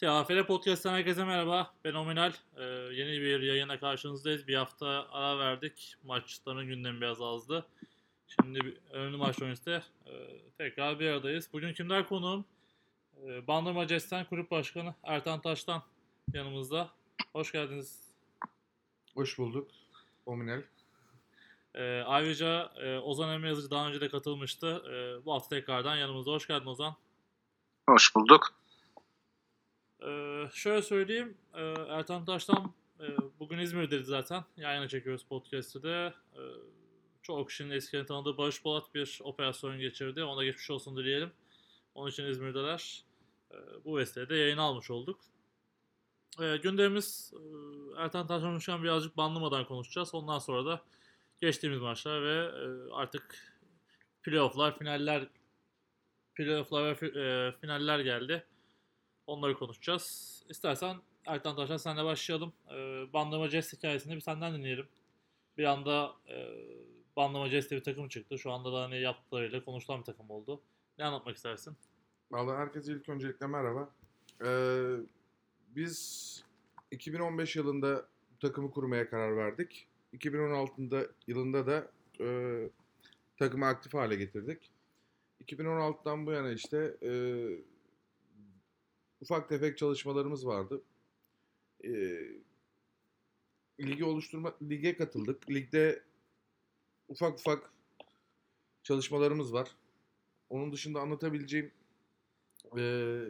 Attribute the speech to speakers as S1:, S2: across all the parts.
S1: TAFL Podcast'tan herkese merhaba. Ben Ominal. Ee, yeni bir yayına karşınızdayız. Bir hafta ara verdik. Maçların gündemi biraz azdı. Şimdi bir- önemli maç öncesi e, tekrar bir aradayız. Bugün kimler konuğum? Ee, Bandırma Cesten Kulüp Başkanı Ertan Taş'tan yanımızda. Hoş geldiniz.
S2: Hoş bulduk. Ominel.
S1: Ee, ayrıca e, Ozan Emre Yazıcı daha önce de katılmıştı. Ee, bu hafta tekrardan yanımızda. Hoş geldin Ozan.
S3: Hoş bulduk.
S1: Ee, şöyle söyleyeyim. e, Ertan Taş'tan e, bugün İzmir'deydi zaten. Yayına çekiyoruz podcast'ı da. E, çoğu kişinin eskiden tanıdığı Barış Polat bir operasyon geçirdi. Ona geçmiş olsun dileyelim. Onun için İzmir'deler. E, bu vesileyle yayın almış olduk. E, gündemimiz e, Ertan Taş konuşan birazcık banlamadan konuşacağız. Ondan sonra da geçtiğimiz maçlar ve e, artık playofflar, finaller playofflar ve e, finaller geldi. Onları konuşacağız. İstersen Ertan Taşan senle başlayalım. Ee, Bandırma Jazz hikayesini bir senden dinleyelim. Bir anda e, Bandırma Jazz bir takım çıktı. Şu anda da hani yaptıklarıyla konuşulan bir takım oldu. Ne anlatmak istersin?
S2: Vallahi herkese ilk öncelikle merhaba. Ee, biz 2015 yılında takımı kurmaya karar verdik. 2016'da yılında da e, takımı aktif hale getirdik. 2016'dan bu yana işte e, ufak tefek çalışmalarımız vardı. E, ligi oluşturma lige katıldık. Ligde ufak ufak çalışmalarımız var. Onun dışında anlatabileceğim eee,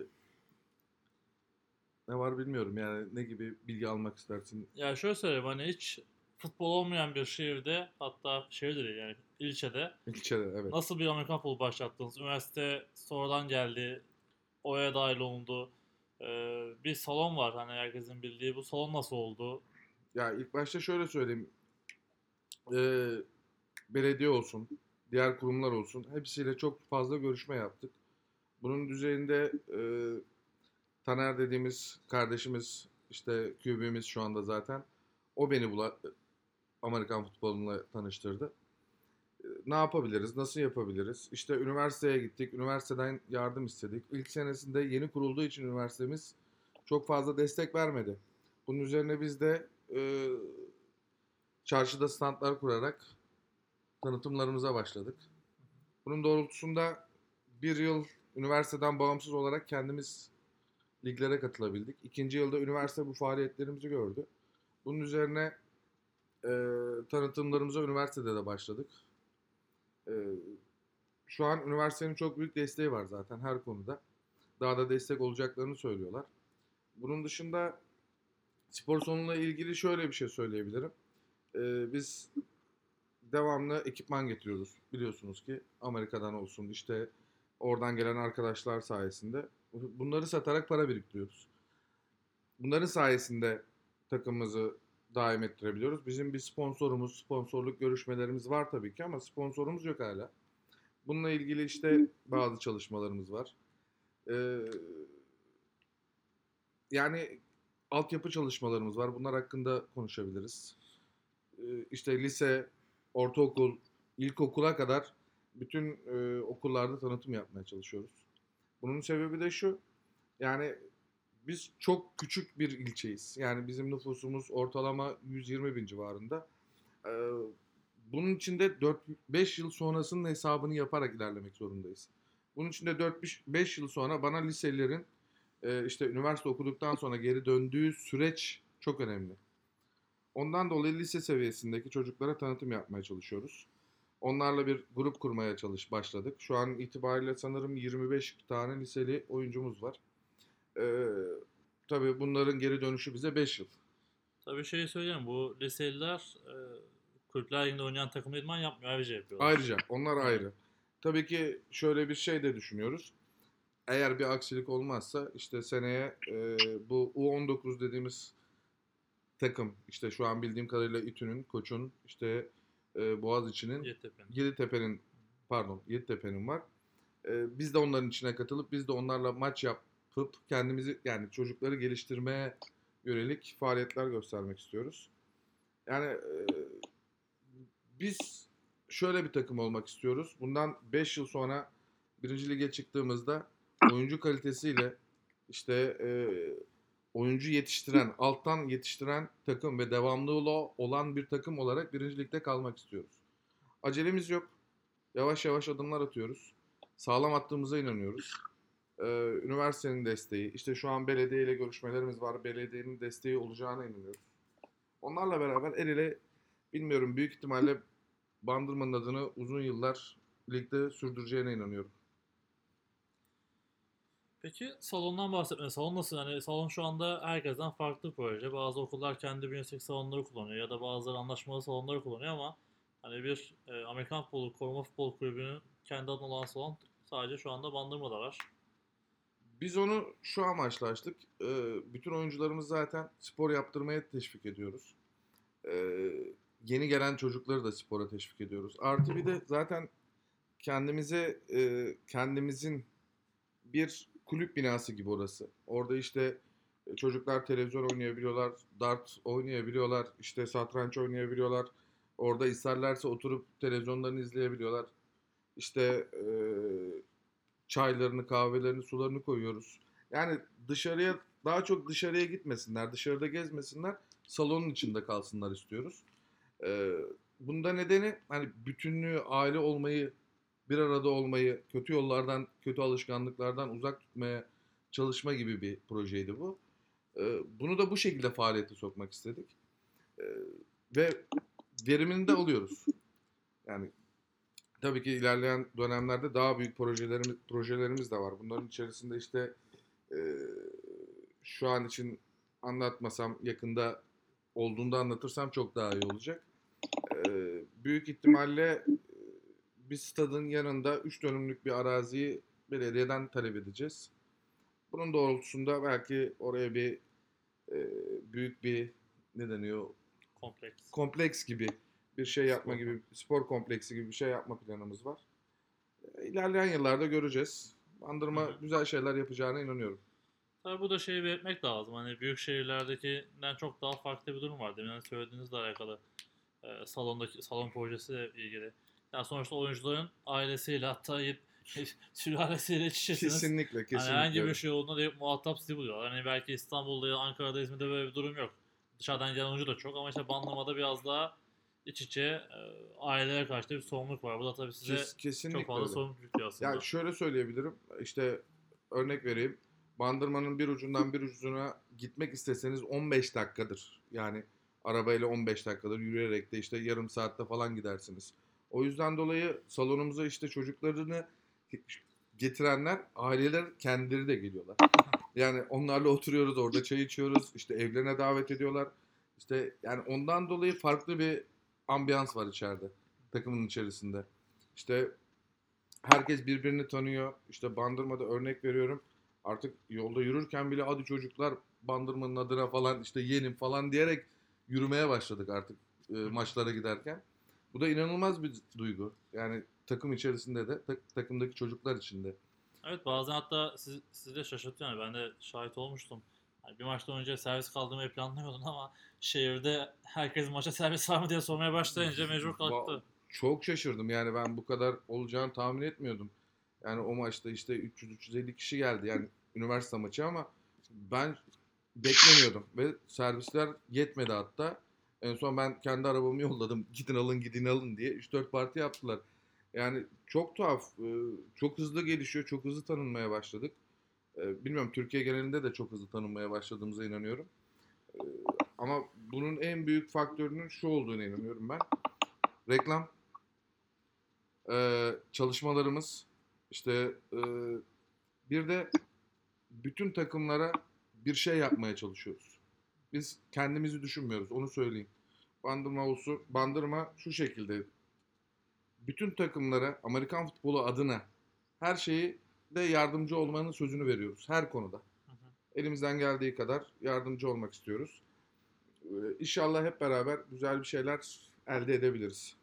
S2: ne var bilmiyorum yani ne gibi bilgi almak istersin?
S1: Ya şöyle söyleyeyim hani hiç futbol olmayan bir şehirde hatta şehirde değil yani ilçede
S2: İlçede evet.
S1: nasıl bir Amerikan futbolu başlattınız? Üniversite sonradan geldi. Oya dahil olundu. Ee, bir salon var hani herkesin bildiği. Bu salon nasıl oldu?
S2: Ya ilk başta şöyle söyleyeyim. Eee, belediye olsun, diğer kurumlar olsun hepsiyle çok fazla görüşme yaptık. Bunun düzeyinde eee, Taner dediğimiz kardeşimiz işte QB'miz şu anda zaten. O beni bula Amerikan futboluyla tanıştırdı. Ne yapabiliriz? Nasıl yapabiliriz? İşte üniversiteye gittik. Üniversiteden yardım istedik. İlk senesinde yeni kurulduğu için üniversitemiz çok fazla destek vermedi. Bunun üzerine biz de e, çarşıda standlar kurarak tanıtımlarımıza başladık. Bunun doğrultusunda bir yıl üniversiteden bağımsız olarak kendimiz liglere katılabildik. İkinci yılda üniversite bu faaliyetlerimizi gördü. Bunun üzerine e, tanıtımlarımıza üniversitede de başladık. E, şu an üniversitenin çok büyük desteği var zaten her konuda. Daha da destek olacaklarını söylüyorlar. Bunun dışında spor salonuyla ilgili şöyle bir şey söyleyebilirim. Ee, biz devamlı ekipman getiriyoruz. Biliyorsunuz ki Amerika'dan olsun işte oradan gelen arkadaşlar sayesinde. Bunları satarak para biriktiriyoruz. Bunların sayesinde takımımızı daim ettirebiliyoruz. Bizim bir sponsorumuz, sponsorluk görüşmelerimiz var tabii ki ama sponsorumuz yok hala. Bununla ilgili işte bazı çalışmalarımız var. Ee, yani altyapı çalışmalarımız var. Bunlar hakkında konuşabiliriz. Ee, işte lise, ortaokul, ilkokula kadar bütün e, okullarda tanıtım yapmaya çalışıyoruz. Bunun sebebi de şu. Yani biz çok küçük bir ilçeyiz. Yani bizim nüfusumuz ortalama 120 bin civarında. Ee, bunun için de 4-5 yıl sonrasının hesabını yaparak ilerlemek zorundayız. Bunun için de 4-5 yıl sonra bana liselilerin e, işte üniversite okuduktan sonra geri döndüğü süreç çok önemli. Ondan dolayı lise seviyesindeki çocuklara tanıtım yapmaya çalışıyoruz. Onlarla bir grup kurmaya çalış başladık. Şu an itibariyle sanırım 25 tane liseli oyuncumuz var. Ee, tabii bunların geri dönüşü bize 5 yıl.
S1: Tabii şey söyleyeyim bu liseliler e, kulüpler liginde oynayan takım idman yapmıyor. Ayrıca yapıyorlar.
S2: Ayrıca onlar ayrı. Tabii ki şöyle bir şey de düşünüyoruz. Eğer bir aksilik olmazsa işte seneye e, bu U19 dediğimiz takım işte şu an bildiğim kadarıyla İTÜ'nün, Koç'un, işte e, Boğaziçi'nin,
S1: Yeditepe'nin.
S2: Yeditepe'nin pardon Yeditepe'nin var. E, biz de onların içine katılıp biz de onlarla maç yapıp kendimizi yani çocukları geliştirmeye yönelik faaliyetler göstermek istiyoruz. Yani e, biz şöyle bir takım olmak istiyoruz. Bundan 5 yıl sonra birinci lige çıktığımızda oyuncu kalitesiyle işte e, oyuncu yetiştiren, alttan yetiştiren takım ve devamlılığı olan bir takım olarak birinci ligde kalmak istiyoruz. Acelemiz yok. Yavaş yavaş adımlar atıyoruz. Sağlam attığımıza inanıyoruz. Ee, üniversitenin desteği, işte şu an belediye ile görüşmelerimiz var. Belediyenin desteği olacağına inanıyoruz. Onlarla beraber el ele bilmiyorum büyük ihtimalle Bandırma'nın adını uzun yıllar ligde sürdüreceğine inanıyorum.
S1: Peki salondan bahsetme. Salon nasıl? Yani salon şu anda herkesten farklı proje. Bazı okullar kendi bünyesindeki salonları kullanıyor ya da bazıları anlaşmalı salonları kullanıyor ama hani bir e, Amerikan futbolu koruma futbol kulübünün kendi adına olan salon sadece şu anda Bandırma'da var.
S2: Biz onu şu amaçla açtık. Ee, bütün oyuncularımız zaten spor yaptırmaya teşvik ediyoruz. Ee, yeni gelen çocukları da spora teşvik ediyoruz. Artı bir de zaten kendimize e, kendimizin bir kulüp binası gibi orası. Orada işte e, çocuklar televizyon oynayabiliyorlar, dart oynayabiliyorlar, işte satranç oynayabiliyorlar. Orada isterlerse oturup televizyonlarını izleyebiliyorlar. İşte e, çaylarını, kahvelerini, sularını koyuyoruz. Yani dışarıya daha çok dışarıya gitmesinler, dışarıda gezmesinler, salonun içinde kalsınlar istiyoruz. Ee, bunda nedeni hani bütünlüğü, aile olmayı, bir arada olmayı, kötü yollardan, kötü alışkanlıklardan uzak tutmaya çalışma gibi bir projeydi bu. Ee, bunu da bu şekilde faaliyete sokmak istedik. Ee, ve verimini de alıyoruz. Yani tabii ki ilerleyen dönemlerde daha büyük projelerimiz projelerimiz de var. Bunların içerisinde işte e, şu an için anlatmasam yakında olduğunda anlatırsam çok daha iyi olacak. E, büyük ihtimalle bir stadın yanında 3 dönümlük bir araziyi belediyeden talep edeceğiz. Bunun doğrultusunda belki oraya bir e, büyük bir ne deniyor
S1: Kompleks.
S2: kompleks gibi bir şey yapma gibi, spor kompleksi gibi bir şey yapma planımız var. E, İlerleyen yıllarda göreceğiz. Bandırma
S1: Hı
S2: güzel şeyler yapacağına inanıyorum.
S1: Tabii bu da şeyi belirtmek lazım. Hani büyük şehirlerdekinden çok daha farklı bir durum var. Demin söylediğinizle alakalı. e, salondaki salon projesiyle ilgili. Yani sonuçta oyuncuların ailesiyle hatta yet- sülalesiyle iç içesiniz.
S2: Kesinlikle,
S1: Hani
S2: kesinlikle.
S1: herhangi bir şey olduğunda direkt muhatap sizi buluyorlar. Hani belki İstanbul'da ya da Ankara'da, İzmir'de böyle bir durum yok. Dışarıdan gelen oyuncu da çok ama işte Bandırma'da biraz daha iç içe e, ailelere karşı da bir sorumluluk var. Bu da tabii size
S2: Kes- kesinlikle
S1: çok fazla
S2: öyle.
S1: sorumluluk yüklüyor aslında.
S2: Ya şöyle söyleyebilirim. İşte örnek vereyim. Bandırmanın bir ucundan bir ucuna gitmek isteseniz 15 dakikadır. Yani arabayla 15 dakikadır. Yürüyerek de işte yarım saatte falan gidersiniz. O yüzden dolayı salonumuza işte çocuklarını getirenler aileler kendileri de geliyorlar. Yani onlarla oturuyoruz orada çay içiyoruz. İşte evlerine davet ediyorlar. İşte yani ondan dolayı farklı bir ambiyans var içeride. Takımın içerisinde. İşte herkes birbirini tanıyor. İşte Bandırma'da örnek veriyorum. Artık yolda yürürken bile hadi çocuklar Bandırma'nın adına falan işte yenin falan diyerek yürümeye başladık artık e, maçlara giderken. Bu da inanılmaz bir duygu. Yani takım içerisinde de tak- takımdaki çocuklar içinde.
S1: Evet bazen hatta siz, sizi de şaşırtıyor. Yani ben de şahit olmuştum. Yani bir maçtan önce servis kaldırmayı planlamıyordun ama şehirde herkes maça servis var mı diye sormaya başlayınca mecbur kalktı.
S2: Çok şaşırdım yani ben bu kadar olacağını tahmin etmiyordum. Yani o maçta işte 300-350 kişi geldi yani üniversite maçı ama ben beklemiyordum ve servisler yetmedi hatta. En son ben kendi arabamı yolladım gidin alın gidin alın diye 3-4 parti yaptılar. Yani çok tuhaf, e, çok hızlı gelişiyor, çok hızlı tanınmaya başladık. E, Bilmiyorum Türkiye genelinde de çok hızlı tanınmaya başladığımıza inanıyorum. E, Ama bunun en büyük faktörünün şu olduğuna inanıyorum ben. Reklam, e, çalışmalarımız, işte e, bir de bütün takımlara bir şey yapmaya çalışıyoruz. Biz kendimizi düşünmüyoruz, onu söyleyeyim. Bandırma olsun, Bandırma şu şekilde. Bütün takımlara Amerikan futbolu adına her şeyi de yardımcı olmanın sözünü veriyoruz her konuda.
S1: Hı hı.
S2: Elimizden geldiği kadar yardımcı olmak istiyoruz. Ee, İnşallah hep beraber güzel bir şeyler elde edebiliriz.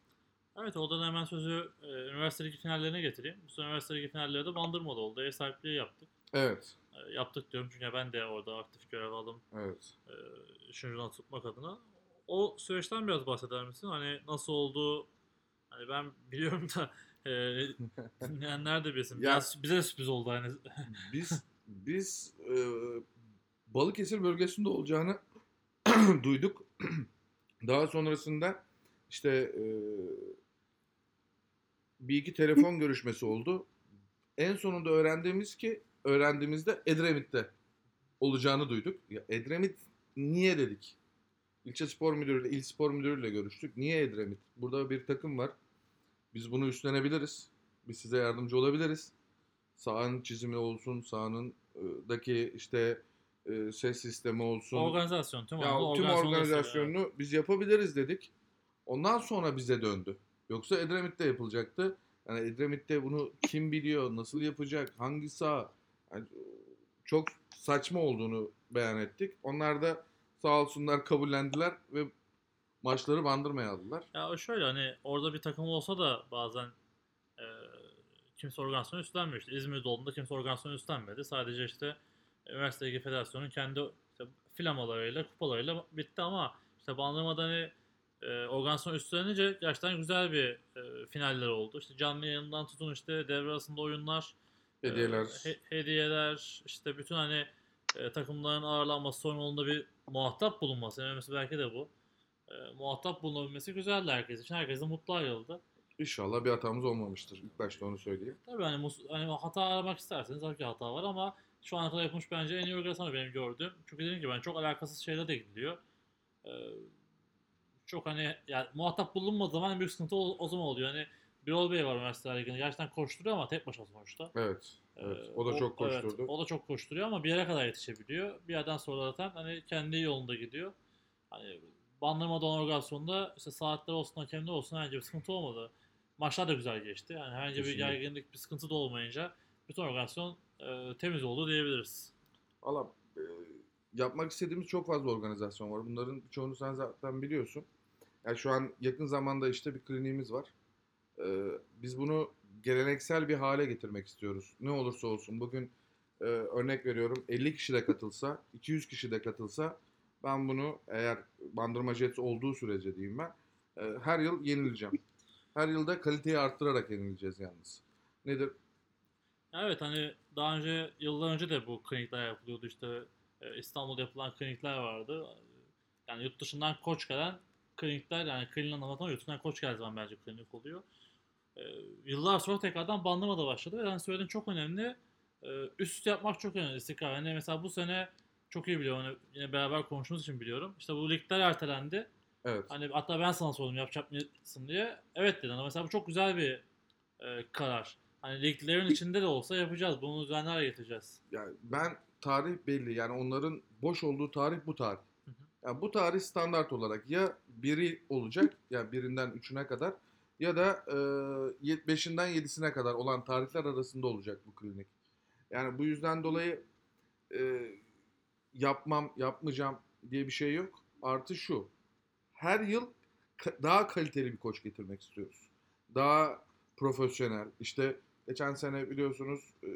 S1: Evet oradan hemen sözü e, üniversite ligi finallerine getireyim. Bu sene üniversite ligi finalleri de Bandırma'da oldu. Ev sahipliği yaptık.
S2: Evet,
S1: E, yaptık diyorum çünkü ben de orada aktif görev aldım.
S2: evet.
S1: E, üçüncüden tutmak adına. O süreçten biraz bahseder misin? Hani nasıl oldu? Hani ben biliyorum da e, dinleyenler de bilsin.
S2: Ya-
S1: Biraz bize de sürpriz oldu hani.
S2: Biz biz e, Balıkesir bölgesinde olacağını duyduk. Daha sonrasında işte e, bir iki telefon görüşmesi oldu. En sonunda öğrendiğimiz ki öğrendiğimizde Edremit'te olacağını duyduk. Ya Edremit niye dedik? İlçe spor müdürüyle, il spor müdürüyle görüştük. Niye Edremit? Burada bir takım var. Biz bunu üstlenebiliriz. Biz size yardımcı olabiliriz. Sahanın çizimi olsun, sahanın e, daki işte e, ses sistemi olsun.
S1: Organizasyon, tüm,
S2: Ya tüm
S1: organizasyonu
S2: organizasyonunu biz yapabiliriz dedik. Ondan sonra bize döndü. Yoksa Edremit'te yapılacaktı. Yani Edremit'te bunu kim biliyor, nasıl yapacak, hangi saha? Yani çok saçma olduğunu beyan ettik. Onlar da sağ olsunlar kabullendiler ve maçları bandırmaya aldılar.
S1: Ya o şöyle hani orada bir takım olsa da bazen e, kimse organizasyonu üstlenmiyor. İşte İzmir'de olduğunda kimse organizasyonu üstlenmedi. Sadece işte Üniversite Ligi Federasyonu'nun kendi işte flamalarıyla, kupalarıyla bitti ama işte Bandırma'da hani e, organizasyon üstlenince gerçekten güzel bir e, finaller oldu. İşte canlı yayından tutun işte devre arasında oyunlar, e,
S2: Hediyeler.
S1: he- hediyeler, işte bütün hani e, takımların ağırlanması, sorumluluğunda bir muhatap bulunması. En önemlisi belki de bu. E, muhatap bulunabilmesi güzeldi herkes için. Herkes de mutlu ayrıldı.
S2: İnşallah bir hatamız olmamıştır. İlk başta onu söyleyeyim.
S1: Tabii hani, hani hata aramak isterseniz tabii ki hata var ama şu ana kadar yapılmış bence en iyi organizasyon benim gördüğüm. Çünkü dediğim gibi ben çok alakasız şeyler de gidiliyor. Ee, çok hani yani muhatap bulunmadığı zaman büyük sıkıntı o, o zaman oluyor. Hani Birol Bey var Üniversiteler Ligi'nde gerçekten koşturuyor ama tek başına sonuçta.
S2: Evet. evet.
S1: Ee,
S2: O da çok
S1: evet,
S2: koşturdu.
S1: o da çok koşturuyor ama bir yere kadar yetişebiliyor. Bir yerden sonra zaten hani kendi yolunda gidiyor. Hani bandırmadan organizasyonda işte saatler olsun hakemler olsun herhangi bir sıkıntı olmadı. Maçlar da güzel geçti. Yani herhangi bir
S2: Kesinlikle.
S1: gerginlik, bir sıkıntı da olmayınca bütün organizasyon e, temiz oldu diyebiliriz.
S2: Valla e, yapmak istediğimiz çok fazla organizasyon var. Bunların çoğunu sen zaten biliyorsun. Yani şu an yakın zamanda işte bir kliniğimiz var. E, biz bunu geleneksel bir hale getirmek istiyoruz. Ne olursa olsun. Bugün e, örnek veriyorum 50 kişi de katılsa, 200 kişi de katılsa ben bunu eğer Bandırma Jets olduğu sürece diyeyim ben e, her yıl yenileceğim. Her yılda kaliteyi arttırarak yenileceğiz yalnız. Nedir?
S1: Evet hani daha önce yıllar önce de bu klinikler yapılıyordu işte e, İstanbul'da yapılan klinikler vardı. Yani yurt dışından koç gelen klinikler yani kliniğin anlatan yurt dışından koç geldiği zaman bence klinik oluyor. E, yıllar sonra tekrardan bandırma başladı ve yani söylediğin çok önemli. E, üst yapmak çok önemli istikrar. Yani mesela bu sene çok iyi biliyorum. Hani yine beraber konuştuğumuz için biliyorum. İşte bu ligler ertelendi.
S2: Evet.
S1: Hani hatta ben sana sordum yapacak mısın diye. Evet dedin ama mesela bu çok güzel bir e, karar. Hani liglerin içinde de olsa yapacağız. Bunu düzenli hale getireceğiz.
S2: Yani ben tarih belli. Yani onların boş olduğu tarih bu tarih.
S1: Hı hı.
S2: Yani bu tarih standart olarak ya biri olacak ya birinden üçüne kadar ya da e, beşinden yedisine kadar olan tarihler arasında olacak bu klinik. Yani bu yüzden dolayı e, yapmam, yapmayacağım diye bir şey yok. Artı şu. Her yıl daha kaliteli bir koç getirmek istiyoruz. Daha profesyonel. İşte geçen sene biliyorsunuz e,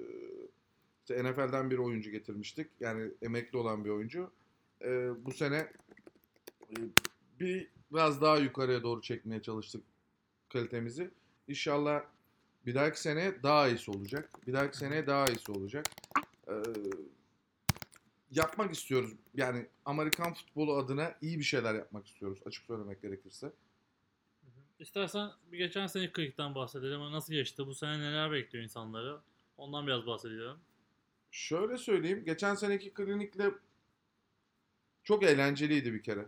S2: işte NFL'den bir oyuncu getirmiştik. Yani emekli olan bir oyuncu. E, bu sene e, bir biraz daha yukarıya doğru çekmeye çalıştık kalitemizi. İnşallah bir dahaki sene daha iyisi olacak. Bir dahaki sene daha iyisi olacak. Yapmak istiyoruz. Yani Amerikan futbolu adına iyi bir şeyler yapmak istiyoruz. Açık söylemek gerekirse.
S1: İstersen bir geçen seneki klinikten bahsedelim. Nasıl geçti? Bu sene neler bekliyor insanları? Ondan biraz bahsedelim.
S2: Şöyle söyleyeyim. Geçen seneki klinikle çok eğlenceliydi bir kere.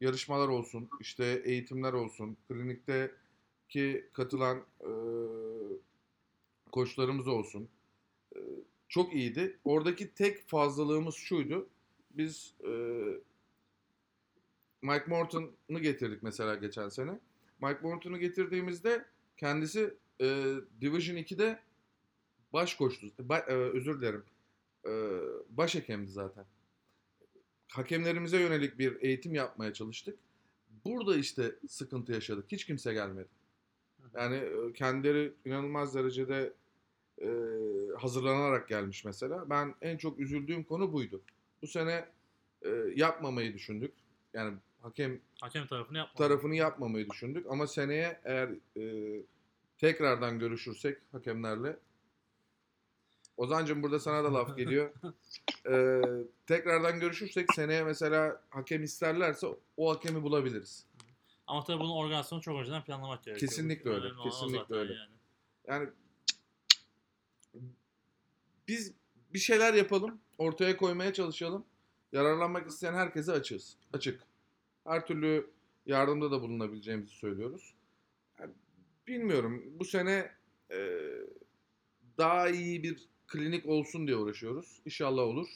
S2: Yarışmalar olsun, işte eğitimler olsun, klinikteki katılan e, koçlarımız olsun. Çok iyiydi. Oradaki tek fazlalığımız şuydu. Biz e, Mike Morton'u getirdik mesela geçen sene. Mike Morton'u getirdiğimizde kendisi e, Division 2'de baş koçtu. Ba- e, özür dilerim. E, baş hakemdi zaten. Hakemlerimize yönelik bir eğitim yapmaya çalıştık. Burada işte sıkıntı yaşadık. Hiç kimse gelmedi. Yani e, kendileri inanılmaz derecede e, hazırlanarak gelmiş mesela. Ben en çok üzüldüğüm konu buydu. Bu sene e, yapmamayı düşündük. Yani hakem
S1: Hakem tarafını yapmadı.
S2: tarafını yapmamayı düşündük. Ama seneye eğer e, tekrardan görüşürsek hakemlerle Ozancım burada sana da laf geliyor. Ee, tekrardan görüşürsek seneye mesela hakem isterlerse o hakemi bulabiliriz.
S1: Ama tabii bunun organizasyonu çok önceden planlamak gerekiyor.
S2: Kesinlikle öyle,
S1: Önemli
S2: kesinlikle öyle.
S1: Yani.
S2: Yani biz bir şeyler yapalım, ortaya koymaya çalışalım. Yararlanmak isteyen herkese açığız. Açık. Her türlü yardımda da bulunabileceğimizi söylüyoruz. Yani bilmiyorum. Bu sene e, daha iyi bir klinik olsun diye uğraşıyoruz. İnşallah olur.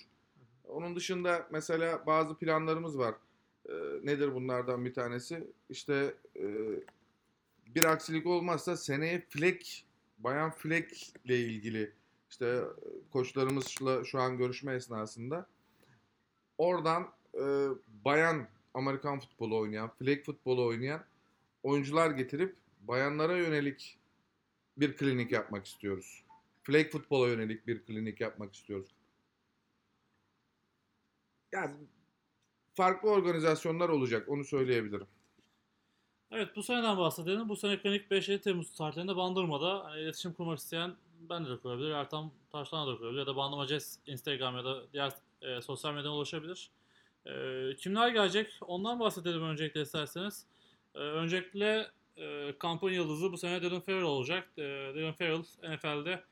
S2: Onun dışında mesela bazı planlarımız var. E, nedir bunlardan bir tanesi? İşte e, bir aksilik olmazsa seneye flek, bayan flek ile ilgili işte e, koçlarımızla şu an görüşme esnasında oradan e, bayan Amerikan futbolu oynayan, flag futbolu oynayan oyuncular getirip bayanlara yönelik bir klinik yapmak istiyoruz. Flag futbola yönelik bir klinik yapmak istiyoruz. Yani farklı organizasyonlar olacak onu söyleyebilirim.
S1: Evet bu seneden bahsedelim. Bu sene klinik 5 Temmuz tarihlerinde Bandırma'da hani iletişim kurmak isteyen ben de kurabilir. Ertan Taşlan'a da kurabilir. Ya da Bandırma Jazz Instagram ya da diğer e, sosyal medyadan ulaşabilir. E, kimler gelecek? Ondan bahsedelim öncelikle isterseniz. E, öncelikle e, kampın yıldızı bu sene Dylan Farrell olacak. E, Dylan Farrell NFL'de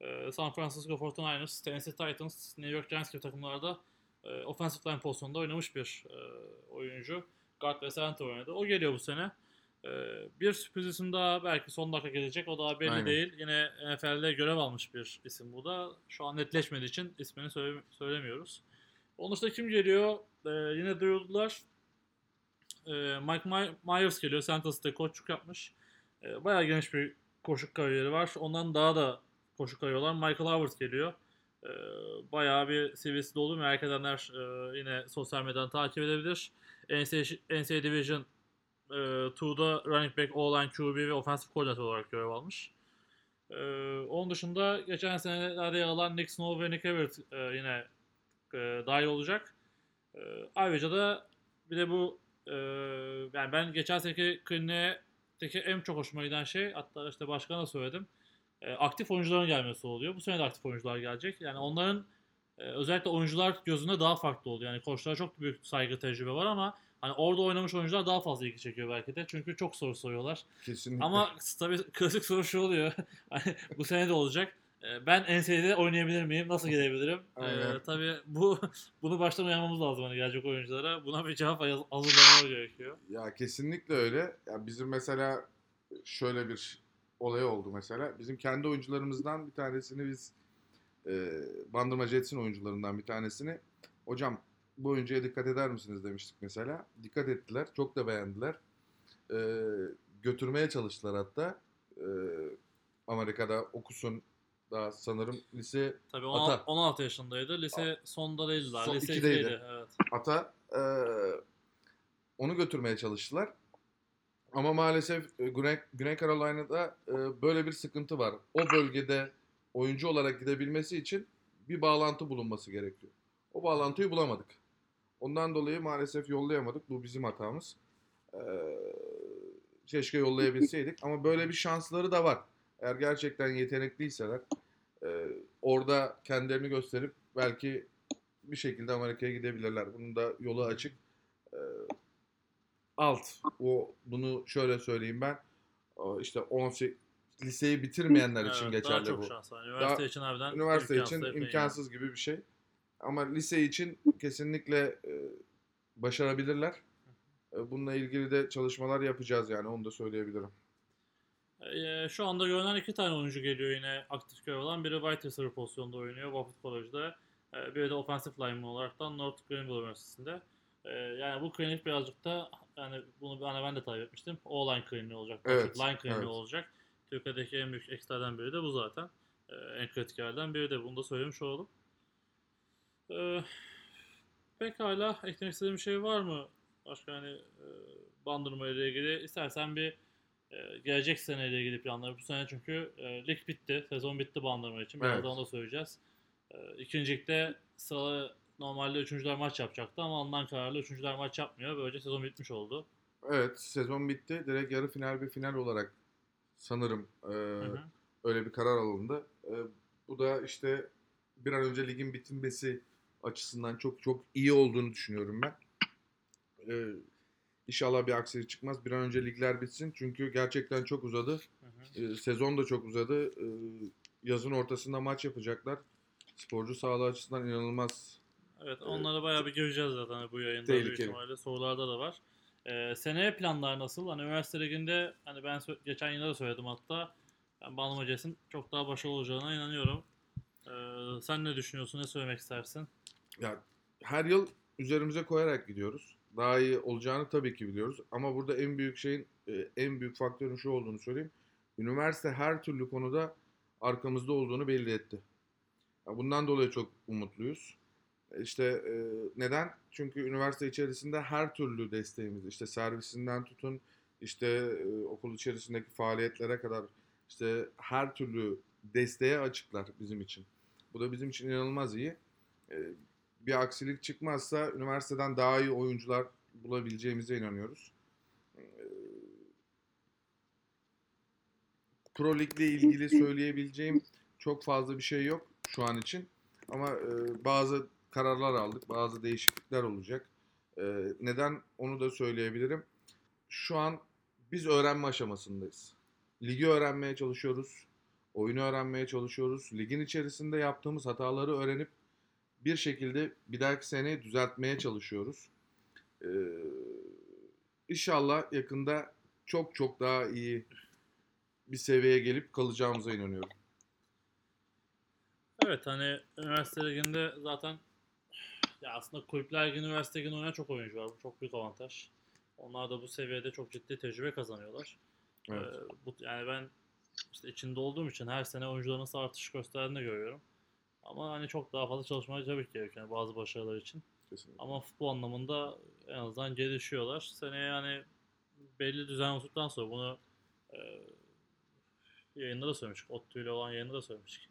S1: e, San Francisco 49ers, Tennessee Titans, New York Giants gibi takımlarda e, offensive line pozisyonunda oynamış bir e, oyuncu. Guard ve center oynadı. O geliyor bu sene. Ee, bir sürpriz isim daha belki son dakika gelecek. O daha belli
S2: Aynen.
S1: değil. Yine NFL'de görev almış bir isim bu da. Şu an netleşmediği için ismini söyle- söylemiyoruz. Onun dışında kim geliyor? Ee, yine duyurdular. Ee, Mike My- Myers geliyor. Santas'ta koçluk yapmış. Ee, bayağı geniş bir koşuk kariyeri var. Ondan daha da koşuk kariyeri olan Michael Howard geliyor. Ee, bayağı bir seviyesi dolu. Merak edenler e, yine sosyal medyadan takip edebilir. NCAA, NCAA Division e, 2'da running back, O-line, QB ve offensive coordinator olarak görev almış. E, onun dışında geçen senelerde yer alan Nick Snow ve Nick Everett e, yine e, dahil olacak. E, ayrıca da bir de bu e, yani ben geçen seneki kliniğe en çok hoşuma giden şey hatta işte başkana söyledim. E, aktif oyuncuların gelmesi oluyor. Bu sene de aktif oyuncular gelecek. Yani onların özellikle oyuncular gözünde daha farklı oluyor. Yani koçlara çok büyük saygı tecrübe var ama hani orada oynamış oyuncular daha fazla ilgi çekiyor belki de. Çünkü çok soru soruyorlar.
S2: Kesinlikle.
S1: Ama tabii klasik soru şu oluyor. Hani bu sene de olacak. E, Ben NCAA'de oynayabilir miyim? Nasıl gelebilirim? E,
S2: Aynen.
S1: tabii bu bunu baştan uyarmamız lazım hani gelecek oyunculara. Buna bir cevap haz- hazırlamaları gerekiyor.
S2: Ya kesinlikle öyle. Ya bizim mesela şöyle bir olay oldu mesela. Bizim kendi oyuncularımızdan bir tanesini biz e, Bandırma Jets'in oyuncularından bir tanesini hocam bu oyuncuya dikkat eder misiniz demiştik mesela. Dikkat ettiler. Çok da beğendiler. E, götürmeye çalıştılar hatta. E, Amerika'da okusun daha sanırım lise
S1: Tabii
S2: Ata.
S1: 16, 16 yaşındaydı. Lise sonda değildiler.
S2: Son
S1: Lise
S2: ikideydi.
S1: 2'deydi. Evet.
S2: ata e, onu götürmeye çalıştılar. Ama maalesef e, Güney, Güney Carolina'da e, böyle bir sıkıntı var. O bölgede oyuncu olarak gidebilmesi için bir bağlantı bulunması gerekiyor. O bağlantıyı bulamadık. Ondan dolayı maalesef yollayamadık. Bu bizim hatamız. E, keşke yollayabilseydik. Ama böyle bir şansları da var. Eğer gerçekten yetenekliyseler e, orada kendilerini gösterip belki bir şekilde Amerika'ya gidebilirler. Bunun da yolu açık. Ee, alt. O bunu şöyle söyleyeyim ben. O işte 18 liseyi bitirmeyenler için
S1: Evet,
S2: geçerli
S1: daha çok
S2: bu.
S1: şans var. Üniversite
S2: Daha-
S1: için harbiden
S2: Üniversite
S1: imkansız
S2: için
S1: epey yani.
S2: imkansız gibi bir şey. Ama lise için kesinlikle e, başarabilirler. E, bununla ilgili de çalışmalar yapacağız yani onu da söyleyebilirim.
S1: Ee, şu anda görünen iki tane oyuncu geliyor yine aktif görev olan. Biri wide receiver pozisyonda oynuyor Wofford College'da. Ee, biri de offensive lineman olaraktan North Greenville Üniversitesi'nde. Ee, yani bu klinik birazcık da yani bunu hani ben de takip etmiştim. O-line kliniği olacak.
S2: Evet,
S1: line kliniği
S2: evet.
S1: olacak. Türkiye'deki en büyük ekstradan biri de bu zaten. Ee, en kritik yerden biri de bunu da söylemiş olalım. Ee, pekala eklemek istediğim bir şey var mı? Başka hani e, bandırma ile ilgili istersen bir e, gelecek seneyle ilgili planlar. Bu sene çünkü e, lig bitti. Sezon bitti bandırma için. Birazdan
S2: Evet.
S1: onu da söyleyeceğiz. E, ikinci ligde sıralı normalde üçüncüler maç yapacaktı ama ondan kararlı üçüncüler maç yapmıyor. Böylece sezon bitmiş oldu.
S2: Evet sezon bitti. Direkt yarı final ve final olarak sanırım e,
S1: Hı hı.
S2: öyle bir karar alındı. E, bu da işte bir an önce ligin bitinmesi açısından çok çok iyi olduğunu düşünüyorum ben. Ee, inşallah bir aksilik çıkmaz. Bir an önce ligler bitsin. Çünkü gerçekten çok uzadı.
S1: Hı hı.
S2: Ee, sezon da çok uzadı. Ee, yazın ortasında maç yapacaklar. Sporcu sağlığı açısından inanılmaz.
S1: Evet onlara bayağı bir göreceğiz zaten bu yayında
S2: Tehlikeli.
S1: Sorularda da var. Ee, seneye planlar nasıl? Hani üniversite liginde hani ben geçen yılda da söyledim hatta ben Banlı Maces'in çok daha başarılı olacağına inanıyorum. Ee, sen ne düşünüyorsun? Ne söylemek istersin?
S2: Ya her yıl üzerimize koyarak gidiyoruz. Daha iyi olacağını tabii ki biliyoruz. Ama burada en büyük şeyin, e, en büyük faktörün şu olduğunu söyleyeyim. Üniversite her türlü konuda arkamızda olduğunu belli etti. Bundan dolayı çok umutluyuz. E, İşte e, neden? Çünkü üniversite içerisinde her türlü desteğimiz, işte servisinden tutun, işte okul içerisindeki faaliyetlere kadar işte her türlü desteğe açıklar bizim için. Bu da bizim için inanılmaz iyi. Bir aksilik çıkmazsa üniversiteden daha iyi oyuncular bulabileceğimize inanıyoruz. Ee, Pro Lig'le ilgili söyleyebileceğim çok fazla bir şey yok şu an için. Ama e, bazı kararlar aldık, bazı değişiklikler olacak. E, neden onu da söyleyebilirim. Şu an biz öğrenme aşamasındayız. Ligi öğrenmeye çalışıyoruz. Oyunu öğrenmeye çalışıyoruz. Ligin içerisinde yaptığımız hataları öğrenip bir şekilde bir dahaki sene düzeltmeye çalışıyoruz. Ee, inşallah yakında çok çok daha iyi bir seviyeye gelip kalacağımıza inanıyorum.
S1: Evet hani üniversite liginde zaten ya aslında kulüpler liginde üniversite liginde oynayan çok oyuncu var. Bu çok büyük avantaj. Onlar da bu seviyede çok ciddi tecrübe kazanıyorlar.
S2: Evet.
S1: Ee, bu, yani ben işte içinde olduğum için her sene oyuncuların nasıl artış gösterdiğini görüyorum. Ama hani çok daha fazla çalışmaya tabii ki gerekiyor yani bazı başarılar için.
S2: Kesinlikle.
S1: Ama futbol anlamında en azından gelişiyorlar. Seneye yani belli düzen oturduktan sonra bunu e, yayında da söylemiştik. Ottu ile olan yayında da söylemiştik.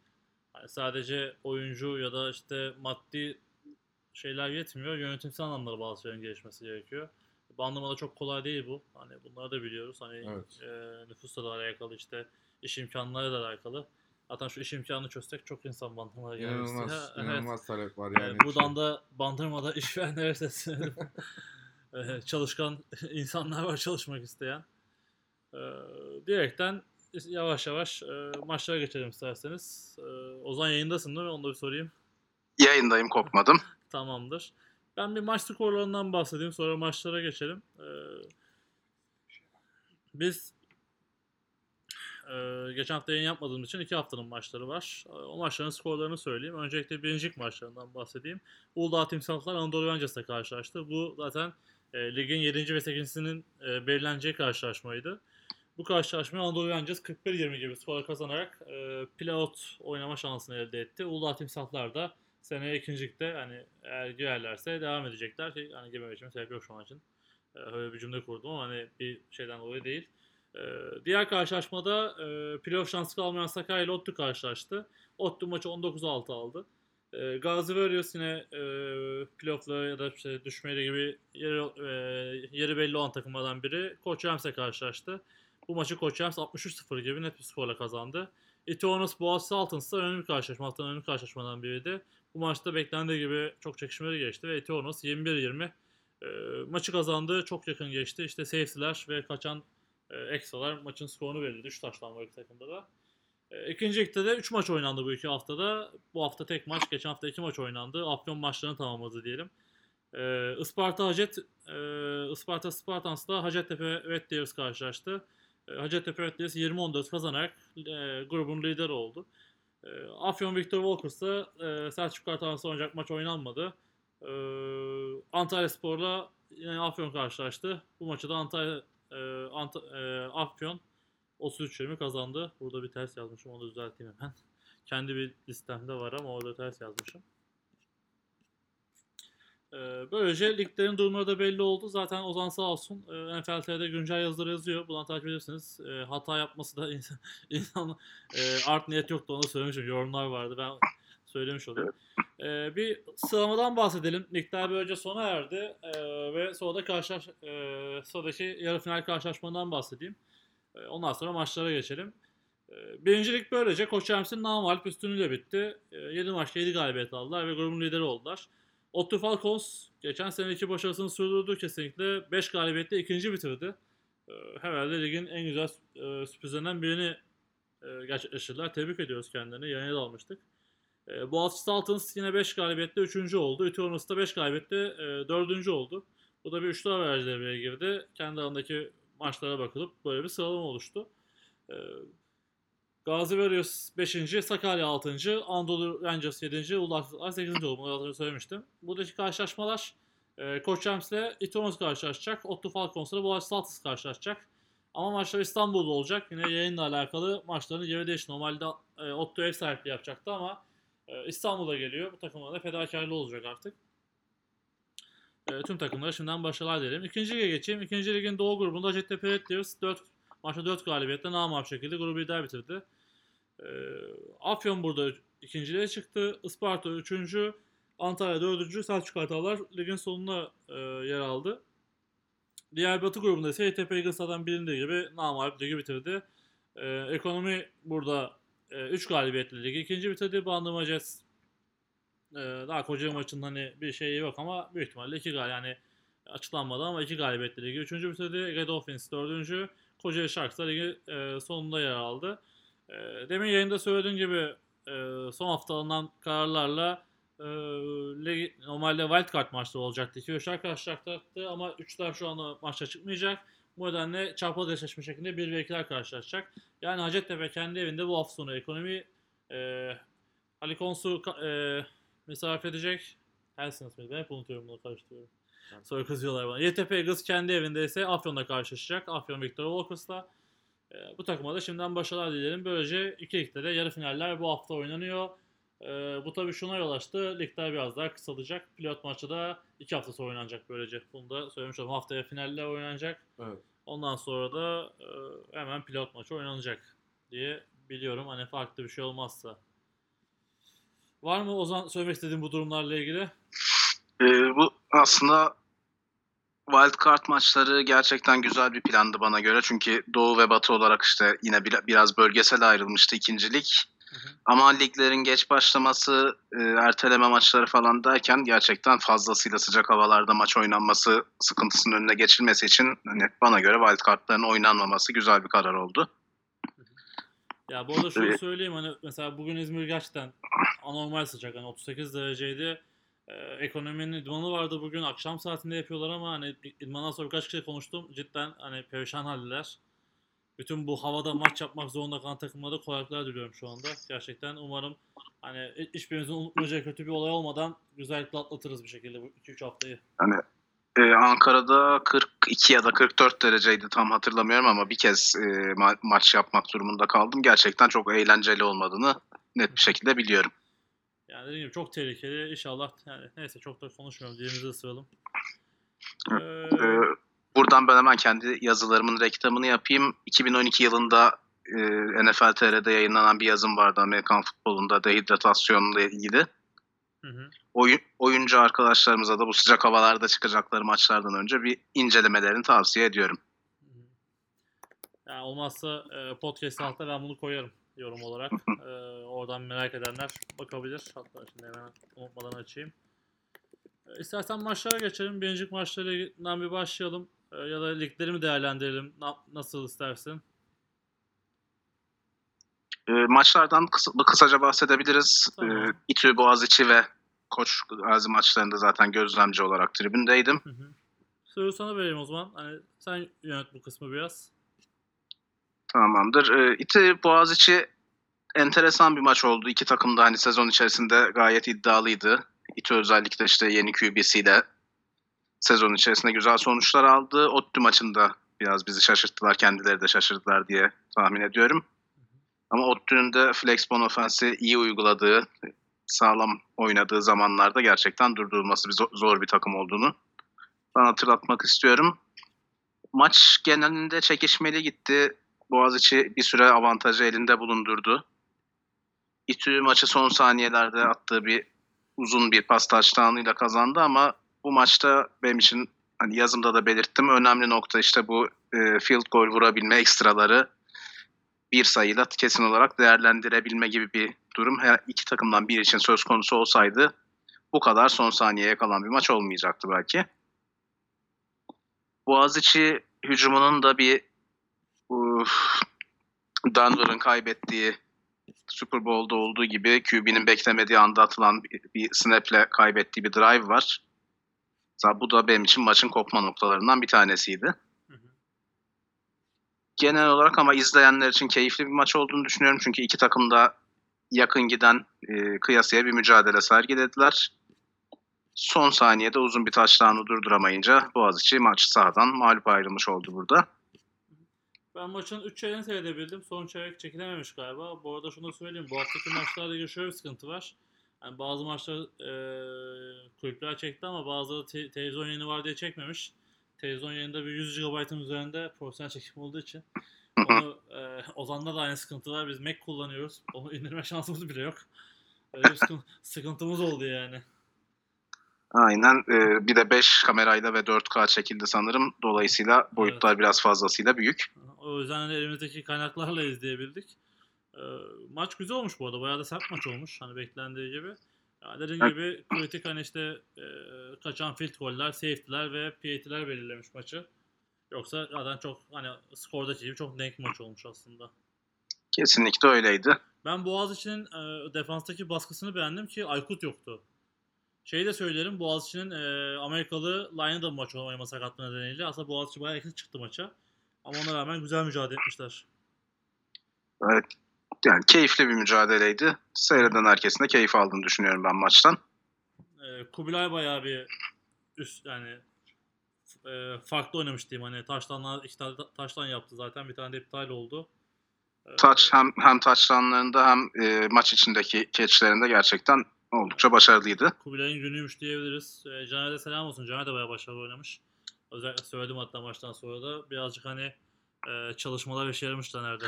S1: Hani sadece oyuncu ya da işte maddi şeyler yetmiyor. Yönetimsel anlamda bazı şeylerin gelişmesi gerekiyor. Bandırmada çok kolay değil bu. Hani bunları da biliyoruz. Hani
S2: Evet.
S1: e, nüfusla da alakalı işte iş imkanları da alakalı. Zaten şu iş imkanını çözsek çok insan bandırmaya gelmek
S2: İnanılmaz.
S1: Evet.
S2: inanılmaz talep var
S1: Yani
S2: yani.
S1: buradan da Bandırma'da işverenlere sesleniyorum. Ee, Çalışkan insanlar var çalışmak isteyen. Ee, diyerekten yavaş yavaş e, maçlara geçelim isterseniz. Ee, Ozan yayındasın değil mi? Onu da bir sorayım.
S3: Yayındayım kopmadım.
S1: Tamamdır. Ben bir maç skorlarından bahsedeyim. Sonra maçlara geçelim. Ee, biz e, geçen hafta yayın yapmadığımız için iki haftanın maçları var. E, o maçların skorlarını söyleyeyim. Öncelikle birincilik maçlarından bahsedeyim. Uludağ Timsahlar Anadolu Rangers'la karşılaştı. Bu zaten e, ligin 7. ve 8.sinin e, belirleneceği karşılaşmaydı. Bu karşılaşmayı Anadolu Rangers 41-20 gibi skora kazanarak e, playout oynama şansını elde etti. Uludağ Timsahlar da seneye ikincilikte hani eğer girerlerse devam edecekler ki hani girmeme için sebep yok şu an için. Ee, öyle bir cümle kurdum ama hani bir şeyden dolayı değil. Ee, diğer karşılaşmada e, playoff şansı kalmayan Sakarya ile Ottu karşılaştı. Ottu maçı 19-6 aldı. E, Gazi Warriors yine e, playoff'lara ya da işte düşmeyle gibi yeri, e, yeri belli olan takımlardan biri. Koç Rams'e karşılaştı. Bu maçı Koç Rams 63-0 gibi net bir skorla kazandı. Itonos Boğaz Sultans da önemli karşılaşma. Haftanın önemli karşılaşmadan biriydi. Bu maçta beklendiği gibi çok çekişmeli geçti ve Etonos 21-20 e, maçı kazandı. Çok yakın geçti. İşte safety'ler ve kaçan e, ekstralar maçın skorunu belirledi. 3 taştan var iki takımda da. E, ikinci ligde de 3 maç oynandı bu iki haftada. Bu hafta tek maç, geçen hafta 2 maç oynandı. Afyon maçlarını tamamladı diyelim. E, Isparta Hacet, e, Isparta Spartans'la Hacettepe Red Devils karşılaştı. E, Hacettepe Red Devils 20-14 kazanarak e, grubun lideri oldu. E, Afyon Victor Walkers'ta e, Selçuk Kartal'la oynayacak maç oynanmadı. E, Antalya Spor'la yine Afyon karşılaştı. Bu maçı da Antalya e, Ant- e, Afyon 33-20 kazandı. Burada bir ters yazmışım. Onu düzelteyim hemen. Kendi bir listemde var ama orada ters yazmışım. E, böylece liglerin durumları da belli oldu. Zaten Ozan sağ olsun e, NFL TR'de güncel yazıları yazıyor. Buradan takip edersiniz. E, hata yapması da insan, insan e, art niyet yoktu onu söylemişim. Yorumlar vardı. Ben söylemiş olayım. E, bir sıralamadan bahsedelim. Ligler böylece sona erdi. E, ve sonra da karşılaş, e, sıradaki yarı final karşılaşmadan bahsedeyim. E, ondan sonra maçlara geçelim. E, birincilik böylece Koç Rams'in namalip üstünlüğüyle bitti. E, 7 maçta 7 galibiyet aldılar ve grubun lideri oldular. Otto Falcons geçen seneki başarısını sürdürdü kesinlikle. 5 galibiyetle ikinci bitirdi. E, herhalde ligin en güzel e, sürprizlerinden birini e, gerçekleştirdiler. Tebrik ediyoruz kendilerini. Yayına da almıştık. E, Boğaziçi Saltons yine 5 galibiyetle 3. oldu. Ütü da 5 galibiyetle e, 4. oldu. Bu da bir üçlü averaj devreye girdi. Kendi arasındaki maçlara bakılıp böyle bir sıralama oluştu. E, Gazi Warriors 5. Sakarya 6. Anadolu Rangers 7. Uludağ 8. oldu. Bunu önce söylemiştim. Buradaki karşılaşmalar e, Koç Rams ile Itonos karşılaşacak. Otto Falcons ile Boğaziçi Saltons karşılaşacak. Ama maçlar İstanbul'da olacak. Yine yayınla alakalı maçların yeri değişti. Normalde e, Otto ev sahipliği yapacaktı ama İstanbul'a geliyor. Bu takımlara da fedakarlığı olacak artık. E, tüm takımlara şimdiden başarılar dilerim. İkinci lige geçeyim. İkinci ligin doğu grubunda Hacettepe Red Devils 4 maçta 4 galibiyetle namağlup şekilde grubu lider bitirdi. E, Afyon burada ikinciliğe çıktı. Isparta üçüncü. Antalya dördüncü. Selçuk Kartallar ligin sonuna e, yer aldı. Diğer batı grubunda ise HTP Eagles'tan bilindiği gibi namağlup ligi bitirdi. E, ekonomi burada 3 e, galibiyetle ligi ikinci bitirdi. Bandırma Jets e, daha koca maçında hani bir şey yok ama büyük ihtimalle 2 gal yani açıklanmadı ama 2 galibiyetle ligi üçüncü bitirdi. Ege Dolphins dördüncü. Kocaeli Sharks da ligi e, sonunda yer aldı. E, demin yayında söylediğim gibi e, son hafta alınan kararlarla e, ligi, normalde wildcard maçları olacaktı. İki üçler karşılaşacaktı ama üçler şu anda maçta çıkmayacak. Bu nedenle çarpılı eşleşme şeklinde 1 ve 2'ler karşılaşacak. Yani Hacettepe kendi evinde bu hafta sonu ekonomi e, Ali Konsu e, misafir edecek. Helsiniz miydi? Ben hep unutuyorum bunu karıştırıyorum. Evet. Sonra kızıyorlar bana. YTP Eagles kendi evinde ise Afyon'da karşılaşacak. Afyon Victor Walkers'la. E, bu takıma da şimdiden başarılar dilerim. Böylece iki ligde de yarı finaller bu hafta oynanıyor. E, bu tabii şuna yol açtı. Ligler biraz daha kısalacak. Pilot maçı da iki hafta sonra oynanacak böylece. Bunu da söylemiş oldum. Haftaya finaller oynanacak.
S2: Evet.
S1: Ondan sonra da e, hemen pilot maçı oynanacak diye biliyorum. Hani farklı bir şey olmazsa. Var mı Ozan söylemek istediğin bu durumlarla ilgili?
S3: Ee, bu aslında wildcard maçları gerçekten güzel bir plandı bana göre. Çünkü Doğu ve Batı olarak işte yine bir, biraz bölgesel ayrılmıştı ikincilik. Hı. Ama liglerin geç başlaması, e, erteleme maçları falan derken gerçekten fazlasıyla sıcak havalarda maç oynanması sıkıntısının önüne geçilmesi için hani bana göre wildcardların oynanmaması güzel bir karar oldu.
S1: Ya bu arada şunu söyleyeyim hani mesela bugün İzmir gerçekten anormal sıcak hani 38 dereceydi. Ee, ekonominin idmanı vardı bugün akşam saatinde yapıyorlar ama hani idmandan sonra birkaç kişi konuştum cidden hani perişan haldeler. Bütün bu havada maç yapmak zorunda kalan takımlara kolaylıklar diliyorum şu anda. Gerçekten umarım hani hiçbirimizin unutmayacağı kötü bir olay olmadan güzellikle atlatırız bir şekilde bu 2-3 haftayı.
S3: Hani ee, Ankara'da 42 ya da 44 dereceydi tam hatırlamıyorum ama bir kez e, ma- maç yapmak durumunda kaldım. Gerçekten çok eğlenceli olmadığını net bir şekilde biliyorum.
S1: Yani dediğim gibi çok tehlikeli. İnşallah yani neyse çok da konuşmuyorum. Dilimizi ısıralım.
S3: Ee, ee, buradan ben hemen kendi yazılarımın reklamını yapayım. 2012 yılında e, NFL TR'de yayınlanan bir yazım vardı Amerikan futbolunda dehidratasyonla ilgili. Hı hı. Oyun, oyuncu arkadaşlarımıza da bu sıcak havalarda çıkacakları maçlardan önce bir incelemelerini tavsiye ediyorum.
S1: Yani olmazsa e, podcast altına ben bunu koyarım yorum olarak. e, oradan merak edenler bakabilir. Hatta şimdi hemen unutmadan açayım. E, istersen maçlara geçelim. Birincilik maçlarından bir başlayalım. E, ya da ligleri mi değerlendirelim? Na, nasıl istersin?
S3: E, maçlardan kısa, kısaca bahsedebiliriz. Tamam. E, İTÜ, Boğaziçi ve Koç Gazi maçlarında zaten gözlemci olarak tribündeydim. Hı hı.
S1: Sözü sana vereyim o zaman. Hani sen yönet bu kısmı biraz.
S3: Tamamdır. E, İTÜ, Boğaziçi enteresan bir maç oldu. İki takım da hani sezon içerisinde gayet iddialıydı. İTÜ özellikle işte yeni QB'siyle sezon içerisinde güzel sonuçlar aldı. ODTÜ maçında biraz bizi şaşırttılar. Kendileri de şaşırdılar diye tahmin ediyorum. Ama ODTÜ'nün de Flexbone ofensi iyi uyguladığı, sağlam oynadığı zamanlarda gerçekten durdurulması bir zor bir takım olduğunu ben hatırlatmak istiyorum. Maç genelinde çekişmeli gitti. Boğaziçi bir süre avantajı elinde bulundurdu. İTÜ maçı son saniyelerde attığı bir uzun bir pas taştanıyla kazandı ama bu maçta benim için hani yazımda da belirttim önemli nokta işte bu e, field goal vurabilme ekstraları bir sayıyla kesin olarak değerlendirebilme gibi bir durum her iki takımdan biri için söz konusu olsaydı bu kadar son saniyeye kalan bir maç olmayacaktı belki. Boğaziçi hücumunun da bir uf, Denver'ın kaybettiği Super Bowl'da olduğu gibi QB'nin beklemediği anda atılan bir, bir snap'le kaybettiği bir drive var. Mesela bu da benim için maçın kopma noktalarından bir tanesiydi.
S1: Hı hı.
S3: Genel olarak ama izleyenler için keyifli bir maç olduğunu düşünüyorum. Çünkü iki takım da yakın giden e, kıyasıya bir mücadele sergilediler. Son saniyede uzun bir taşlarını durduramayınca Boğaziçi maç sahadan mağlup ayrılmış oldu burada.
S1: Ben maçın 3 çeyreğini seyredebildim. Son çeyrek çekilememiş galiba. Bu arada şunu da söyleyeyim. Bu haftaki maçlarda şöyle bir sıkıntı var. Yani bazı maçlar e, kulüpler çekti ama bazıları te- televizyon yayını var diye çekmemiş. Televizyon yayında bir 100 GB'ın üzerinde profesyonel çekim olduğu için onu e, Ozan'da da aynı sıkıntı var. Biz Mac kullanıyoruz. Onu indirme şansımız bile yok. Öyle bir sıkın- sıkıntımız oldu yani.
S3: Aynen. e, bir de 5 kamerayla ve 4K çekildi sanırım. Dolayısıyla boyutlar biraz fazlasıyla büyük.
S1: O yüzden hani elimizdeki kaynaklarla izleyebildik. Ee, maç güzel olmuş bu arada. Bayağı da sert maç olmuş. Hani beklendiği gibi. Yani dediğim gibi kritik hani işte e, kaçan field goller, safety'ler ve PAT'ler belirlemiş maçı. Yoksa zaten çok hani skordaki gibi çok denk maç olmuş aslında.
S3: Kesinlikle öyleydi.
S1: Ben Boğaziçi'nin e, defanstaki baskısını beğendim ki Aykut yoktu. Şeyi de söylerim Boğaziçi'nin e, Amerikalı Line'da da maç oynama sakatlığı nedeniyle aslında Boğaziçi bayağı yakın çıktı maça. Ama ona rağmen güzel mücadele etmişler.
S3: Evet. Yani keyifli bir mücadeleydi. Seyreden herkesin de keyif aldığını düşünüyorum ben maçtan.
S1: e, Kubilay bayağı bir üst yani e, farklı oynamış diyeyim hani taşlanlar iki tane ta- taşlan yaptı zaten bir tane de iptal oldu. E,
S3: Taç hem hem taçlanlarında hem e, maç içindeki keçlerinde gerçekten oldukça başarılıydı.
S1: Kubilay'ın günüymüş diyebiliriz. E, Caner'e selam olsun. Caner de bayağı başarılı oynamış. Özellikle söyledim hatta maçtan sonra da birazcık hani e, çalışmalar işe yaramış Caner'de.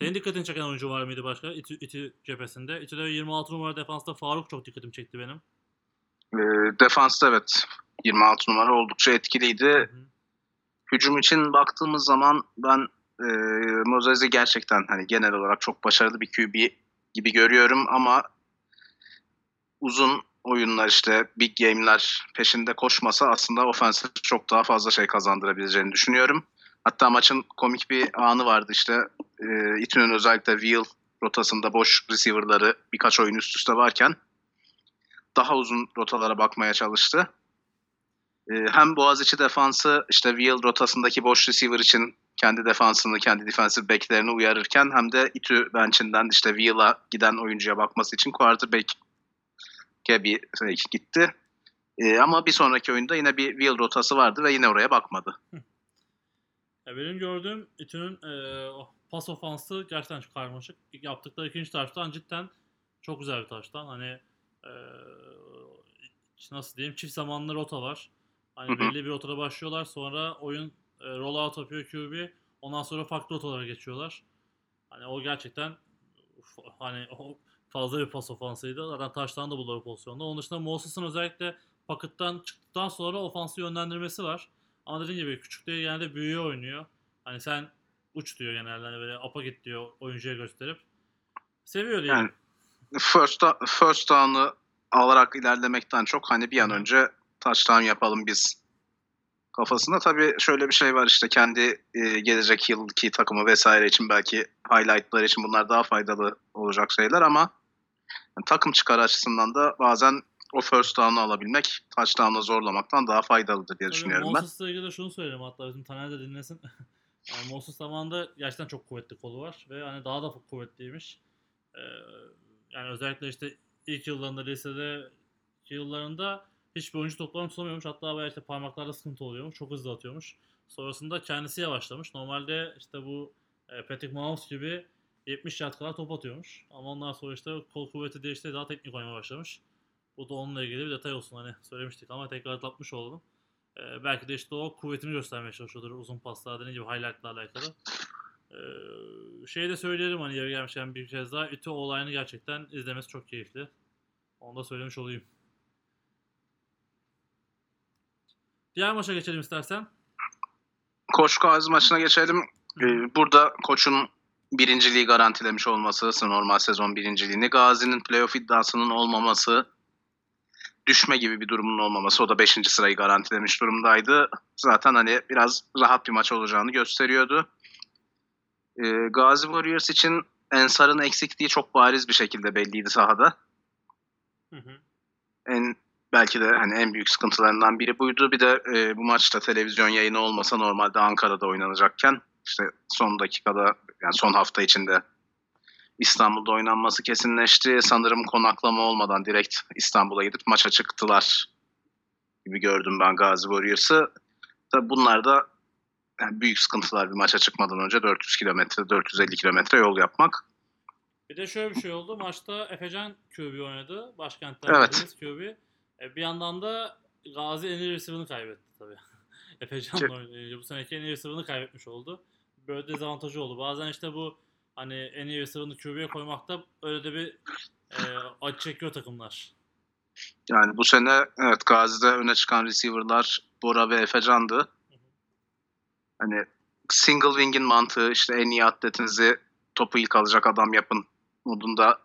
S1: Senin dikkatini çeken oyuncu var mıydı başka? İTÜ, İTÜ cephesinde. İTÜ'de 26 numara defansta Faruk çok dikkatimi çekti benim.
S3: E, defansta evet 26 numara oldukça etkiliydi.
S1: Hı.
S3: Hücum için baktığımız zaman ben e, Mozes'i gerçekten hani genel olarak çok başarılı bir QB gibi görüyorum ama uzun oyunlar işte big game'ler peşinde koşmasa aslında ofensif çok daha fazla şey kazandırabileceğini düşünüyorum. Hatta maçın komik bir anı vardı işte e, İTÜ'nün özellikle wheel rotasında boş receiver'ları birkaç oyun üst üste varken daha uzun rotalara bakmaya çalıştı. E, hem Boğaziçi defansı işte wheel rotasındaki boş receiver için kendi defansını, kendi defensive back'lerini uyarırken hem de İTÜ bench'inden işte wheel'a giden oyuncuya bakması için quarterback'e bir şey gitti. E, ama bir sonraki oyunda yine bir wheel rotası vardı ve yine oraya bakmadı.
S1: Ya benim gördüğüm İTÜ'nün e, pas ofansı gerçekten çok karmaşık. Yaptıkları ikinci taştan cidden çok güzel bir taştan. Hani e, nasıl diyeyim çift zamanlı rota var. Hani belli bir rotada başlıyorlar sonra oyun e, roll out yapıyor QB. Ondan sonra farklı rotalara geçiyorlar. Hani o gerçekten uf, hani o fazla bir pas ofansıydı. Zaten taştan da buldular pozisyonda. Onun dışında Moses'ın özellikle pocket'tan çıktıktan sonra ofansı yönlendirmesi var. Ama gibi küçükleri genelde büyüğe oynuyor. Hani sen uç diyor genelde hani böyle apa git diyor oyuncuya gösterip. Seviyor diye.
S3: Yani first, first down'ı alarak ilerlemekten çok hani bir an önce touchdown yapalım biz kafasında. Tabii şöyle bir şey var işte kendi e, gelecek yılki takımı vesaire için belki highlightlar için bunlar daha faydalı olacak şeyler ama yani takım çıkarı açısından da bazen o first down'ı alabilmek touchdown'ı zorlamaktan daha faydalıdır diye
S1: Tabii
S3: düşünüyorum ben.
S1: Moses'la ilgili de şunu söyleyeyim hatta bizim Taner de dinlesin. yani Moses zamanında gerçekten çok kuvvetli kolu var ve hani daha da kuvvetliymiş. Ee, yani özellikle işte ilk yıllarında lisede yıllarında hiçbir oyuncu toplarını tutamıyormuş. Hatta bayağı işte parmaklarda sıkıntı oluyormuş. Çok hızlı atıyormuş. Sonrasında kendisi yavaşlamış. Normalde işte bu e, Patrick Mahomes gibi 70 yard kadar top atıyormuş. Ama ondan sonra işte kol kuvveti değişti daha teknik oynamaya başlamış. Bu da onunla ilgili bir detay olsun hani söylemiştik ama tekrar atlatmış oldum. Ee, belki de işte o kuvvetini göstermeye çalışıyordur uzun paslar dediğim gibi highlight'la alakalı. Ee, şey de söyleyelim hani yeri gelmişken bir kez daha İTÜ olayını gerçekten izlemesi çok keyifli. Onu da söylemiş olayım. Diğer maça geçelim istersen.
S3: Koç Gazi maçına geçelim. Ee, burada koçun birinciliği garantilemiş olması, normal sezon birinciliğini, Gazi'nin playoff iddiasının olmaması, düşme gibi bir durumun olmaması, o da 5. sırayı garantilemiş durumdaydı. Zaten hani biraz rahat bir maç olacağını gösteriyordu. Ee, Gazi Warriors için Ensar'ın eksikliği çok bariz bir şekilde belliydi sahada.
S1: Hı hı.
S3: En belki de hani en büyük sıkıntılarından biri buydu. Bir de e, bu maçta televizyon yayını olmasa normalde Ankara'da oynanacakken işte son dakikada yani son hafta içinde İstanbul'da oynanması kesinleşti. Sanırım konaklama olmadan direkt İstanbul'a gidip maça çıktılar gibi gördüm ben Gazi Warriors'ı. Tabi bunlar da yani büyük sıkıntılar bir maça çıkmadan önce 400 kilometre, 450 kilometre yol yapmak.
S1: Bir de şöyle bir şey oldu. Maçta Efecan QB oynadı. Başkentten
S3: Evet.
S1: QB. E, bir yandan da Gazi en iyi receiver'ını kaybetti tabii. Efecan
S3: Ki-
S1: oynayınca bu seneki en iyi receiver'ını kaybetmiş oldu. Böyle dezavantajı oldu. Bazen işte bu hani en iyi receiver'ını QB'ye koymakta öyle de bir e, acı çekiyor takımlar.
S3: Yani bu sene evet Gazi'de öne çıkan receiver'lar Bora ve Efecan'dı. Hani single wing'in mantığı işte en iyi atletinizi topu ilk alacak adam yapın modunda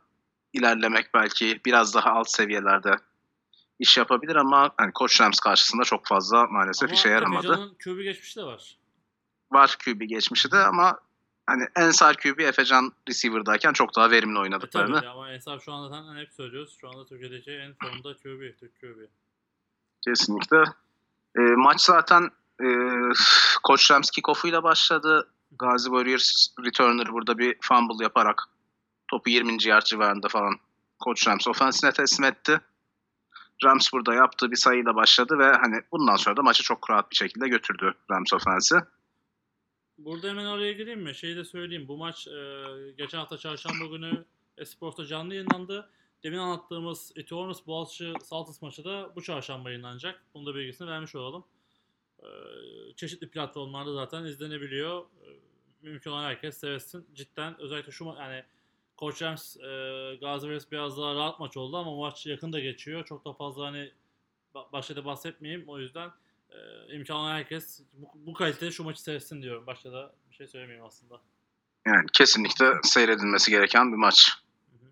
S3: ilerlemek belki biraz daha alt seviyelerde iş yapabilir ama hani Koç Rams karşısında çok fazla maalesef
S1: Ama
S3: işe yaramadı.
S1: Efecan'ın QB geçmişi de var.
S3: Var QB geçmişi de ama hani Ensar QB Efecan receiver'dayken çok daha verimli
S1: E,
S3: oynadıklarını
S1: tabii ama Ensar şu anda zaten hep söylüyoruz. Şu anda Türkiye'deki en formda QB, Türk QB.
S3: Kesinlikle. E, maç zaten e, Koç Rams kickoff'uyla başladı. Gazi Warriors returner burada bir fumble yaparak topu 20. yard civarında falan Koç Rams ofensine teslim etti. Rams burada yaptığı bir sayıyla başladı ve hani bundan sonra da maçı çok rahat bir şekilde götürdü Rams ofensi.
S1: Burada hemen oraya gireyim mi? Şeyi de söyleyeyim. Bu maç e, geçen hafta çarşamba günü Esport'ta canlı yayınlandı. Demin anlattığımız Etiornus Boğaziçi Saltis maçı da bu çarşamba yayınlanacak. Bunu da bilgisini vermiş olalım. E, çeşitli platformlarda zaten izlenebiliyor. E, mümkün olan herkes seyretsin. Cidden özellikle şu yani Koç Rams, e, Gazi Warriors biraz daha rahat maç oldu ama maç yakında geçiyor. Çok da fazla hani ba- başta da bahsetmeyeyim. O yüzden e, imkan olan herkes bu, bu kalitede şu maçı seyretsin diyorum. Başta da bir şey söylemeyeyim aslında.
S3: Yani kesinlikle seyredilmesi gereken bir maç.
S1: Hı hı.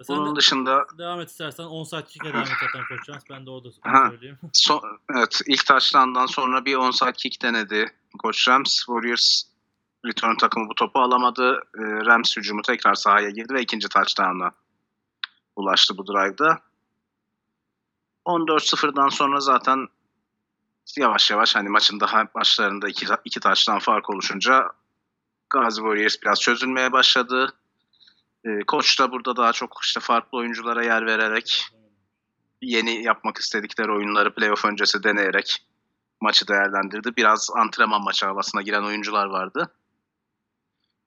S1: E, sen
S3: Bunun
S1: de
S3: dışında
S1: devam et istersen 10 saat kick'e devam et zaten Koç Rams. Ben de orada söyleyeyim.
S3: son, evet ilk taşlandan sonra bir onside kick denedi Koç Rams. Warriors return takımı bu topu alamadı. E, Rams hücumu tekrar sahaya girdi ve ikinci touchdown'a ulaştı bu drive'da. 14-0'dan sonra zaten yavaş yavaş hani maçın daha başlarında iki, iki taştan fark oluşunca Gazi Warriors biraz çözülmeye başladı. E, koç da burada daha çok işte farklı oyunculara yer vererek yeni yapmak istedikleri oyunları playoff öncesi deneyerek maçı değerlendirdi. Biraz antrenman maçı havasına giren oyuncular vardı.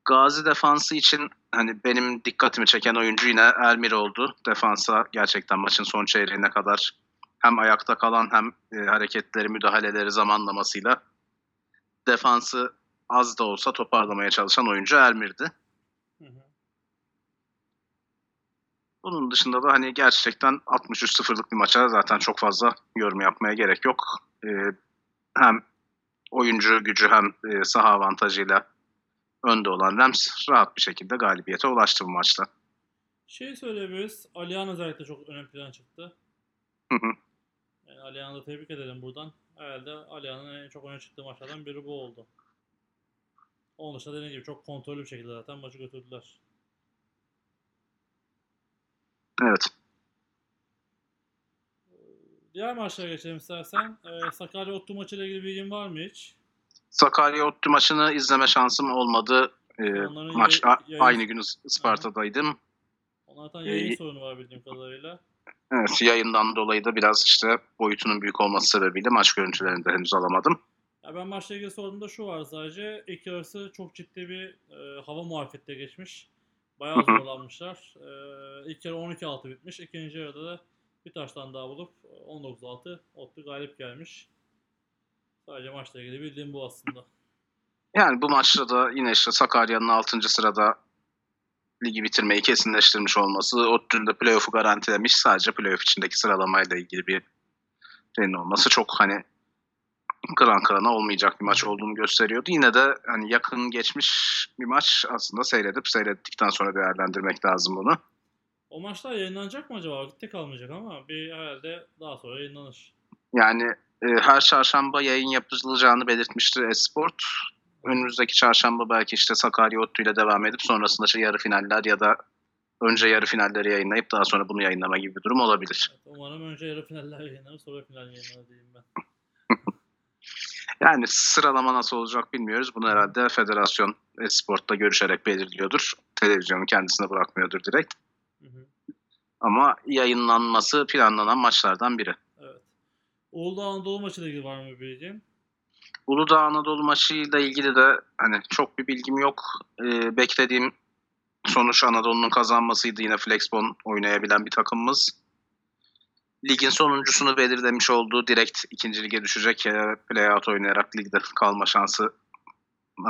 S3: Gazi defansı için hani benim dikkatimi çeken oyuncu yine Elmir oldu. Defansa gerçekten maçın son çeyreğine kadar hem ayakta kalan hem e, hareketleri, müdahaleleri zamanlamasıyla defansı az da olsa toparlamaya çalışan oyuncu.
S1: Hı hı.
S3: Bunun dışında da hani gerçekten 63-0'lık bir maça zaten çok fazla yorum yapmaya gerek yok. Ee, hem oyuncu gücü hem e, saha avantajıyla önde olan Rams rahat bir şekilde galibiyete ulaştı bu maçta.
S1: Şey söyleyebiliriz. Alihan özellikle çok ön plana çıktı.
S3: Hı hı.
S1: Alihan'ı da tebrik edelim buradan. Herhalde Alihan'ın en çok öne çıktığı maçlardan biri bu oldu. Onun dışında dediğim gibi çok kontrollü bir şekilde zaten maçı götürdüler.
S3: Evet.
S1: Diğer maçlara geçelim istersen. Ee, Sakarya Ottu maçıyla ilgili bilgin var mı hiç?
S3: Sakarya Ottu maçını izleme şansım olmadı. Ee,
S1: Onların
S3: maç
S1: yayın-
S3: aynı gün Isparta'daydım.
S1: Onlardan yayın
S3: Ee,
S1: sorunu var bildiğim kadarıyla.
S3: Evet, yayından dolayı da biraz işte boyutunun büyük olması sebebiyle maç görüntülerini de henüz alamadım.
S1: Ya ben maçla ilgili sorduğumda şu var sadece. İlk yarısı çok ciddi bir e, hava muhalefette geçmiş. Bayağı zorlanmışlar. E, ilk yarı 12-6 bitmiş. İkinci yarıda da bir taştan daha bulup e, 19-6 Ottu galip gelmiş. Sadece maçla ilgili bildiğim bu aslında.
S3: Yani bu maçta da yine işte Sakarya'nın 6. sırada ligi bitirmeyi kesinleştirmiş olması, Ottu'nun da playoff'u garantilemiş. Sadece playoff içindeki sıralamayla ilgili bir şeyin olması çok hani kıran kırana olmayacak bir maç olduğunu gösteriyordu. Yine de hani yakın geçmiş bir maç aslında seyredip seyrettikten sonra değerlendirmek lazım bunu.
S1: O maçlar yayınlanacak mı acaba? Vakitte kalmayacak ama bir herhalde daha sonra yayınlanır.
S3: Yani e, her çarşamba yayın yapılacağını belirtmişti Esport. Önümüzdeki çarşamba belki işte Sakarya Ottu ile devam edip sonrasında işte yarı finaller ya da önce yarı finalleri yayınlayıp daha sonra bunu yayınlama gibi bir durum olabilir.
S1: Evet, umarım önce yarı finaller yayınlanır sonra final yayınlanır diyeyim ben.
S3: Yani sıralama nasıl olacak bilmiyoruz. Bunu herhalde federasyon Esport'ta görüşerek belirliyordur. Televizyonu kendisine bırakmıyordur direkt.
S1: Hı hı.
S3: Ama yayınlanması planlanan maçlardan biri.
S1: Evet. Uludağ Anadolu maçıyla ilgili var mı bir bilgin?
S3: Uludağ Anadolu maçıyla ilgili de hani çok bir bilgim yok. Ee, beklediğim sonuç Anadolu'nun kazanmasıydı. Yine Flexbon oynayabilen bir takımımız. Ligin sonuncusunu belirlemiş olduğu direkt ikinci lige düşecek e, playout oynayarak ligde kalma şansı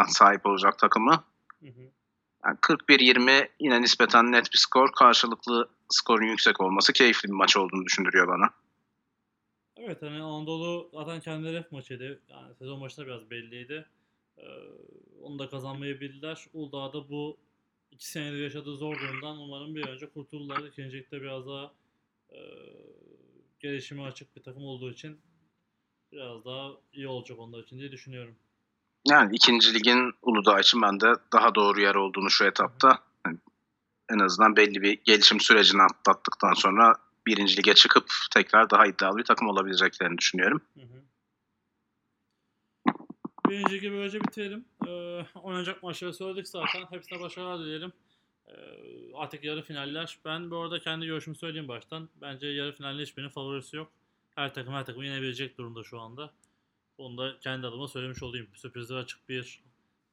S3: sahip olacak takımı.
S1: Hı hı.
S3: Yani 41-20 yine nispeten net bir skor. Karşılıklı skorun yüksek olması keyifli bir maç olduğunu düşündürüyor bana.
S1: Evet hani Anadolu zaten kendileri hep maçıydı. Yani sezon başında biraz belliydi. Ee, onu da kazanmayı bildiler. Uludağ'da bu iki senedir yaşadığı zor durumdan umarım bir önce kurtulurlar. İkincilikte biraz daha e, gelişime açık bir takım olduğu için biraz daha iyi olacak onlar için diye düşünüyorum.
S3: Yani ikinci ligin Uludağ için ben de daha doğru yer olduğunu şu etapta yani en azından belli bir gelişim sürecini atlattıktan sonra birinci lige çıkıp tekrar daha iddialı bir takım olabileceklerini düşünüyorum.
S1: Hı hı. Birinci gibi böylece bitirelim. Ee, oynanacak maçları söyledik zaten. Hepsine başarılar dileyelim. Ee, artık yarı finaller. Ben bu arada kendi görüşümü söyleyeyim baştan. Bence yarı finalde hiçbirinin favorisi yok. Her takım her takım yenebilecek durumda şu anda. Onu da kendi adıma söylemiş olayım. Sürprizler açık bir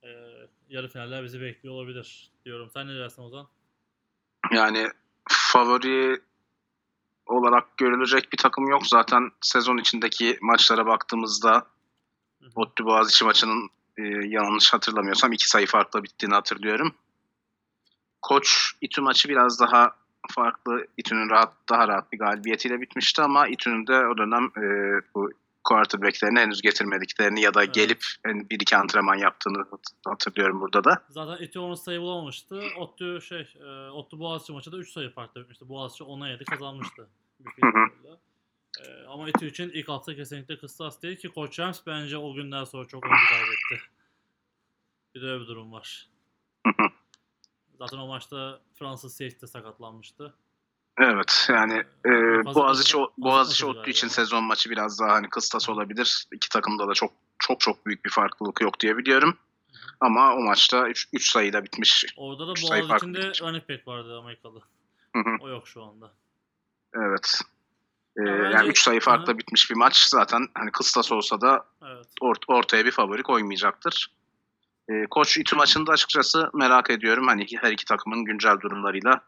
S1: e, yarı finaller bizi bekliyor olabilir diyorum. Sen ne dersin Ozan?
S3: Yani favori olarak görülecek bir takım yok. Zaten sezon içindeki maçlara baktığımızda. Ottu Boğaziçi maçının e, yanlış hatırlamıyorsam iki sayı farkla bittiğini hatırlıyorum. Koç İTÜ maçı biraz daha farklı. İTÜ'nün rahat daha rahat bir galibiyetiyle bitmişti ama İTÜ'nün de o dönem e, bu quarterback'lerini henüz getirmediklerini ya da
S1: Evet.
S3: gelip yani bir iki antrenman yaptığını hat- hatırlıyorum burada da.
S1: Zaten Eti 10 sayı bulamamıştı. Ottu şey, e, Ottu Boğaziçi maçı da 3 sayı farklı bitmişti. Boğaziçi 10'a 7 kazanmıştı.
S3: Hı hı.
S1: E, ama Eti için ilk hafta kesinlikle kıstas değil ki Koç Rams bence o günden sonra çok oyuncu kaybetti. Bir de öyle bir durum var.
S3: Hı.
S1: Zaten o maçta Fransız safety sakatlanmıştı.
S3: Evet yani e, Boğaziçi, Boğaziçi Ottu için sezon maçı biraz daha hani kıstas olabilir. İki takımda da çok çok çok büyük bir farklılık yok diye biliyorum. Ama o maçta 3 sayıyla bitmiş.
S1: Orada da Boğaziçi'nde running back vardı Amerikalı.
S3: Hı hı.
S1: O yok şu anda.
S3: Evet. Ee,
S1: Ya
S3: yani 3 sayı farkla
S1: Hı.
S3: bitmiş bir maç zaten hani kıstas olsa da
S1: Evet.
S3: ort- ortaya bir favori koymayacaktır. Ee, Koç İTÜ maçında açıkçası merak ediyorum. Hani her iki takımın güncel durumlarıyla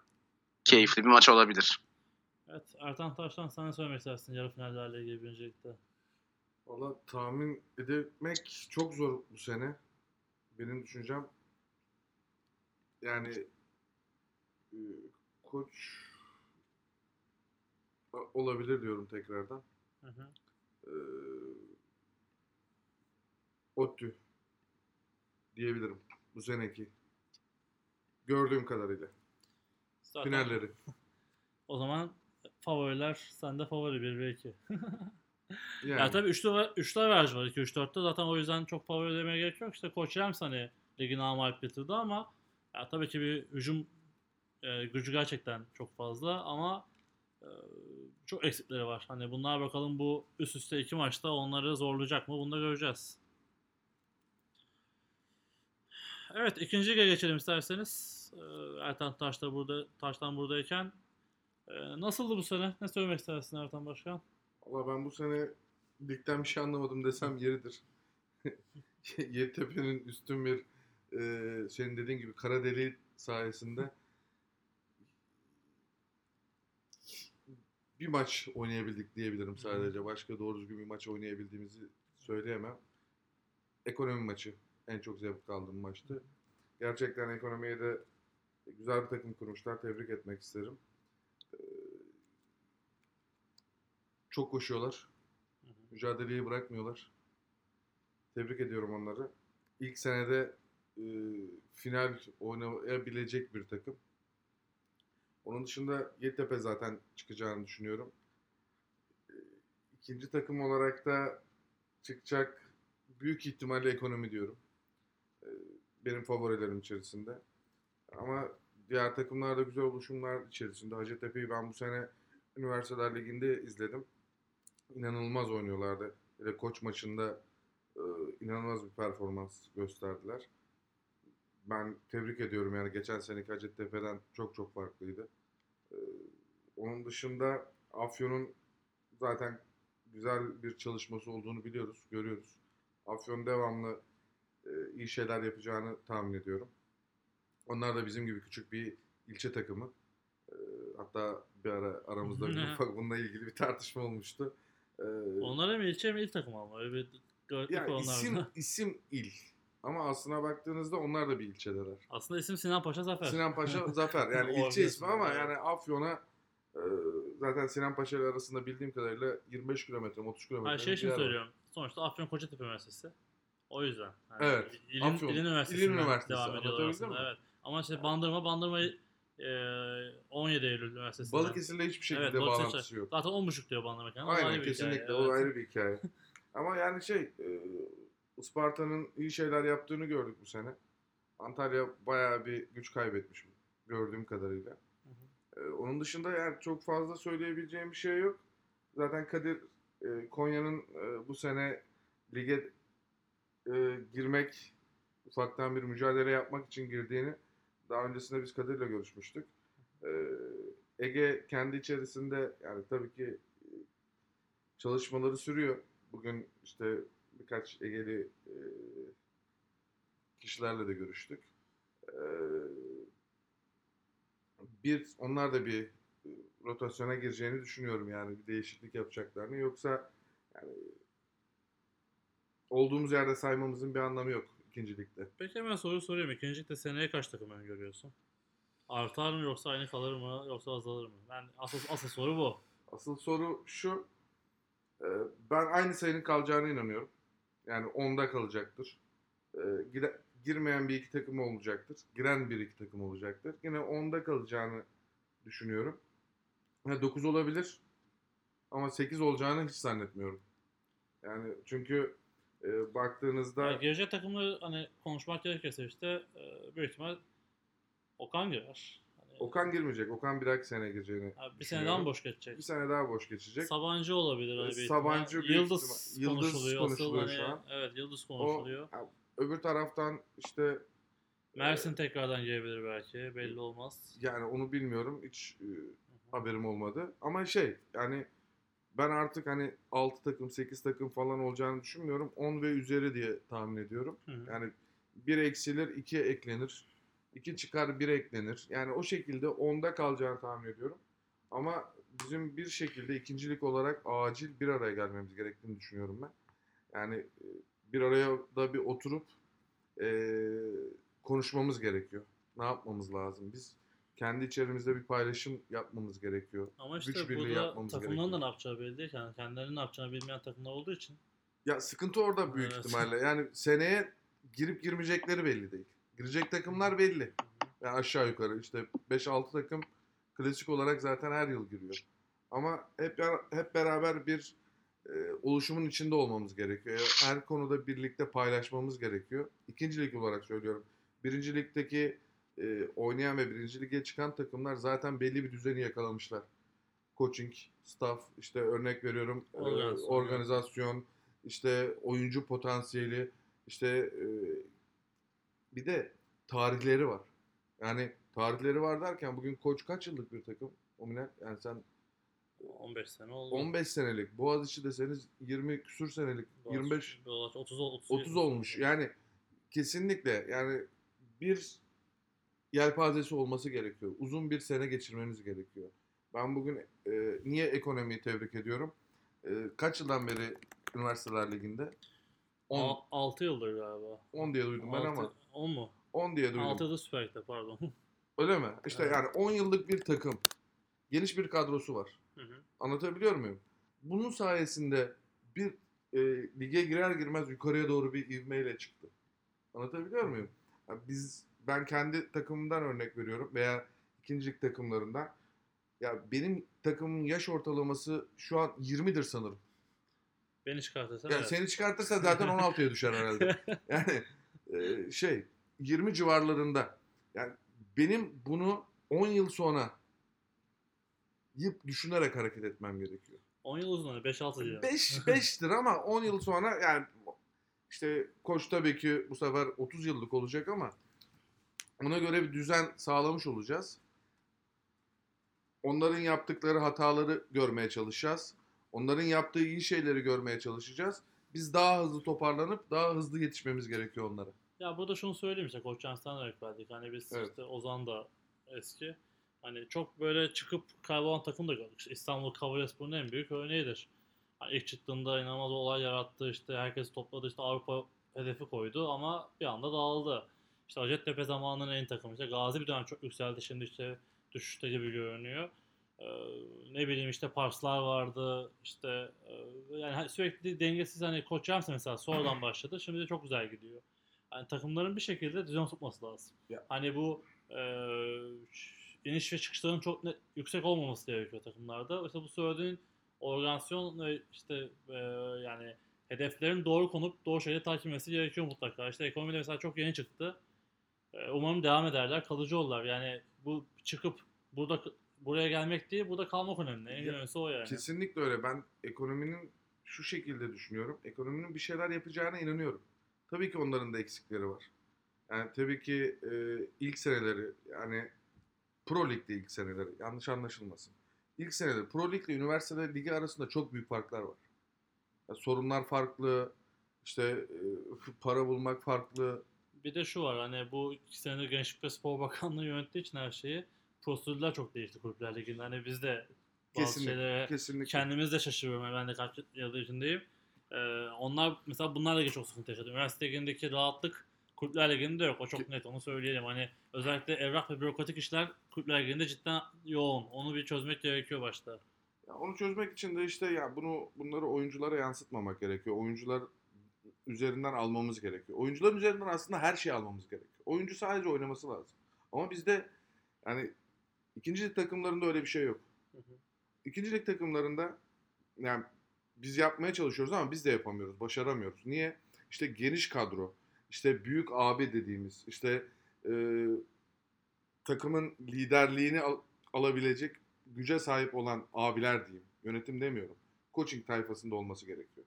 S3: keyifli bir maç olabilir.
S1: Evet. Ertan Taş'tan ne söylemek istersin yarı finallerle ilgili öncelikle?
S2: Valla tahmin edemek çok zor bu sene. Benim düşüncem yani e, koç olabilir diyorum tekrardan.
S1: Hı hı.
S2: E, diyebilirim bu seneki. Gördüğüm kadarıyla.
S1: Zaten
S2: Finalleri.
S1: O zaman favoriler sende favori 1 ve 2.
S2: Yani,
S1: Ya tabii üçlü, var- üçlü averaj var 2-3-4'te. Zaten o yüzden çok favori demeye gerek yok. İşte Koç Rams hani ligi namalip bitirdi ama ya tabii ki bir hücum e, gücü gerçekten çok fazla ama e, çok eksikleri var. Hani bunlar bakalım bu üst üste iki maçta onları zorlayacak mı? Bunu da göreceğiz. Evet ikinci geçelim isterseniz. Ee, Ertan Taş da burada, Taş'tan buradayken. Ee, nasıldı bu sene? Ne söylemek istersin Ertan Başkan?
S2: Valla ben bu sene ligden bir şey anlamadım desem yeridir. Yeditepe'nin üstün bir e, senin dediğin gibi kara deliği sayesinde bir maç oynayabildik diyebilirim sadece. Başka doğru düzgün bir maç oynayabildiğimizi söyleyemem. Ekonomi maçı en çok zevk aldığım maçtı. Gerçekten ekonomiye de güzel bir takım kurmuşlar. Tebrik etmek isterim. Ee, Çok koşuyorlar. Mücadeleyi bırakmıyorlar. Tebrik ediyorum onları. İlk senede e, final oynayabilecek bir takım. Onun dışında Yeditepe zaten çıkacağını düşünüyorum. E, İkinci takım olarak da çıkacak büyük ihtimalle ekonomi diyorum. E, Benim favorilerim içerisinde. Ama diğer takımlar da güzel oluşumlar içerisinde. Hacettepe'yi ben bu sene Üniversiteler Ligi'nde izledim. İnanılmaz oynuyorlardı. Hele koç maçında e, inanılmaz bir performans gösterdiler. Ben tebrik ediyorum yani geçen seneki Hacettepe'den çok çok farklıydı. E, onun dışında Afyon'un zaten güzel bir çalışması olduğunu biliyoruz, görüyoruz. Afyon devamlı e, iyi şeyler yapacağını tahmin ediyorum. Onlar da bizim gibi küçük bir ilçe takımı. E, hatta bir ara aramızda bir ufak bununla ilgili bir tartışma olmuştu. E,
S1: Onlara mı ilçe mi il takım ama öyle bir gariplik
S2: ya
S1: var
S2: isim
S1: onlarda.
S2: isim il. Ama aslına baktığınızda onlar da bir ilçedeler.
S1: Aslında isim Sinan Paşa Zafer.
S2: Sinan Paşa Zafer. Yani ilçe ismi ama yani Afyon'a e, zaten Sinan Paşa ile arasında bildiğim kadarıyla 25 kilometre, 30 kilometre.
S1: Hayır şey için
S2: yer var.
S1: söylüyorum. Sonuçta Afyon Kocatepe Üniversitesi. O yüzden. Yani
S2: Evet,
S1: İlin,
S2: Afyon.
S1: İlin Üniversitesi.
S2: İlin Üniversitesi,
S1: Devam
S2: anlatabildim
S1: aslında.
S2: mi?
S1: Evet. Ama işte Bandırma, Bandırma e, 17 Eylül Üniversitesi.
S2: Balıkesir'le hiçbir şekilde
S1: Evet,
S2: bağlantısı yok.
S1: Zaten 10.5 diyor Bandırma ayrı
S2: Aynen
S1: bir
S2: kesinlikle
S1: hikaye,
S2: o
S1: evet.
S2: ayrı bir hikaye. Ama yani şey e, Isparta'nın iyi şeyler yaptığını gördük bu sene. Antalya bayağı bir güç kaybetmiş gördüğüm kadarıyla.
S1: Hı hı.
S2: E, onun dışında yani çok fazla söyleyebileceğim bir şey yok. Zaten Kadir e, Konya'nın e, bu sene lige e, girmek ufaktan bir mücadele yapmak için girdiğini daha öncesinde biz Kadir'le görüşmüştük. E, Ege kendi içerisinde yani tabii ki e, çalışmaları sürüyor. Bugün işte birkaç Ege'li e, kişilerle de görüştük. E, bir onlar da bir e, rotasyona gireceğini düşünüyorum yani bir değişiklik yapacaklarını. Yoksa yani olduğumuz yerde saymamızın bir anlamı yok ikincilikte.
S1: Peki hemen soru soruyorum. İkincilikte seneye kaç takım öngörüyorsun? Artar mı yoksa aynı kalır mı yoksa azalır mı? Ben asıl asıl soru bu.
S2: Asıl soru şu. e, Ben aynı sayının kalacağına inanıyorum. Yani 10'da kalacaktır. E, gire- Girmeyen bir iki takım olacaktır. Giren bir iki takım olacaktır. Yine 10'da kalacağını düşünüyorum. 9 olabilir. Ama 8 olacağını hiç zannetmiyorum. Yani çünkü e, baktığınızda
S1: Yani gelecek takımları hani konuşmak gerekirse işte e, büyük ihtimal Okan girer. Hani,
S2: Okan girmeyecek. Okan bir dahaki sene gireceğini
S1: abi bir
S2: düşünüyorum.
S1: seneden boş geçecek.
S2: Bir sene daha boş geçecek.
S1: Sabancı olabilir
S2: E,
S1: bir
S2: Sabancı
S1: ihtimal.
S2: büyük
S1: Yıldız,
S2: ihtimal- Yıldız
S1: konuşuluyor. Asıl
S2: konuşuluyor
S1: hani-
S2: şu an.
S1: Evet Yıldız
S2: O,
S1: konuşuluyor.
S2: öbür taraftan işte
S1: Mersin tekrardan gelebilir belki. Belli olmaz.
S2: Yani onu bilmiyorum. Hiç e, haberim olmadı. Ama şey yani ben artık hani 6 takım 8 takım falan olacağını düşünmüyorum. 10 ve üzeri diye tahmin ediyorum.
S1: Hı hı.
S2: Yani 1 eksilir 2 eklenir. 2 çıkar 1 eklenir. Yani o şekilde 10'da kalacağını tahmin ediyorum. Ama bizim bir şekilde ikincilik olarak acil bir araya gelmemiz gerektiğini düşünüyorum ben. Yani e, bir araya da bir oturup e, konuşmamız gerekiyor. Ne yapmamız lazım? Biz kendi içerimizde bir paylaşım yapmamız gerekiyor.
S1: Ama işte
S2: güç birliği
S1: burada
S2: yapmamız
S1: takımların da
S2: gerekiyor.
S1: ne yapacağı belli değil. Yani kendilerinin ne yapacağını bilmeyen takımlar olduğu için.
S2: Ya sıkıntı orada büyük
S1: Evet.
S2: ihtimalle. Yani seneye girip girmeyecekleri belli değil. Girecek takımlar belli. Yani aşağı yukarı işte 5-6 takım klasik olarak zaten her yıl giriyor. Ama hep hep beraber bir e, oluşumun içinde olmamız gerekiyor. Her konuda birlikte paylaşmamız gerekiyor. İkinci lig olarak söylüyorum. Birinci ligdeki e, oynayan ve birinci lige çıkan takımlar zaten belli bir düzeni yakalamışlar. Coaching, staff, işte örnek veriyorum e,
S1: Organizasyon.
S2: organizasyon, işte oyuncu potansiyeli, işte e, bir de tarihleri var. Yani tarihleri var derken bugün koç kaç yıllık bir takım? Omine yani sen
S1: 15 sene oldu.
S2: 15 senelik. Boğaziçi deseniz 20 küsür senelik. 25
S1: Boğaziçi 30 30
S2: 30 olmuş. Yani kesinlikle yani bir yelpazesi olması gerekiyor. Uzun bir sene geçirmeniz gerekiyor. Ben bugün e, niye ekonomiyi tebrik ediyorum? E, kaç yıldan beri Üniversiteler Ligi'nde? 10,
S1: 6 yıldır galiba.
S2: 10 diye duydum ben ama
S1: 10 mu?
S2: 10 diye duydum.
S1: 6 yılda Süper Lig'de pardon.
S2: Öyle mi? İşte
S1: Evet.
S2: yani 10 yıllık bir takım. Geniş bir kadrosu var.
S1: Hı hı.
S2: Anlatabiliyor muyum? Bunun sayesinde bir e, lige girer girmez yukarıya doğru bir ivmeyle çıktı. Anlatabiliyor muyum? Ya biz ben kendi takımımdan örnek veriyorum veya ikincilik takımlarından. Ya benim takımın yaş ortalaması şu an 20'dir sanırım.
S1: Beni çıkartırsan
S2: Yani
S1: evet.
S2: seni çıkartırsa zaten 16'ya düşer herhalde. Yani e, şey 20 civarlarında. Yani benim bunu 10 yıl sonra yıp düşünerek hareket etmem gerekiyor.
S1: 10 yıl uzun hani 5-6 diyelim.
S2: 5 5'tir ama 10 yıl sonra yani işte koç tabii ki bu sefer 30 yıllık olacak ama ona göre bir düzen sağlamış olacağız. Onların yaptıkları hataları görmeye çalışacağız. Onların yaptığı iyi şeyleri görmeye çalışacağız. Biz daha hızlı toparlanıp daha hızlı yetişmemiz gerekiyor onlara.
S1: Ya burada şunu söyleyeyim işte Koç örnek verdik. Hani biz
S2: Evet.
S1: işte Ozan da eski. Hani çok böyle çıkıp kaybolan takım da gördük. İşte İstanbul Kavalyespor'un en büyük örneğidir. Hani ilk çıktığında inanılmaz olay yarattı. İşte herkes topladı işte Avrupa hedefi koydu ama bir anda dağıldı. İşte Hacettepe zamanının en takımı. İşte Gazi bir dönem çok yükseldi. Şimdi işte düşüşte gibi görünüyor. Ee, ne bileyim işte Parslar vardı. İşte e, yani sürekli dengesiz hani Koç Yamsı mesela sonradan başladı. Şimdi de çok güzel gidiyor. Yani takımların bir şekilde düzen tutması lazım.
S2: Ya.
S1: Hani bu e, iniş ve çıkışların çok net, yüksek olmaması gerekiyor takımlarda. İşte bu söylediğin organizasyon ve işte e, yani hedeflerin doğru konup doğru şekilde takip edilmesi gerekiyor mutlaka. İşte ekonomide mesela çok yeni çıktı. E, umarım devam ederler, kalıcı olurlar. Yani bu çıkıp burada buraya gelmek değil, burada kalmak önemli. En
S2: Ya,
S1: önemlisi o yani.
S2: Kesinlikle öyle. Ben ekonominin şu şekilde düşünüyorum. Ekonominin bir şeyler yapacağına inanıyorum. Tabii ki onların da eksikleri var. Yani tabii ki e, ilk seneleri yani Pro Lig'de ilk seneleri yanlış anlaşılmasın. İlk seneleri Pro Lig ile üniversite ligi arasında çok büyük farklar var. Yani sorunlar farklı. işte e, para bulmak farklı.
S1: Bir de şu var hani bu iki senedir Gençlik ve Spor Bakanlığı yönettiği için her şeyi prosedürler çok değişti kulüpler liginde. Hani biz de bazı
S2: Kesinlikle.
S1: şeylere
S2: Kesinlikle.
S1: kendimiz de şaşırıyorum. Yani Ben de kaç yıldır içindeyim. Ee, onlar mesela bunlarla ilgili çok sıkıntı yaşadı. Üniversite ligindeki rahatlık kulüpler liginde yok. O çok net onu söyleyelim. Hani özellikle evrak ve bürokratik işler kulüpler liginde cidden yoğun. Onu bir çözmek gerekiyor başta.
S2: Ya onu çözmek için de işte ya bunu bunları oyunculara yansıtmamak gerekiyor. Oyuncular üzerinden almamız gerekiyor. Oyuncuların üzerinden aslında her şeyi almamız gerekiyor. Oyuncu sadece oynaması lazım. Ama bizde yani ikinci lig takımlarında öyle bir şey yok.
S1: Hı hı.
S2: İkinci lig takımlarında yani biz yapmaya çalışıyoruz ama biz de yapamıyoruz, başaramıyoruz. Niye? İşte geniş kadro, işte büyük abi dediğimiz, işte e, takımın liderliğini al- alabilecek güce sahip olan abiler diyeyim. Yönetim demiyorum. Coaching tayfasında olması gerekiyor.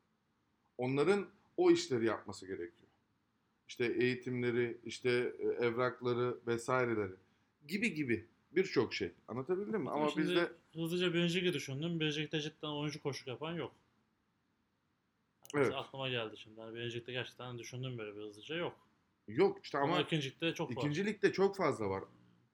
S2: Onların o işleri yapması gerekiyor. İşte eğitimleri, işte e, evrakları vesaireleri gibi gibi birçok şey. Anlatabildim mi? Ama
S1: Şimdi
S2: bizde
S1: hızlıca ligi düşündüm. Ligde cidden oyuncu koşuk yapan yok.
S2: Evet.
S1: Aklıma geldi şimdi. Yani ligde gerçekten düşündüm böyle bir hızlıca yok.
S2: yok işte
S1: Ama,
S2: ama
S1: ikinci ligde çok var.
S2: ikinci ligde çok fazla var.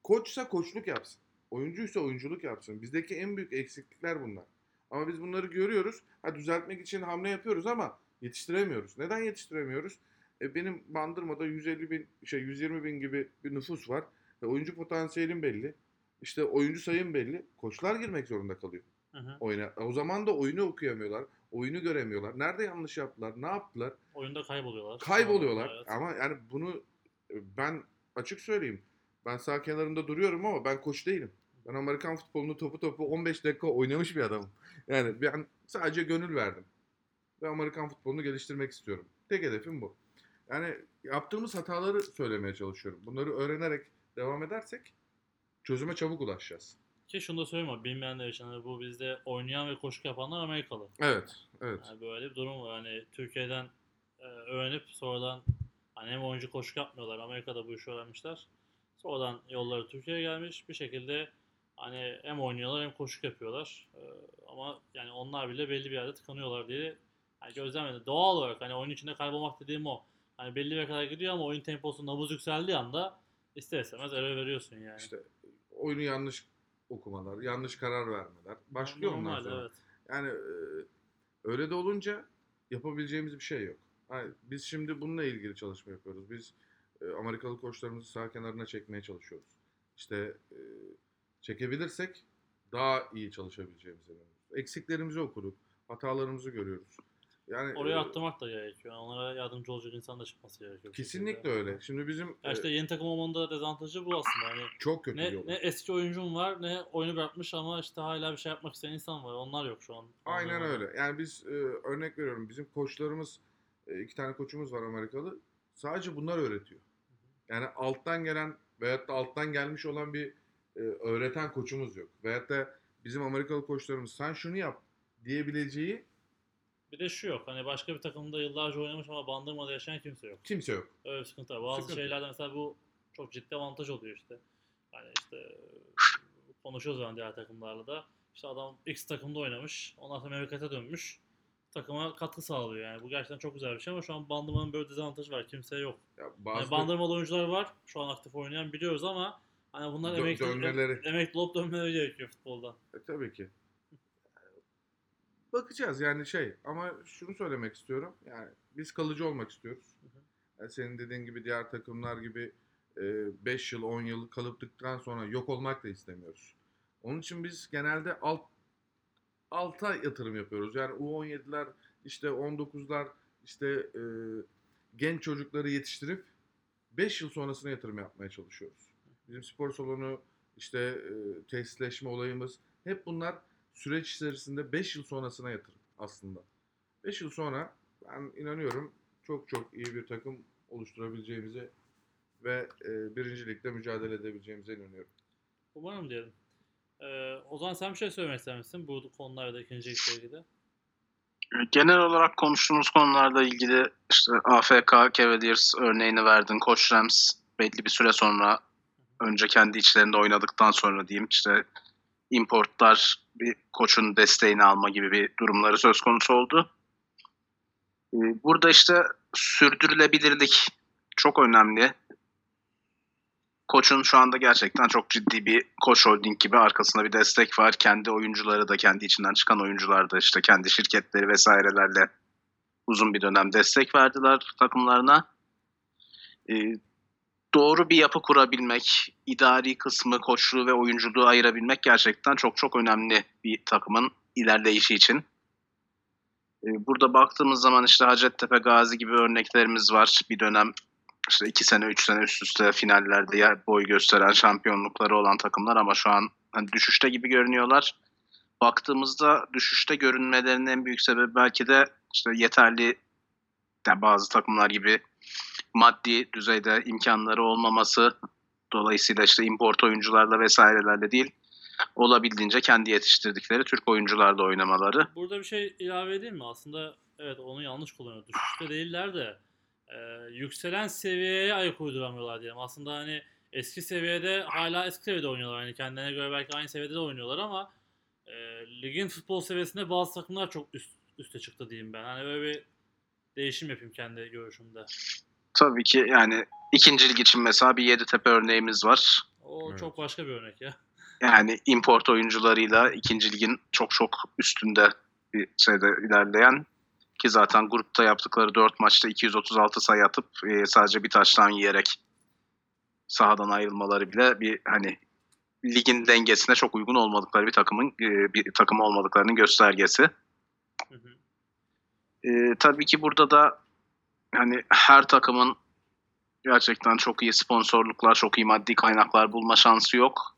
S2: Koçsa koçluk yapsın. Oyuncuysa oyunculuk yapsın. Bizdeki en büyük eksiklikler bunlar. Ama biz bunları görüyoruz. Ha düzeltmek için hamle yapıyoruz ama yetiştiremiyoruz. Neden yetiştiremiyoruz? E, benim Bandırma'da 150 bin, şey 120 bin gibi bir nüfus var. E, oyuncu potansiyelim belli. İşte oyuncu sayım belli. Koçlar girmek zorunda kalıyor
S1: Hı hı.
S2: oyuna. O zaman da oyunu okuyamıyorlar. Oyunu göremiyorlar. Nerede yanlış yaptılar? Ne yaptılar?
S1: Oyunda kayboluyorlar.
S2: Kayboluyorlar.
S1: Evet.
S2: Ama yani bunu e, ben açık söyleyeyim. Ben sağ kenarında duruyorum ama ben koç değilim. Ben Amerikan futbolunu topu topu 15 dakika oynamış bir adamım. Yani ben sadece gönül verdim. Ve Amerikan futbolunu geliştirmek istiyorum. Tek hedefim bu. Yani yaptığımız hataları söylemeye çalışıyorum. Bunları öğrenerek devam edersek çözüme çabuk ulaşacağız.
S1: Ki şunu da söyleyeyim bilmeyenler için hani bu bizde oynayan ve koşu yapanlar Amerikalı.
S2: Evet, evet.
S1: Yani böyle bir durum var. Hani Türkiye'den e, öğrenip sonradan hani hem oyuncu koşu yapmıyorlar. Amerika'da bu işi öğrenmişler. Sonradan yolları Türkiye'ye gelmiş. Bir şekilde hani hem oynuyorlar hem koşu yapıyorlar. E, ama yani onlar bile belli bir yerde tıkanıyorlar diye yani gözlemledim. Doğal olarak hani oyun içinde kaybolmak dediğim o. Hani belli bir kadar gidiyor ama oyun temposu nabız yükseldiği anda ister istemez eve veriyorsun yani.
S2: İşte oyunu yanlış okumalar, yanlış karar vermeler. Başlıyor onlar
S1: Normal,
S2: sonra.
S1: evet.
S2: Yani e, öyle de olunca yapabileceğimiz bir şey yok. Hayır, biz şimdi bununla ilgili çalışma yapıyoruz. Biz e, Amerikalı koçlarımızı sağ kenarına çekmeye çalışıyoruz. İşte e, çekebilirsek daha iyi çalışabileceğimize inanıyoruz. Eksiklerimizi okuduk, hatalarımızı görüyoruz. Yani
S1: Oraya
S2: e,
S1: attırmak da gerekiyor. Yani onlara yardımcı olacak insan da çıkması gerekiyor.
S2: kesinlikle öyle. Şimdi bizim
S1: Ya işte
S2: e,
S1: yeni takım olmanın da dezavantajı bu aslında. Hani
S2: çok kötü bir
S1: ne,
S2: yol.
S1: ne eski oyuncun var ne oyunu bırakmış ama işte hala bir şey yapmak isteyen insan var. Onlar yok şu an.
S2: Aynen
S1: Onların-
S2: öyle. Yani biz e, örnek veriyorum. Bizim koçlarımız e, iki tane koçumuz var Amerikalı. Sadece bunlar öğretiyor. Yani alttan gelen veyahut da alttan gelmiş olan bir e, öğreten koçumuz yok. Veyahut da bizim Amerikalı koçlarımız sen şunu yap diyebileceği
S1: Bir de şu yok. Hani başka bir takımda yıllarca oynamış ama bandırmada yaşayan kimse yok.
S2: kimse yok.
S1: Öyle bir sıkıntı var. Bazı
S2: Sıkıntı.
S1: şeylerde mesela bu çok ciddi avantaj oluyor işte. Hani işte konuşuyoruz yani diğer takımlarla da. İşte adam X takımda oynamış. Ondan sonra memlekete dönmüş. Takıma katkı sağlıyor yani. Bu gerçekten çok güzel bir şey ama şu an Bandırma'nın böyle dezavantajı var. Kimse yok.
S2: Ya
S1: Yani
S2: bazı
S1: Bandırmalı oyuncular var. Şu an aktif oynayan biliyoruz ama hani bunlar
S2: Dö-
S1: emekli,
S2: dönmeleri.
S1: emekli olup dönmeleri gerekiyor futbolda.
S2: E, tabii ki. Bakacağız yani şey ama şunu söylemek istiyorum. Yani biz kalıcı olmak istiyoruz. Yani senin dediğin gibi diğer takımlar gibi 5 yıl 10 yıl kalıptıktan sonra yok olmak da istemiyoruz. Onun için biz genelde alt alta yatırım yapıyoruz. Yani U17'ler işte 19'lar işte e, genç çocukları yetiştirip 5 yıl sonrasına yatırım yapmaya çalışıyoruz. Bizim spor salonu işte e, tesisleşme olayımız hep bunlar süreç içerisinde 5 yıl sonrasına yatırım aslında. 5 yıl sonra ben inanıyorum çok çok iyi bir takım oluşturabileceğimize ve e, birinci ligde mücadele edebileceğimize inanıyorum.
S1: Umarım diyelim. Ee, o zaman sen bir şey söylemek ister misin bu konularda ikinci ligle ilgili?
S3: Genel olarak konuştuğumuz konularla ilgili işte AFK Cavaliers örneğini verdin. Koç Rams belli bir süre sonra önce kendi içlerinde oynadıktan sonra diyeyim işte importlar bir koçun desteğini alma gibi bir durumları söz konusu oldu. Ee, Burada işte sürdürülebilirlik çok önemli. Koçun şu anda gerçekten çok ciddi bir koç holding gibi arkasında bir destek var. Kendi oyuncuları da kendi içinden çıkan oyuncular da işte kendi şirketleri vesairelerle uzun bir dönem destek verdiler takımlarına. Ee, doğru bir yapı kurabilmek, idari kısmı, koçluğu ve oyunculuğu ayırabilmek gerçekten çok çok önemli bir takımın ilerleyişi için. Ee, burada baktığımız zaman işte Hacettepe, Gazi gibi örneklerimiz var. Bir dönem işte iki sene, üç sene üst üste finallerde yer boy gösteren şampiyonlukları olan takımlar ama şu an hani düşüşte gibi görünüyorlar. Baktığımızda düşüşte görünmelerinin en büyük sebebi belki de işte yeterli yani bazı takımlar gibi maddi düzeyde imkanları olmaması dolayısıyla işte import oyuncularla vesairelerle değil olabildiğince kendi yetiştirdikleri Türk oyuncularla oynamaları.
S1: Burada bir şey ilave edeyim mi? Aslında evet onu yanlış kullanıyor. Düşüşte değiller de e, yükselen seviyeye ayak uyduramıyorlar diyelim. Aslında hani eski seviyede hala eski seviyede oynuyorlar. Yani kendilerine göre belki aynı seviyede de oynuyorlar ama e, ligin futbol seviyesinde bazı takımlar çok üst, üste çıktı diyeyim ben. Hani böyle bir değişim yapayım kendi görüşümde.
S3: Tabii ki yani ikinci lig için mesela bir Yeditepe örneğimiz var.
S1: O
S2: Evet.
S1: çok başka bir örnek ya.
S3: Yani import oyuncularıyla ikinci ligin çok çok üstünde bir şeyde ilerleyen ki zaten grupta yaptıkları 4 maçta 236 sayı atıp e, sadece bir taştan yiyerek sahadan ayrılmaları bile bir hani ligin dengesine çok uygun olmadıkları bir takımın e, bir takım olmadıklarının göstergesi.
S1: Hı hı.
S3: E, tabii ki burada da hani her takımın gerçekten çok iyi sponsorluklar, çok iyi maddi kaynaklar bulma şansı yok.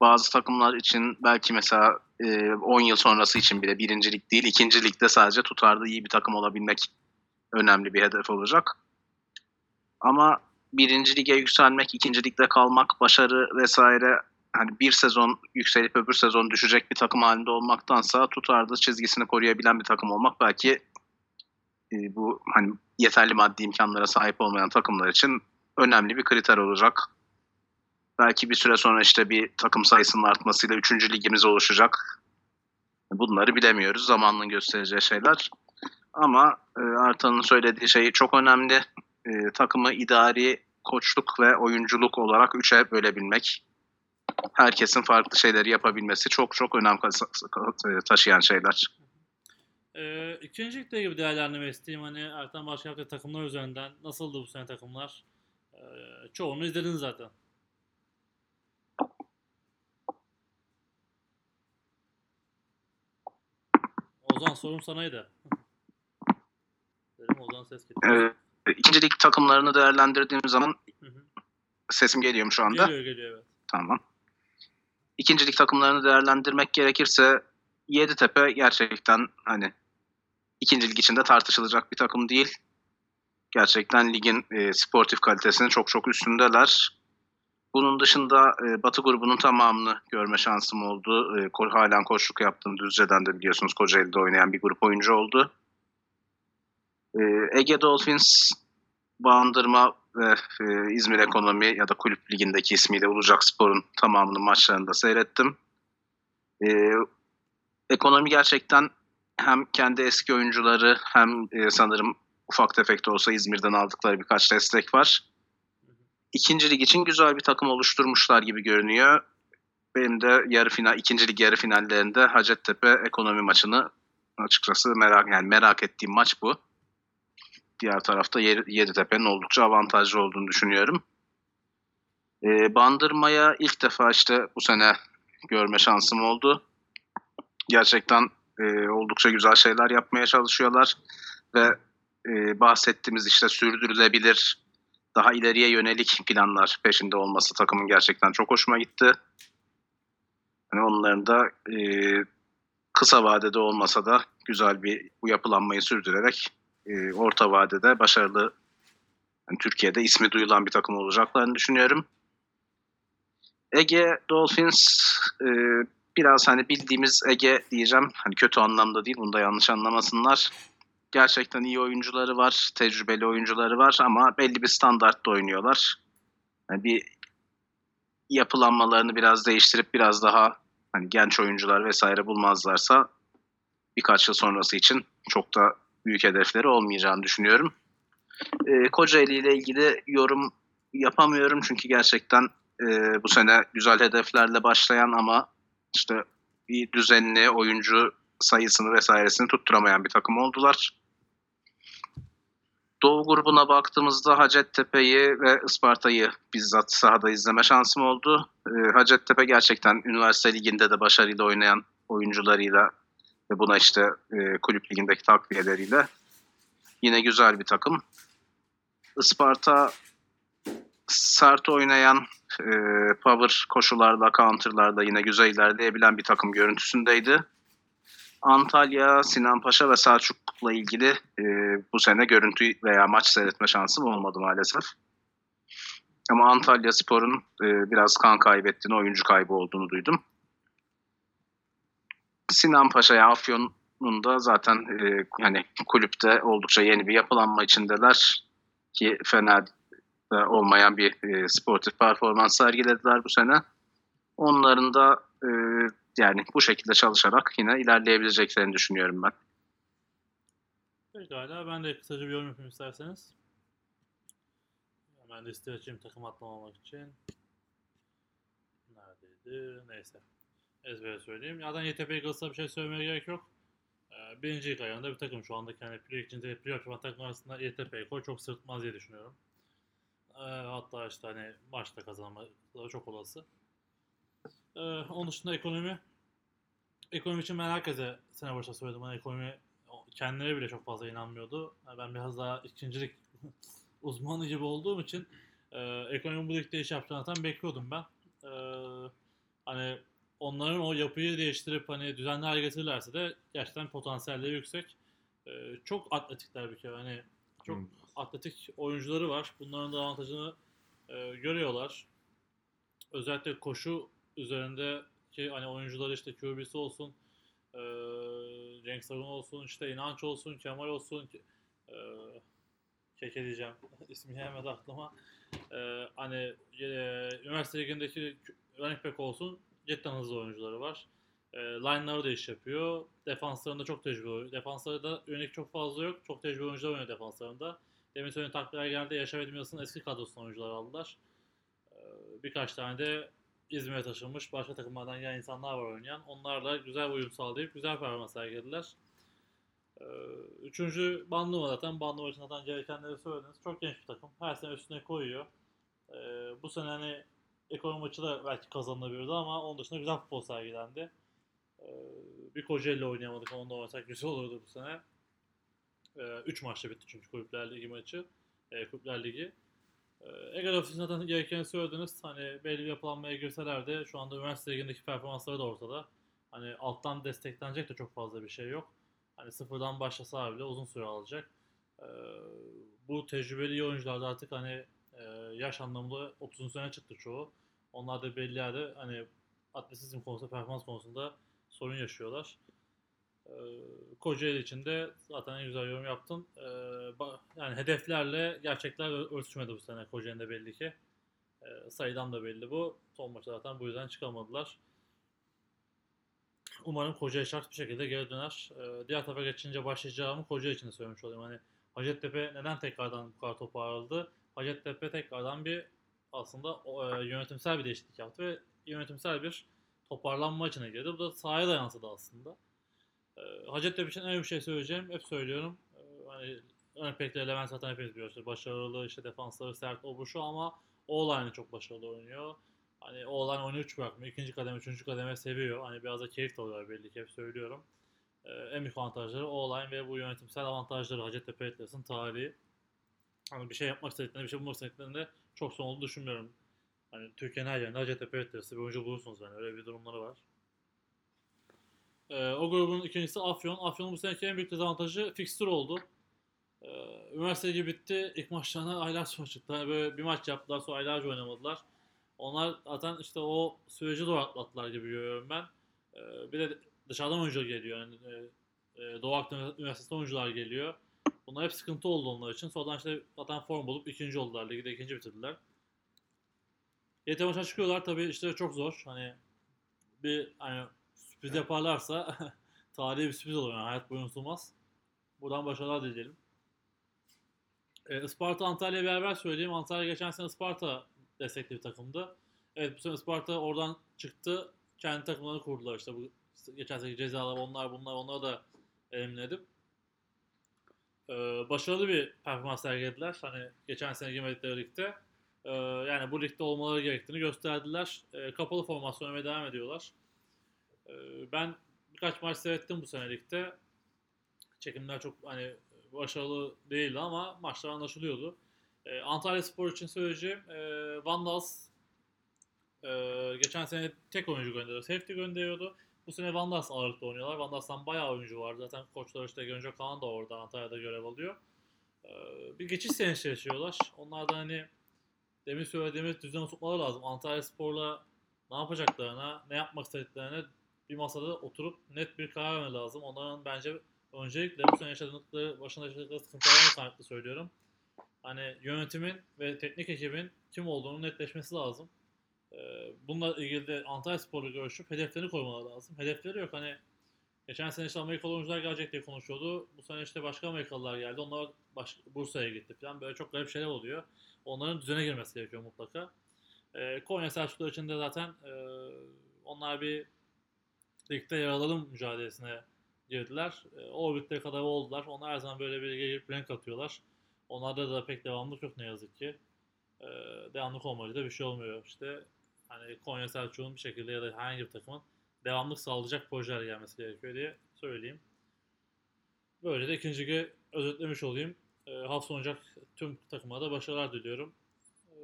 S3: Bazı takımlar için belki mesela e, 10 yıl sonrası için bile birinci lig değil, ikinci ligde sadece tutarlı iyi bir takım olabilmek önemli bir hedef olacak. Ama birinci lige yükselmek, ikinci ligde kalmak, başarı vesaire hani bir sezon yükselip öbür sezon düşecek bir takım halinde olmaktansa tutarlı çizgisini koruyabilen bir takım olmak belki e, bu hani yeterli maddi imkanlara sahip olmayan takımlar için önemli bir kriter olacak. Belki bir süre sonra işte bir takım sayısının artmasıyla üçüncü ligimiz oluşacak. Bunları bilemiyoruz. Zamanın göstereceği şeyler. Ama e, Artan'ın söylediği şey çok önemli. E, takımı idari, koçluk ve oyunculuk olarak üçe bölebilmek. Herkesin farklı şeyleri yapabilmesi çok çok önem kas- taşıyan şeyler.
S1: Ee, ikinci ligde gibi değerlendirmek isteyeyim. Hani Ertan Başkan yaptığı takımlar üzerinden nasıldı bu sene takımlar? Ee, çoğunu izledin zaten. Ozan sorum sanaydı. O zaman ses getir.
S3: Ee, ikinci lig takımlarını değerlendirdiğim zaman
S1: Hı hı.
S3: sesim geliyor mu şu anda?
S1: Geliyor geliyor evet.
S3: Tamam. İkinci lig takımlarını değerlendirmek gerekirse Yeditepe gerçekten hani ikinci lig içinde tartışılacak bir takım değil. Gerçekten ligin e, sportif kalitesinin çok çok üstündeler. Bunun dışında e, Batı grubunun tamamını görme şansım oldu. E, ko- halen koçluk yaptığım Düzce'den de biliyorsunuz Kocaeli'de oynayan bir grup oyuncu oldu. E, Ege Dolphins, Bandırma ve e, İzmir Ekonomi ya da kulüp ligindeki ismiyle Ulucak Spor'un tamamını maçlarını da seyrettim. E, ekonomi gerçekten hem kendi eski oyuncuları hem e, sanırım ufak tefek de olsa İzmir'den aldıkları birkaç destek var. İkinci lig için güzel bir takım oluşturmuşlar gibi görünüyor. Benim de yarı final, ikinci lig yarı finallerinde Hacettepe ekonomi maçını açıkçası merak yani merak ettiğim maç bu. Diğer tarafta Yedi- Yeditepe'nin oldukça avantajlı olduğunu düşünüyorum. Ee, Bandırma'ya ilk defa işte bu sene görme şansım oldu. Gerçekten e, oldukça güzel şeyler yapmaya çalışıyorlar ve e, bahsettiğimiz işte sürdürülebilir, daha ileriye yönelik planlar peşinde olması takımın gerçekten çok hoşuma gitti. Yani onların da e, kısa vadede olmasa da güzel bir bu yapılanmayı sürdürerek e, orta vadede başarılı yani Türkiye'de ismi duyulan bir takım olacaklarını düşünüyorum. Ege Dolphins e, biraz hani bildiğimiz Ege diyeceğim. Hani kötü anlamda değil. Bunu da yanlış anlamasınlar. Gerçekten iyi oyuncuları var. Tecrübeli oyuncuları var ama belli bir standartta oynuyorlar. Yani bir yapılanmalarını biraz değiştirip biraz daha hani genç oyuncular vesaire bulmazlarsa birkaç yıl sonrası için çok da büyük hedefleri olmayacağını düşünüyorum. E, Kocaeli ile ilgili yorum yapamıyorum çünkü gerçekten e, bu sene güzel hedeflerle başlayan ama işte bir düzenli oyuncu sayısını vesairesini tutturamayan bir takım oldular. Doğu grubuna baktığımızda Hacettepe'yi ve Isparta'yı bizzat sahada izleme şansım oldu. E, Hacettepe gerçekten üniversite liginde de başarıyla oynayan oyuncularıyla ve buna işte e, kulüp ligindeki takviyeleriyle yine güzel bir takım. Isparta sert oynayan e, power koşularda, counterlarda yine güzel ilerleyebilen bir takım görüntüsündeydi. Antalya, Sinan Paşa ve Selçuk'la ilgili e, bu sene görüntü veya maç seyretme şansım olmadı maalesef. Ama Antalya Spor'un e, biraz kan kaybettiğini, oyuncu kaybı olduğunu duydum. Sinan Paşa'ya Afyon'un da zaten e, yani kulüpte oldukça yeni bir yapılanma içindeler ki fena olmayan bir e, sportif performans sergilediler bu sene. Onların da e, yani bu şekilde çalışarak yine ilerleyebileceklerini düşünüyorum ben.
S1: Pekala ben de kısaca bir yorum yapayım isterseniz. Hemen liste açayım takım atlamamak için. Neredeydi? Neyse. Ezbere söyleyeyim. Zaten YTP'ye Galatasaray'a bir şey söylemeye gerek yok. Ee, birinci ayağında bir takım şu andaki hani play içinde play yapan takım arasında YTP'yi koy çok sırtmaz diye düşünüyorum. Ee, hatta işte hani maçta kazanmaları çok olası. Ee, onun dışında ekonomi. Ekonomi için ben herkese sene başta söyledim. Hani ekonomi kendileri bile çok fazla inanmıyordu. Yani ben biraz daha ikincilik uzmanı gibi olduğum için e, ekonomi bu ligde iş yapacağını zaten bekliyordum ben. E, hani onların o yapıyı değiştirip hani düzenli hale getirirlerse de gerçekten potansiyelleri yüksek. E, çok atletikler bir kere. Hani çok. Atletik oyuncuları var. Bunların da avantajını e, görüyorlar. Özellikle koşu üzerindeki hani oyuncuları işte QB'si olsun, e, Cenk Sarın olsun, işte İnanç olsun, Kemal olsun, e, Keke diyeceğim. İsmi gelmedi aklıma. E, hani e, üniversite ligindeki running back olsun, cidden hızlı oyuncuları var. E, line'ları da iş yapıyor. Defanslarında çok tecrübeli. Defansları da yönelik çok fazla yok. Çok tecrübeli oyuncular oynuyor defanslarında. Demin söylediğim takviyeler geldi. Yaşar Edmiyas'ın eski kadrosundan oyuncular aldılar. E, birkaç tane de İzmir'e taşınmış başka takımlardan gelen insanlar var oynayan. Onlarla güzel uyum sağlayıp güzel performans sergilediler. Ee, üçüncü Bandırma zaten. Bandırma için zaten gerekenleri söylediniz. Çok genç bir takım. Her sene üstüne koyuyor. Ee, bu sene hani ekonomi maçı da belki kazanılabilirdi ama onun dışında güzel futbol sergilendi. Ee, bir Kocaeli oynayamadık. Onunla oynasak güzel olurdu bu sene. 3 maçta bitti çünkü Kulüpler Ligi maçı. E, Kulüpler Ligi. Egal Ofis'in zaten gerekeni söylediniz. Hani belli bir yapılanmaya girseler de şu anda üniversite ligindeki performansları da ortada. Hani alttan desteklenecek de çok fazla bir şey yok. Hani sıfırdan başlasa bile uzun süre alacak. E, bu tecrübeli oyuncular da artık hani e, yaş anlamında 30'un sene çıktı çoğu. Onlar da belli yerde hani atletizm konusunda, performans konusunda sorun yaşıyorlar. Ee, Kocaeli için de zaten en güzel yorum yaptın. Ee, yani hedeflerle gerçekler örtüşmedi bu sene Kocaeli'nde belli ki. Ee, sayıdan da belli bu. Son maçta zaten bu yüzden çıkamadılar. Umarım Kocaeli şart bir şekilde geri döner. Diğer tarafa geçince başlayacağımı Kocaeli için de söylemiş olayım. Hani Hacettepe neden tekrardan bu kadar toparladı? Hacettepe tekrardan bir aslında e, yönetimsel bir değişiklik yaptı ve yönetimsel bir toparlanma içine girdi. Bu da sahaya da yansıdı aslında. E, Hacettepe için en önemli şey söyleyeceğim. Hep söylüyorum. E, hani örnekleri Levent zaten hepimiz biliyoruz. İşte başarılı, işte defansları sert, o bu şu ama Oğlan çok başarılı oynuyor. Hani Oğlan oyunu 3 bırakmıyor. İkinci kademe, üçüncü kademe seviyor. Hani biraz da keyif de alıyor belli ki hep söylüyorum. E, en büyük avantajları Oğlan ve bu yönetimsel avantajları Hacettepe Atlas'ın tarihi. Hani bir şey yapmak istediklerinde, bir şey bulmak istediklerinde çok son olduğunu düşünmüyorum. Hani Türkiye'nin her yerinde Hacettepe Atlas'ı bir oyuncu bulursunuz yani öyle bir durumları var. Ee, o grubun ikincisi Afyon. Afyon'un bu seneki en büyük dezavantajı fikstür oldu. Ee, üniversite gibi bitti. İlk maçlarına aylar sonra çıktı. Yani böyle bir maç yaptılar sonra aylarca oynamadılar. Onlar zaten işte o süreci doğru atlattılar gibi görüyorum ben. Ee, bir de dışarıdan oyuncu geliyor. Yani, e, e, Doğu Akdeniz Üniversitesi oyuncular geliyor. Bunlar hep sıkıntı oldu onlar için. Sonradan işte zaten form bulup ikinci oldular. Ligde ikinci bitirdiler. YT maça çıkıyorlar. Tabii işte çok zor. Hani bir hani sürpriz yaparlarsa tarihi bir sürpriz olur. Yani hayat boyu unutulmaz. Buradan başarılar dileyelim. E, Isparta Antalya'ya beraber söyleyeyim. Antalya geçen sene Isparta destekli bir takımdı. Evet bu sene Isparta oradan çıktı. Kendi takımlarını kurdular işte. Bu geçen seneki cezalar onlar bunlar onları da elimine edip. E, başarılı bir performans sergilediler. Hani geçen sene girmedikleri ligde. E, yani bu ligde olmaları gerektiğini gösterdiler. E, kapalı formasyon oynamaya devam ediyorlar. E, ben birkaç maç seyrettim bu sene ligde. Çekimler çok hani başarılı değildi ama maçlar anlaşılıyordu. E, Antalya Spor için söyleyeceğim. E, Vandals e, geçen sene tek oyuncu gönderiyordu. Safety gönderiyordu. Bu sene Vandals ağırlıklı oynuyorlar. Vandals'tan bayağı oyuncu var. Zaten koçlar işte Gönce Kaan da orada Antalya'da görev alıyor. E, bir geçiş senesi yaşıyorlar. Onlar da hani demin söylediğimiz düzen oturtmaları lazım. Antalya Spor'la ne yapacaklarına, ne yapmak istediklerine bir masada oturup net bir karar vermeleri lazım. Onların bence öncelikle bu sene yaşadıkları, başında yaşadıkları sıkıntılardan kaynaklı söylüyorum. Hani yönetimin ve teknik ekibin kim olduğunu netleşmesi lazım. Ee, bununla ilgili de Antalya Spor'la görüşüp hedeflerini koymaları lazım. Hedefleri yok. Hani geçen sene işte Amerikalı oyuncular gelecek diye konuşuyordu. Bu sene işte başka Amerikalılar geldi. Onlar baş, Bursa'ya gitti falan. Böyle çok garip şeyler oluyor. Onların düzene girmesi gerekiyor mutlaka. Ee, Konya Selçuklu için de zaten e, onlar bir ligde yer alalım mücadelesine girdiler. E, o ligde kadar oldular. Onlar her zaman böyle bir gelip renk atıyorlar. Onlarda da pek devamlık yok ne yazık ki. E, devamlık olmayınca da bir şey olmuyor. İşte hani Konya Selçuk'un bir şekilde ya da herhangi bir takımın devamlık sağlayacak projeler gelmesi gerekiyor diye söyleyeyim. Böyle de ikinci ligi özetlemiş olayım. E, hafta oynayacak tüm takımlara da başarılar diliyorum. E,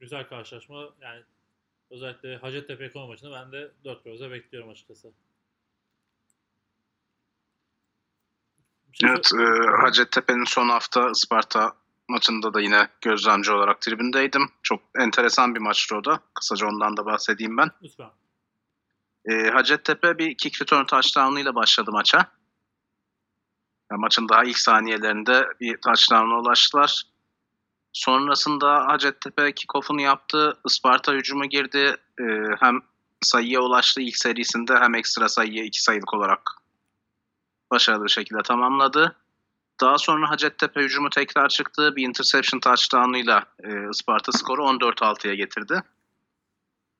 S1: güzel karşılaşma. Yani özellikle Hacettepe Ekonomi maçını ben de dört gözle bekliyorum açıkçası. Şey
S3: Evet, e, Hacettepe'nin son hafta Isparta maçında da yine gözlemci olarak tribündeydim. Çok enteresan bir maçtı o da. Kısaca ondan da bahsedeyim ben.
S1: Lütfen.
S3: E, Hacettepe bir kick return touchdown'ıyla başladı maça. Yani maçın daha ilk saniyelerinde bir touchdown'a ulaştılar. Sonrasında Hacettepe kickoff'unu yaptı. Isparta hücuma girdi. E, hem sayıya ulaştı ilk serisinde hem ekstra sayıya iki sayılık olarak başarılı bir şekilde tamamladı. Daha sonra Hacettepe hücumu tekrar çıktı. Bir interception touchdown'ıyla e, Isparta skoru 14-6'ya getirdi.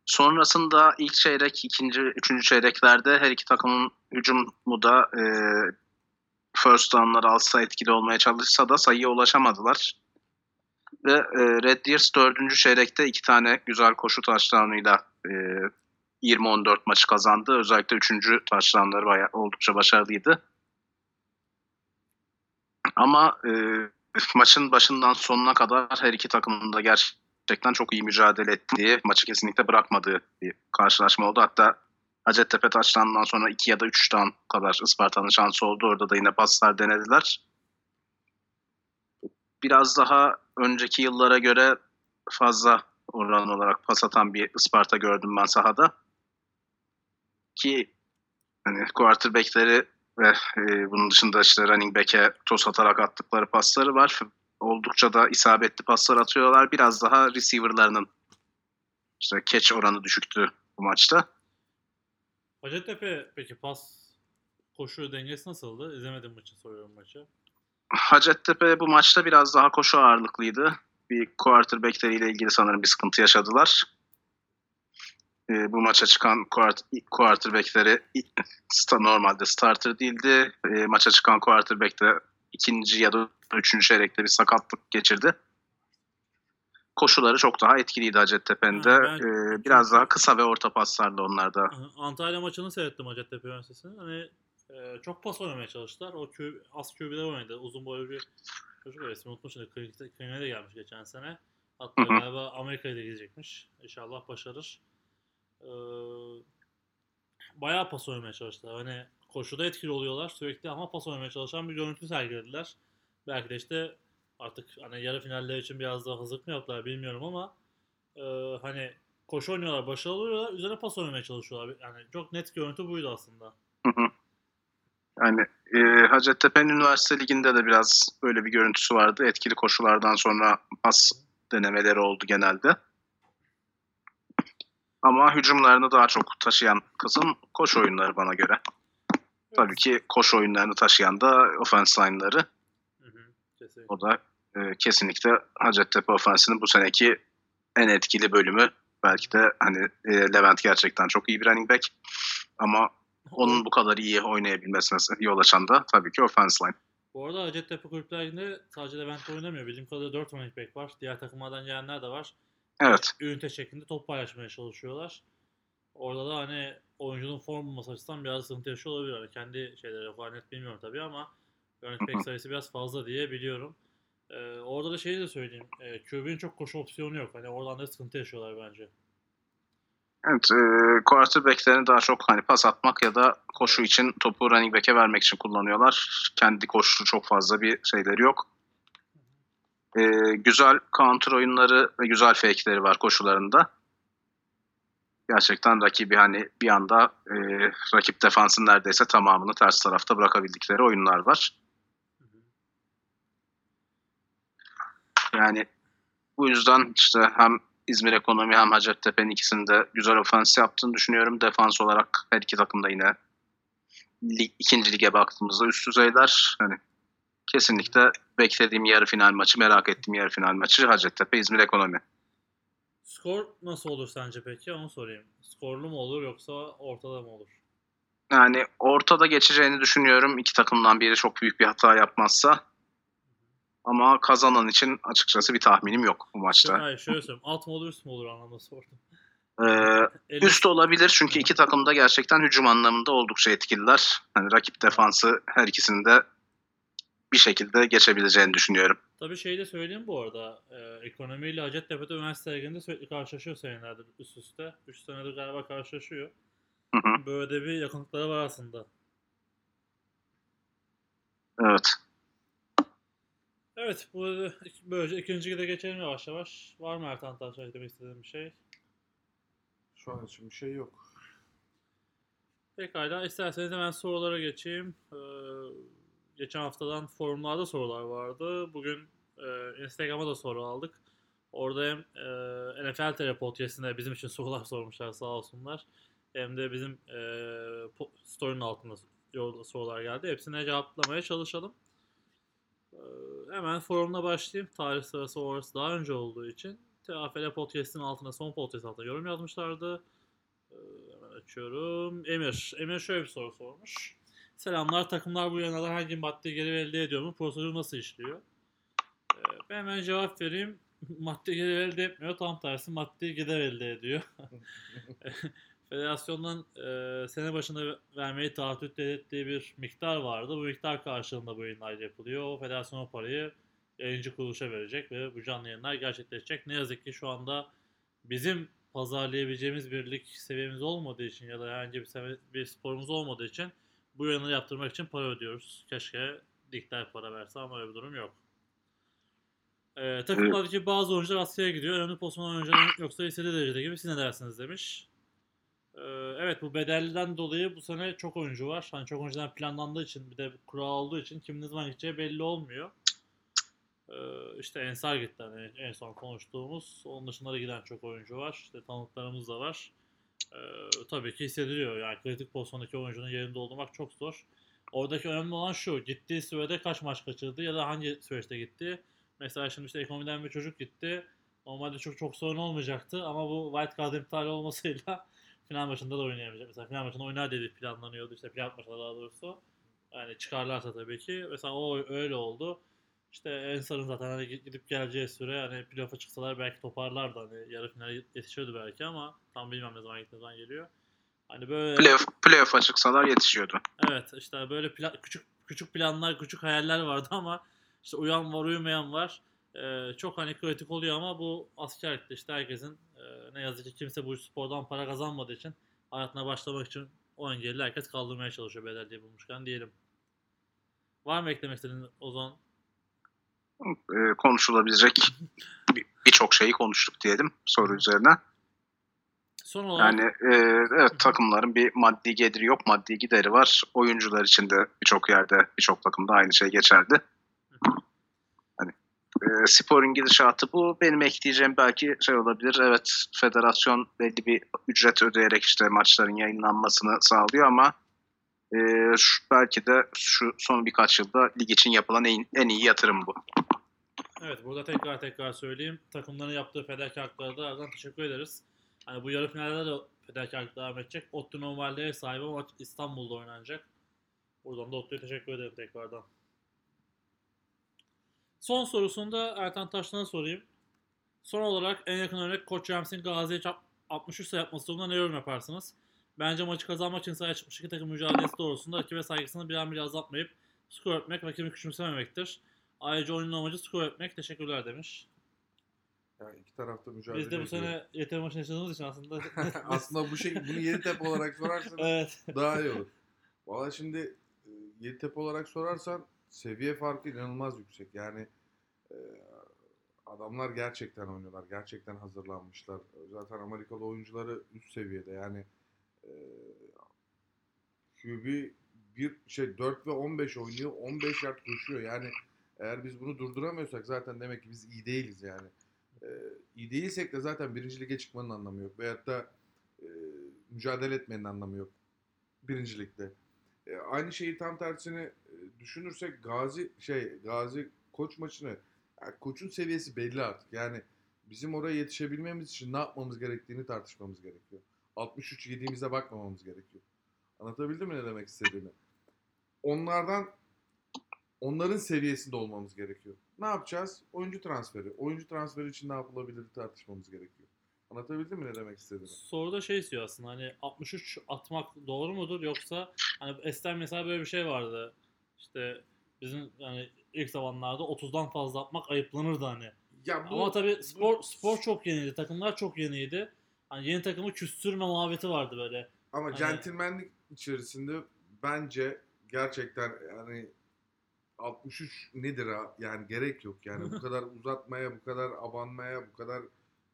S3: Sonrasında ilk çeyrek, ikinci, üçüncü çeyreklerde her iki takımın hücumu da e, first down'ları alsa etkili olmaya çalışsa da sayıya ulaşamadılar. Ve e, Red Deers dördüncü çeyrekte iki tane güzel koşu touchdown'ıyla e, 20-14 maçı kazandı. Özellikle üçüncü touchdown'ları bayağı, oldukça başarılıydı. Ama e, maçın başından sonuna kadar her iki takımın da gerçekten çok iyi mücadele ettiği, maçı kesinlikle bırakmadığı bir karşılaşma oldu. Hatta Hacettepe taştandan sonra 2 ya da 3 tam kadar Isparta'nın şansı oldu. Orada da yine paslar denediler. Biraz daha önceki yıllara göre fazla oran olarak pas atan bir Isparta gördüm ben sahada. Ki hani quarterback'leri ve e, bunun dışında işte running back'e toz atarak attıkları pasları var. Oldukça da isabetli paslar atıyorlar. Biraz daha receiver'larının işte catch oranı düşüktü bu maçta.
S1: Hacettepe peki pas koşu dengesi nasıldı? İzlemedim maçı soruyorum maçı.
S3: Hacettepe bu maçta biraz daha koşu ağırlıklıydı. Bir quarterbackleriyle ilgili sanırım bir sıkıntı yaşadılar. E, bu maça çıkan quart quarterbackleri normalde starter değildi. E, maça çıkan quarterback de ikinci ya da üçüncü çeyrekte bir sakatlık geçirdi. Koşuları çok daha etkiliydi Hacettepe'nin de.
S1: Ha, ben-
S3: E, biraz daha kısa ve orta paslarla onlarda.
S1: Antalya maçını seyrettim Hacettepe Üniversitesi'nin. Hani e, çok pas oynamaya çalıştılar. O Q, az QB'ler oynadı. Uzun boylu bir çocuk var. İsmini unutmuşum. De gelmiş geçen sene. Hatta galiba Amerika'ya da gidecekmiş. İnşallah başarır. Ee, bayağı pas oynamaya çalıştılar. Hani koşuda etkili oluyorlar sürekli ama pas oynamaya çalışan bir görüntü sergilediler. Belki de işte artık hani yarı finaller için biraz daha hazırlık mı yaptılar bilmiyorum ama e, hani koşu oynuyorlar, başarılı oluyorlar, üzerine pas oynamaya çalışıyorlar. Yani çok net görüntü buydu aslında.
S3: Hı hı. Yani e, Hacettepe'nin üniversite liginde de biraz böyle bir görüntüsü vardı. Etkili koşulardan sonra pas denemeleri oldu genelde. Ama hücumlarını daha çok taşıyan kısım koşu oyunları bana göre. Tabii ki koşu oyunlarını taşıyan da offense line'ları.
S1: Hı hı, kesinlikle.
S3: O da e, kesinlikle Hacettepe offense'inin bu seneki en etkili bölümü. Belki de hani e, Levent gerçekten çok iyi bir running back. Ama onun bu kadar iyi oynayabilmesine yol açan da tabii ki offense line.
S1: Bu arada Hacettepe kulüplerinde sadece Levent oynamıyor. Bildiğim kadarıyla 4 running back var. Diğer takımlardan gelenler de var.
S3: Evet.
S1: Ünite şeklinde top paylaşmaya çalışıyorlar. Orada da hani oyuncunun form bulması açısından biraz sıkıntı yaşıyor olabilir. Hani kendi şeyleri yok. net bilmiyorum tabii ama running back sayısı biraz fazla diye biliyorum. Ee, orada da şeyi de söyleyeyim. Ee, QB'nin çok koşu opsiyonu yok. Hani oradan da sıkıntı yaşıyorlar bence.
S3: Evet, e, quarterback'lerini daha çok hani pas atmak ya da koşu için topu running back'e vermek için kullanıyorlar. Kendi koşu çok fazla bir şeyleri yok. E, güzel counter oyunları ve güzel fake'leri var koşularında. Gerçekten rakibi hani bir anda e, rakip defansın neredeyse tamamını ters tarafta bırakabildikleri oyunlar var. Yani bu yüzden işte hem İzmir Ekonomi hem Hacettepe'nin ikisinin de güzel ofans yaptığını düşünüyorum. Defans olarak her iki takım da yine lig, ikinci lige baktığımızda üst düzeyler. Hani kesinlikle beklediğim yarı final maçı, merak ettiğim yarı final maçı Hacettepe İzmir Ekonomi.
S1: Skor nasıl olur sence peki? Onu sorayım. Skorlu mu olur yoksa ortada mı olur?
S3: Yani ortada geçeceğini düşünüyorum. İki takımdan biri çok büyük bir hata yapmazsa. Ama kazanan için açıkçası bir tahminim yok bu maçta.
S1: Hayır şöyle söyleyeyim. Alt mı olur üst mü olur anlamda sordum.
S3: Ee, Üst olabilir çünkü iki takım da gerçekten hücum anlamında oldukça etkililer. Hani rakip defansı her ikisinin de bir şekilde geçebileceğini düşünüyorum.
S1: Tabii şey de söyleyeyim bu arada. E, ekonomiyle Hacettepe'de üniversite liginde sürekli karşılaşıyor senelerdir üst üste. 3 senedir galiba karşılaşıyor.
S3: Hı hı.
S1: Böyle de bir yakınlıkları var aslında.
S3: Evet.
S1: Evet bu böylece ikinci de geçelim yavaş yavaş. Var mı Ertan Taş eklemek istediğin bir şey?
S2: Şu an için bir şey yok.
S1: Pekala isterseniz hemen sorulara geçeyim. Ee, geçen haftadan forumlarda sorular vardı. Bugün e, Instagram'a da soru aldık. Orada hem e, NFL podcast'ine bizim için sorular sormuşlar sağ olsunlar. Hem de bizim e, story'nin altında sorular geldi. Hepsine cevaplamaya çalışalım. Ee, hemen forumuna başlayayım. Tarih sırası orası daha önce olduğu için. TAFL podcast'in altına son podcast altına yorum yazmışlardı. Ee, hemen açıyorum. Emir. Emir şöyle bir soru sormuş. Selamlar. Takımlar bu yanalar hangi madde geri elde ediyor mu? Prosedür nasıl işliyor? Ee, ben hemen cevap vereyim. Madde geri elde etmiyor. Tam tersi madde gider elde ediyor. federasyondan e, sene başında vermeyi taahhüt ettiği bir miktar vardı. Bu miktar karşılığında bu yayınlar yapılıyor. O federasyon o parayı yayıncı kuruluşa verecek ve bu canlı yayınlar gerçekleşecek. Ne yazık ki şu anda bizim pazarlayabileceğimiz bir lig seviyemiz olmadığı için ya da herhangi bir, seve- bir sporumuz olmadığı için bu yayını yaptırmak için para ödüyoruz. Keşke ligler para verse ama öyle bir durum yok. Ee, takımlardaki bazı oyuncular Asya'ya gidiyor. Önemli pozisyon oyuncular yoksa istediği derecede gibi siz ne dersiniz demiş. Ee, evet bu bedelliden dolayı bu sene çok oyuncu var. Hani çok oyuncudan planlandığı için bir de kural olduğu için kim ne zaman gideceği belli olmuyor. Ee, işte Ensar gitti hani en son konuştuğumuz. Onun dışında da giden çok oyuncu var. İşte tanıklarımız da var. Ee, tabii ki hissediliyor. Yani kritik pozisyondaki oyuncunun yerinde olmak çok zor. Oradaki önemli olan şu. Gittiği sürede kaç maç kaçırdı ya da hangi süreçte gitti. Mesela şimdi işte ekonomiden bir çocuk gitti. Normalde çok çok sorun olmayacaktı ama bu wild card iptal olmasıyla final maçında da oynayamayacak. Mesela final maçında oynar dedi planlanıyordu işte final maçında daha doğrusu. Yani çıkarlarsa tabii ki. Mesela o öyle oldu. İşte Ensar'ın zaten hani gidip geleceği süre hani playoff'a çıksalar belki toparlardı hani yarı finale yetişiyordu belki ama tam bilmem ne zaman gittiği zaman geliyor. Hani böyle
S3: Playoff, playoff'a çıksalar yetişiyordu.
S1: Evet işte böyle pla- küçük küçük planlar, küçük hayaller vardı ama işte uyan var, uyumayan var. Ee, çok hani kritik oluyor ama bu askerlikte işte herkesin e, ne yazık ki kimse bu spordan para kazanmadığı için hayatına başlamak için o engelli herkes kaldırmaya çalışıyor bedelliği bulmuşken diyelim. Var mı eklemek istediğin Ozan?
S3: Ee, konuşulabilecek bir- birçok şeyi konuştuk diyelim soru üzerine.
S1: Son olarak
S3: Yani e, evet takımların bir maddi geliri yok, maddi gideri var. Oyuncular için de birçok yerde, birçok takımda aynı şey geçerli. E, sporun gidişatı bu. Benim ekleyeceğim belki şey olabilir. Evet federasyon belli bir ücret ödeyerek işte maçların yayınlanmasını sağlıyor ama e, şu, belki de şu son birkaç yılda lig için yapılan en, en iyi yatırım bu.
S1: Evet burada tekrar tekrar söyleyeyim. Takımların yaptığı fedakarlıklara da ardından teşekkür ederiz. Hani bu yarı finallerde de fedakarlık devam edecek. Ottu normalde sahibi maç İstanbul'da oynanacak. Buradan da Ottu'ya teşekkür ederim tekrardan. Son sorusunu da Ertan Taşlan'a sorayım. Son olarak en yakın örnek Koç Rams'in Gazi'ye çap- 63 sayı yapması durumunda ne yorum yaparsınız? Bence maçı kazanmak için sahaya çıkmış iki takım mücadelesi doğrusunda rakibe saygısını bir an bile azaltmayıp skor etmek, rakibi küçümsememektir. Ayrıca oyunun amacı skor etmek. Teşekkürler demiş.
S2: Yani iki tarafta mücadele
S1: Biz de bu
S2: ediyor.
S1: sene yeter maçını yaşadığımız için aslında.
S2: Aslında bu şey bunu Yeditepe olarak sorarsanız
S1: evet.
S2: daha iyi olur. Valla şimdi e, Yeditepe olarak sorarsan seviye farkı inanılmaz yüksek. Yani e, adamlar gerçekten oynuyorlar. Gerçekten hazırlanmışlar. Zaten Amerikalı oyuncuları üst seviyede. Yani e, QB bir şey 4 ve 15 oynuyor. 15 yard koşuyor. Yani eğer biz bunu durduramıyorsak zaten demek ki biz iyi değiliz yani. E, iyi değilsek de zaten birinci lige çıkmanın anlamı yok. Veyahut da e, mücadele etmenin anlamı yok birincilikte. E, aynı şeyi tam tersini düşünürsek Gazi şey Gazi koç maçını yani koçun seviyesi belli artık. Yani bizim oraya yetişebilmemiz için ne yapmamız gerektiğini tartışmamız gerekiyor. 63 yediğimize bakmamamız gerekiyor. Anlatabildim mi ne demek istediğimi? Onlardan onların seviyesinde olmamız gerekiyor. Ne yapacağız? Oyuncu transferi. Oyuncu transferi için ne yapılabilir tartışmamız gerekiyor. Anlatabildim mi ne demek istediğimi?
S1: Soruda şey istiyor aslında hani 63 atmak doğru mudur yoksa hani eskiden mesela böyle bir şey vardı. İşte bizim yani ilk zamanlarda 30'dan fazla atmak ayıplanırdı hani.
S2: Ya
S1: Ama tabii spor spor çok yeniydi. Takımlar çok yeniydi. Hani yeni takımı küstürme muhabbeti vardı böyle.
S2: Ama
S1: Hani-
S2: centilmenlik içerisinde bence gerçekten yani 63 nedir ha? Yani gerek yok yani bu kadar uzatmaya, bu kadar abanmaya, bu kadar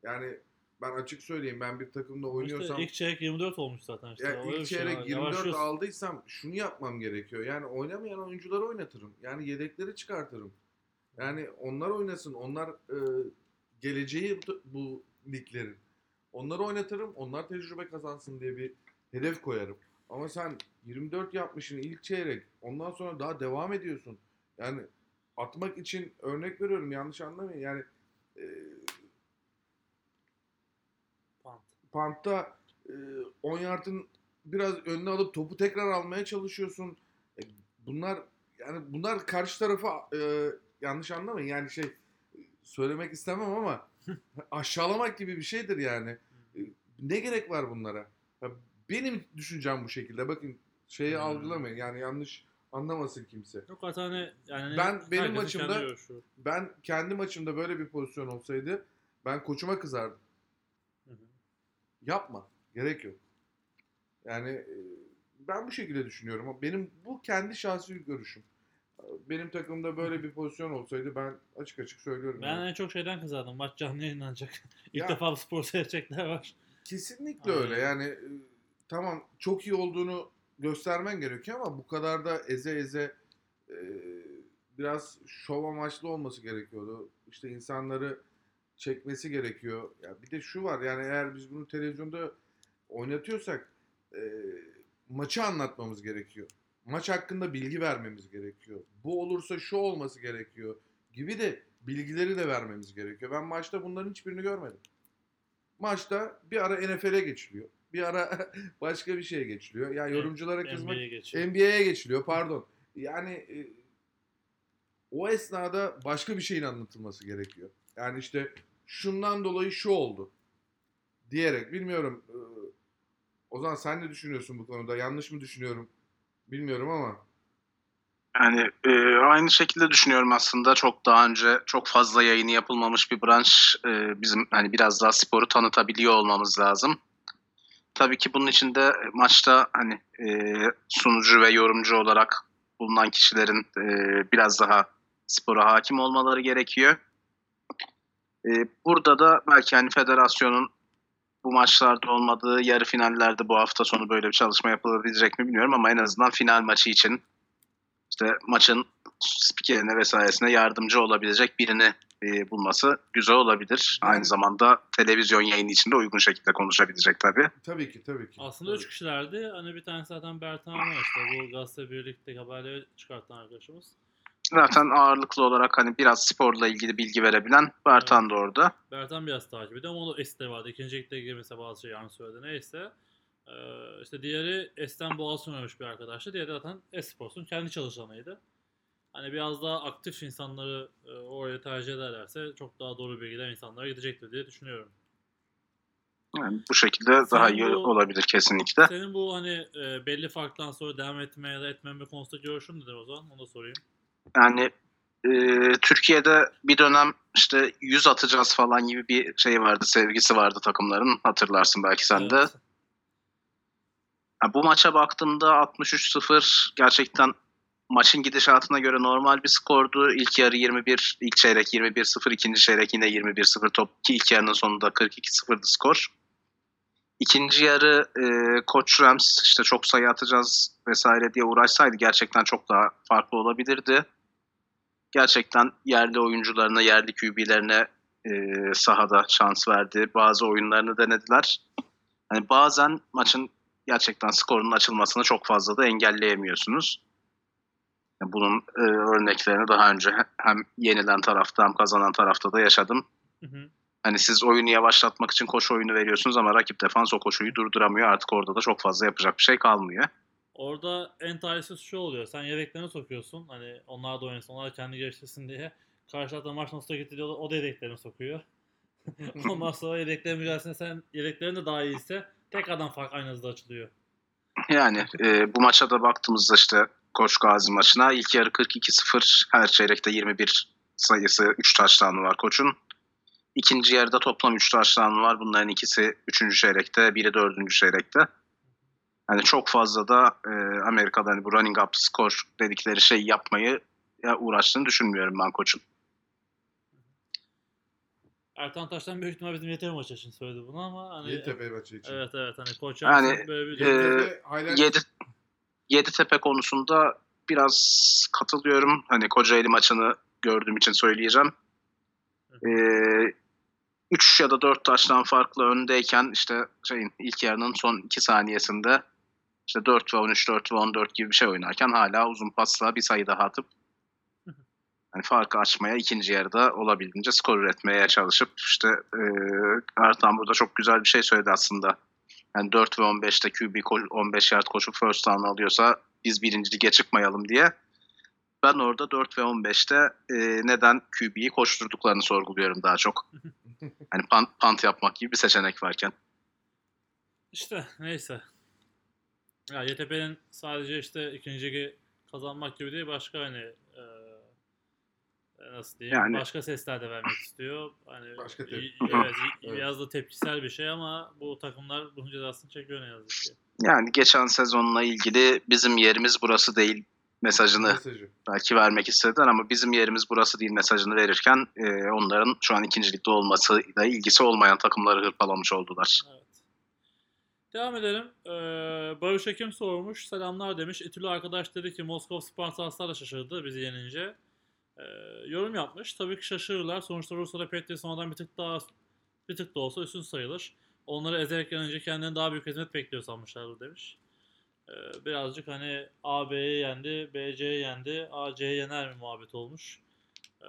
S2: yani ben açık söyleyeyim ben bir takımda oynuyorsam
S1: İşte ilk çeyrek 24 olmuş zaten işte.
S2: ya
S1: Öyle
S2: ilk
S1: şey
S2: çeyrek
S1: var.
S2: 24
S1: Yavaşlıyorsun.
S2: aldıysam şunu yapmam gerekiyor. Yani oynamayan oyuncuları oynatırım. Yani yedekleri çıkartırım. Yani onlar oynasın. Onlar e, geleceği bu, bu liglerin. Onları oynatırım. Onlar tecrübe kazansın diye bir hedef koyarım. Ama sen 24 yapmışsın ilk çeyrek. Ondan sonra daha devam ediyorsun. Yani atmak için örnek veriyorum yanlış anlamayın. Yani e,
S1: Pant.
S2: Pant'ta e, 10 yardın biraz önüne alıp topu tekrar almaya çalışıyorsun. E, bunlar yani bunlar karşı tarafa e, yanlış anlamayın. Yani şey e, söylemek istemem ama aşağılamak gibi bir şeydir yani. E, ne gerek var bunlara? Benim düşüncem bu şekilde. Bakın şeyi
S1: Hmm.
S2: algılamayın. Yani yanlış anlamasın kimse.
S1: Yok hani yani
S2: Ben- benim maçımda-. Ben kendi maçımda böyle bir pozisyon olsaydı ben koçuma kızardım. Yapma. Gerek yok. Yani e, ben bu şekilde düşünüyorum. Benim bu kendi şahsi görüşüm. Benim takımda böyle bir pozisyon olsaydı ben açık açık söylüyorum.
S1: Ben
S2: yani.
S1: en çok şeyden kızardım. Maç canlı yayınlanacak. İlk
S2: Ya-
S1: defa spor seyredecekler var.
S2: Kesinlikle
S1: Aynen.
S2: öyle. Yani e, tamam çok iyi olduğunu göstermen gerekiyor ama bu kadar da eze eze e, biraz şov amaçlı olması gerekiyordu. İşte insanları çekmesi gerekiyor. Ya bir de şu var yani eğer biz bunu televizyonda oynatıyorsak e, maçı anlatmamız gerekiyor. Maç hakkında bilgi vermemiz gerekiyor. Bu olursa şu olması gerekiyor gibi de bilgileri de vermemiz gerekiyor. Ben maçta bunların hiçbirini görmedim. Maçta bir ara NFL'e geçiliyor. Bir ara başka bir şeye geçiliyor. Ya yorumculara kızmak
S1: NBA'ye.
S2: NBA'ye geçiliyor pardon. Yani e, o esnada başka bir şeyin anlatılması gerekiyor. Yani işte şundan dolayı şu oldu diyerek bilmiyorum. e, o zaman sen ne düşünüyorsun bu konuda? Yanlış mı düşünüyorum? Bilmiyorum ama.
S3: Yani e, aynı şekilde düşünüyorum aslında. Çok daha önce çok fazla yayını yapılmamış bir branş. E, bizim hani biraz daha sporu tanıtabiliyor olmamız lazım. Tabii ki bunun için de maçta hani e, sunucu ve yorumcu olarak bulunan kişilerin e, biraz daha spora hakim olmaları gerekiyor. E, burada da belki hani federasyonun bu maçlarda olmadığı yarı finallerde bu hafta sonu böyle bir çalışma yapılabilecek mi bilmiyorum ama en azından final maçı için işte maçın spikerine vesairesine yardımcı olabilecek birini e, bulması güzel olabilir. Aynı zamanda televizyon yayını içinde uygun şekilde konuşabilecek tabii.
S2: Tabii ki tabii ki.
S1: Aslında
S2: Tabii.
S1: üç kişilerdi. Hani bir tanesi zaten Bertan işte bu gazete birlikte haberleri çıkartan arkadaşımız.
S3: Zaten ağırlıklı olarak hani biraz sporla ilgili bilgi verebilen Bertan da orada.
S1: Bertan biraz takip ediyor ama o da S'te vardı. İkinci ligde mesela bazı şey yanlış söyledi. Neyse. Ee, işte diğeri S'ten Boğaziçi oynamış bir arkadaştı. Diğeri zaten Esports'un kendi çalışanıydı. Hani biraz daha aktif insanları e, oraya tercih ederlerse çok daha doğru bilgiler insanlara gidecektir diye düşünüyorum.
S3: Yani bu şekilde daha iyi
S1: bu-
S3: olabilir kesinlikle.
S1: Senin bu hani e, belli farktan sonra devam etmeye ya da etmeme konusunda görüşün nedir o zaman? Onu da sorayım.
S3: Yani e, Türkiye'de bir dönem işte 100 atacağız falan gibi bir şey vardı, sevgisi vardı takımların. Hatırlarsın belki sen de.
S1: Evet.
S3: Ya bu maça baktığımda 63-0 gerçekten maçın gidişatına göre normal bir skordu. İlk yarı 21, ilk çeyrek 21-0, ikinci çeyrek yine 21-0 top ki ilk yarının sonunda 42-0'dı skor. İkinci yarı e, Koç Rams işte çok sayı atacağız vesaire diye uğraşsaydı gerçekten çok daha farklı olabilirdi. Gerçekten yerli oyuncularına, yerli QB'lerine e, sahada şans verdi. Bazı oyunlarını denediler. Hani bazen maçın gerçekten skorun açılmasını çok fazla da engelleyemiyorsunuz. Yani Bunun e, örneklerini daha önce he- hem yenilen tarafta hem kazanan tarafta da yaşadım.
S1: Hı hı.
S3: Hani siz oyunu yavaşlatmak için koşu oyunu veriyorsunuz ama rakip defans o koşuyu durduramıyor. Artık orada da çok fazla yapacak bir şey kalmıyor.
S1: Orada en talihsiz şu oluyor. Sen yedeklerini sokuyorsun. Hani onlar da oynasın, onlar kendi geliştirsin diye. Karşı tarafta maç nasıl gitti diyorlar. O da yedeklerini sokuyor. Ondan sonra yedeklerin mücadelesinde sen yedeklerin de daha iyiyse tekrardan fark aynı hızda açılıyor.
S3: Yani e, bu maça da baktığımızda işte Koç Gazi maçına ilk yarı 42-0 her çeyrekte 21 sayısı 3 taştanı var Koç'un. İkinci yarıda toplam 3 taştanı var. Bunların ikisi 3. çeyrekte, biri 4. çeyrekte. Yani çok fazla da e, Amerika'da hani bu running up score dedikleri şey yapmayı ya uğraştığını düşünmüyorum ben Koç'un.
S1: Ertan Taş'tan büyük ihtimal bizim Yeditepe maçı için söyledi bunu ama hani
S2: Yeditepe maçı için.
S1: Evet evet hani koç
S3: Yani,
S1: böyle bir
S3: e,
S2: Yeditepe highlight-
S3: Yedi, Yeditepe konusunda biraz katılıyorum. Hani Kocaeli maçını gördüğüm için söyleyeceğim. Ee, 3 ya da 4 taştan farklı öndeyken işte şeyin ilk yarının son 2 saniyesinde işte 4 ve 13, 4 ve 14 gibi bir şey oynarken hala uzun pasla bir sayı daha atıp hani farkı açmaya ikinci yarıda olabildiğince skor üretmeye çalışıp işte e, Ertan burada çok güzel bir şey söyledi aslında. Yani 4 ve 15'te QB ko- 15 yard koşup first down alıyorsa biz birinci lige çıkmayalım diye. Ben orada 4 ve 15'te e, neden QB'yi koşturduklarını sorguluyorum daha çok. Hani punt, punt yapmak gibi bir seçenek varken.
S1: İşte neyse. Ya YTP'nin sadece işte ikinci ligi kazanmak gibi değil başka hani e, nasıl diyeyim
S3: Yani-
S1: başka sesler de vermek istiyor. Hani
S2: Başka tep-
S1: y- evet,
S2: Evet.
S1: biraz da tepkisel bir şey ama bu takımlar bunun cezasını çekiyor ne yazık ki.
S3: Yani geçen sezonla ilgili bizim yerimiz burası değil mesajını
S2: Mesajı.
S3: belki vermek istediler ama bizim yerimiz burası değil mesajını verirken e, onların şu an ikincilikte olmasıyla ilgisi olmayan takımları hırpalamış oldular.
S1: Evet. Devam edelim. Ee, Barış Ekim sormuş. Selamlar demiş. İtülü arkadaş dedi ki Moskova Spartanslar da şaşırdı bizi yenince. Ee, yorum yapmış. Tabii ki şaşırırlar. Sonuçta Rusya'da Petri sonradan bir tık daha bir tık da olsa üstün sayılır. Onları ezerek yenince kendilerine daha büyük hizmet bekliyor sanmışlardı demiş. Ee, birazcık hani A B'yi yendi, B C'yi yendi, A C'yi yener mi muhabbet olmuş. Ee,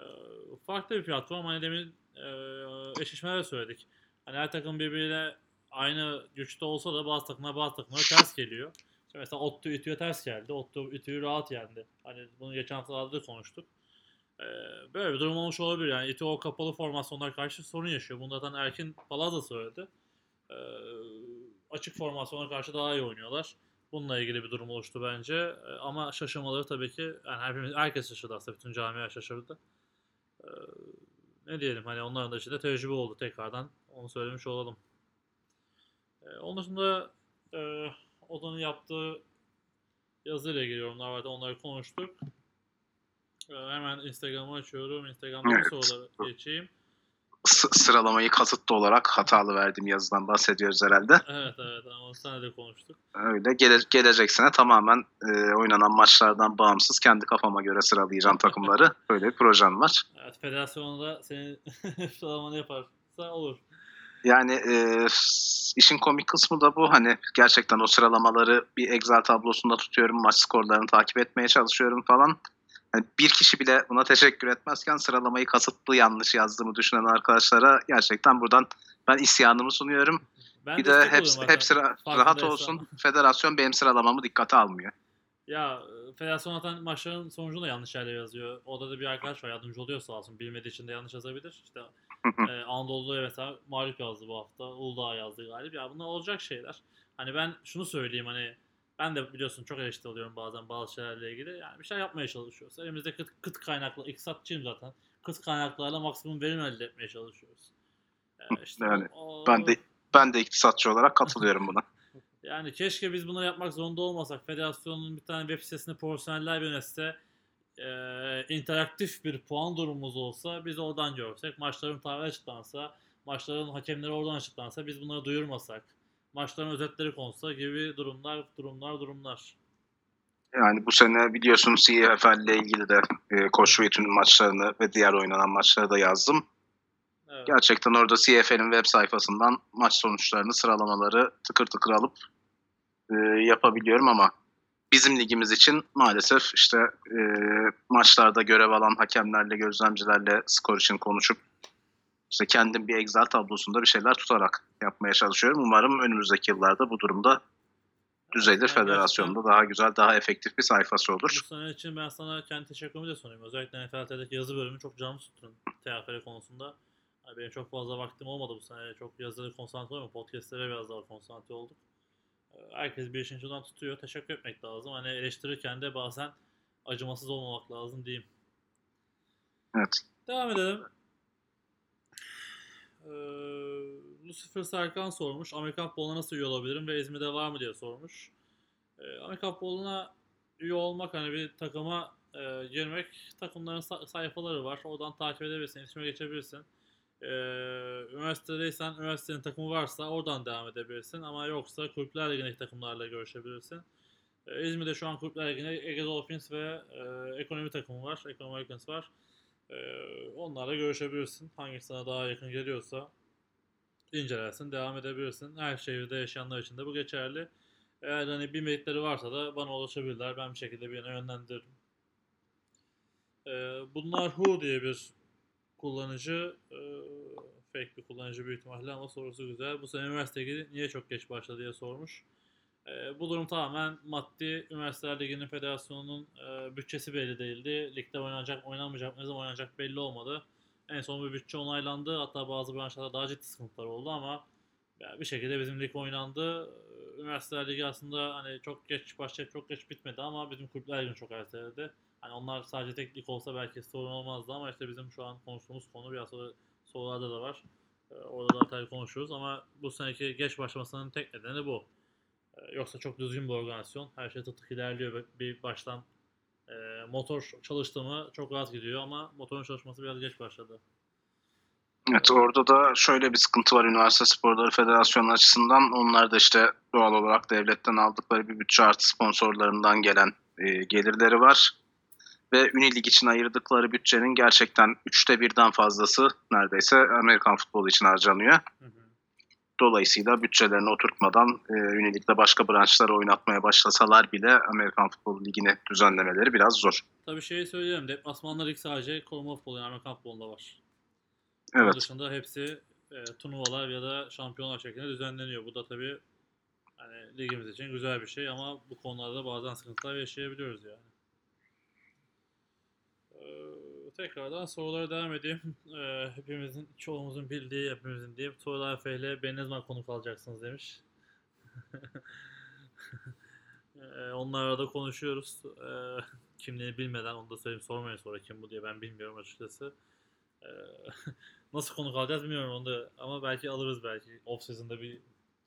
S1: farklı bir platform. Hani demin e, eşleşmeler söyledik. Hani her takım birbiriyle aynı güçte olsa da bazı takımlar bazı takımlara ters geliyor. Mesela Ottu Ütü'ye ters geldi. Ottu Ütü'yü rahat yendi. Hani bunu geçen haftalarda da konuştuk. Ee, böyle bir durum olmuş olabilir. Yani İTÜ o kapalı formasyonlar karşı sorun yaşıyor. Bunu zaten Erkin Palaz da söyledi. Ee, açık formasyona karşı daha iyi oynuyorlar. Bununla ilgili bir durum oluştu bence. Ee, ama şaşırmaları tabii ki yani hepimiz, herkes şaşırdı aslında. Bütün camia şaşırdı. Ne diyelim hani onların da içinde tecrübe oldu tekrardan. Onu söylemiş olalım. Ee, onun dışında e, Oda'nın yaptığı yazıyla ilgili yorumlar vardı. Onları konuştuk. Ee, hemen Instagram'ı açıyorum. Instagram'daki
S3: Evet.
S1: soruları geçeyim.
S3: S- sıralamayı kasıtlı olarak hatalı verdiğim yazıdan bahsediyoruz herhalde.
S1: Evet evet ama sana de konuştuk.
S3: Öyle gele- gelecek sene tamamen e, oynanan maçlardan bağımsız kendi kafama göre sıralayacağım takımları. Böyle bir projem var.
S1: Evet federasyonda senin sıralamanı yaparsa olur.
S3: Yani e, işin komik kısmı da bu. Hani gerçekten o sıralamaları bir Excel tablosunda tutuyorum. Maç skorlarını takip etmeye çalışıyorum falan. Hani bir kişi bile buna teşekkür etmezken sıralamayı kasıtlı yanlış yazdığımı düşünen arkadaşlara gerçekten buradan ben isyanımı sunuyorum.
S1: Ben
S3: bir de hepsi, hepsi ra- rahat olsun. Federasyon benim sıralamamı dikkate almıyor.
S1: Ya e, federasyon zaten maçların sonucunu da yanlış yerlere yazıyor. Orada da bir arkadaş var yardımcı oluyor sağ olsun. Bilmediği için de yanlış yazabilir. İşte e, Anadolu'ya mesela mağlup yazdı bu hafta. Uludağ yazdı galip. Ya bunlar olacak şeyler. Hani ben şunu söyleyeyim hani ben de biliyorsun çok eleştiri alıyorum bazen bazı şeylerle ilgili. Yani bir şey yapmaya çalışıyoruz. Elimizde kıt, kıt kaynaklı, iktisatçıyım zaten. Kıt kaynaklarla maksimum verim elde etmeye çalışıyoruz. E, işte
S3: Yani
S1: o-
S3: ben de ben de iktisatçı olarak katılıyorum buna.
S1: yani keşke biz bunları yapmak zorunda olmasak. Federasyonun bir tane web sitesini profesyoneller yönetse, e, interaktif bir puan durumumuz olsa, biz oradan görsek, maçların tarihi açıklansa, maçların hakemleri oradan açıklansa, biz bunları duyurmasak, maçların özetleri konsa gibi durumlar, durumlar, durumlar.
S3: Yani bu sene biliyorsun CFL ile ilgili de e, Koç ve İTÜ'nün maçlarını ve diğer oynanan maçları da yazdım.
S1: Evet.
S3: Gerçekten orada CFL'in web sayfasından maç sonuçlarını, sıralamaları tıkır tıkır alıp e, yapabiliyorum ama bizim ligimiz için maalesef işte e, maçlarda görev alan hakemlerle, gözlemcilerle skor için konuşup işte kendim bir Excel tablosunda bir şeyler tutarak yapmaya çalışıyorum. Umarım önümüzdeki yıllarda bu durumda düzelir. Federasyonda daha güzel, daha efektif bir sayfası olur.
S1: Bu sene için ben sana kendi teşekkürümü de sunayım. Özellikle NFL'deki yazı bölümü çok canlı tuttun TFL konusunda. Yani benim çok fazla vaktim olmadı bu sene. Çok yazıları konsantre olmadım. Podcast'lere biraz daha konsantre olduk. Herkes bir işin ucundan tutuyor. Teşekkür etmek lazım. Hani eleştirirken de bazen acımasız olmamak lazım diyeyim.
S3: Evet.
S1: Devam edelim. Ee, Lucifer Serkan sormuş. Amerikan futboluna nasıl üye olabilirim ve İzmir'de var mı diye sormuş. Ee, Amerikan futboluna üye olmak hani bir takıma e, girmek takımların sa- sayfaları var. Oradan takip edebilirsin, iletişime geçebilirsin. Ee, üniversitedeysen üniversitenin takımı varsa oradan devam edebilirsin ama yoksa Kulüpler Ligi'ndeki takımlarla görüşebilirsin. Ee, İzmir'de şu an Kulüpler Ligi'nde Ege Dolphins ve e, ekonomi takımı var. Ekonomi Americans var. Ee, onlarla görüşebilirsin. Hangisi sana daha yakın geliyorsa incelersin, devam edebilirsin. Her şehirde yaşayanlar için de bu geçerli. Eğer hani bilmedikleri varsa da bana ulaşabilirler. Ben bir şekilde birine yönlendiririm. Ee, bunlar Who diye bir kullanıcı. E, fake bir kullanıcı büyük ihtimalle ama sorusu güzel. Bu sene üniversite ligi niye çok geç başladı diye sormuş. E, bu durum tamamen maddi. Üniversiteler Ligi'nin federasyonunun e, bütçesi belli değildi. Ligde oynanacak, oynanmayacak, ne zaman oynanacak belli olmadı. En son bir bütçe onaylandı. Hatta bazı branşlarda daha ciddi sıkıntılar oldu ama Yani bir şekilde bizim lig oynandı. Üniversiteler Ligi aslında hani çok geç başlayıp çok geç bitmedi ama bizim kulüpler ligini çok erteledi. Hani onlar sadece tek lig olsa belki sorun olmazdı ama işte bizim şu an konuştuğumuz konu biraz sonra sorularda da var. Ee, Orada da detaylı konuşuruz ama bu seneki geç başlamasının tek nedeni bu. Ee, Yoksa çok düzgün bir organizasyon. Her şey tık tık ilerliyor. Bir baştan e, motor çalıştı mı çok rahat gidiyor ama motorun çalışması biraz geç başladı.
S3: Evet orada da şöyle bir sıkıntı var Üniversite Sporları Federasyonu açısından. Onlar da işte doğal olarak devletten aldıkları bir bütçe artı sponsorlarından gelen e, gelirleri var. Ve Unilig için ayırdıkları bütçenin gerçekten üçte birden fazlası neredeyse Amerikan futbolu için harcanıyor.
S1: Hı hı.
S3: Dolayısıyla bütçelerini oturtmadan e, Unilig'de başka branşları oynatmaya başlasalar bile Amerikan Futbol Ligi'ni düzenlemeleri biraz zor.
S1: Tabii şeyi söyleyeyim. Deplasmanlar lig sadece koruma futbolu yani Amerikan futbolunda var. Onun
S3: Evet.
S1: dışında hepsi e, turnuvalar ya da şampiyonlar şeklinde düzenleniyor. Bu da tabii hani ligimiz için güzel bir şey ama bu konularda bazen sıkıntılar yaşayabiliyoruz yani. Ee, tekrardan sorulara devam edeyim. Ee, hepimizin, çoğumuzun bildiği, hepimizin diyeyim. Tuğla Efe'yle beni ne zaman konuk alacaksınız demiş. Ee, onlarla da konuşuyoruz. Ee, kimliğini bilmeden onu da söyleyeyim. Sormayın sonra kim bu diye ben bilmiyorum açıkçası. Ee, nasıl konuk alacağız bilmiyorum onu da ama belki alırız belki. Off season'da bir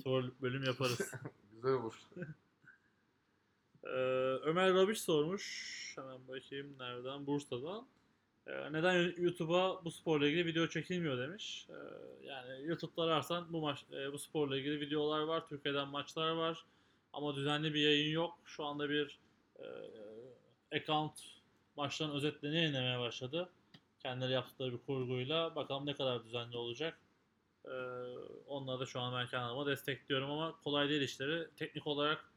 S1: troll bölüm yaparız.
S2: Güzel olur.
S1: Ee, Ömer Rabiş sormuş. Hemen bakayım nereden? Bursa'dan. Ee, neden YouTube'a bu sporla ilgili video çekilmiyor demiş. Ee, yani YouTube'da ararsan bu maç, e, bu sporla ilgili videolar var. Türkiye'den maçlar var. Ama düzenli bir yayın yok. Şu anda bir e, account maçların özetlerini yayınlamaya başladı. Kendileri yaptıkları bir kurguyla. Bakalım ne kadar düzenli olacak. Ee, onları da şu an ben kanalıma destekliyorum ama kolay değil işleri. Teknik olarak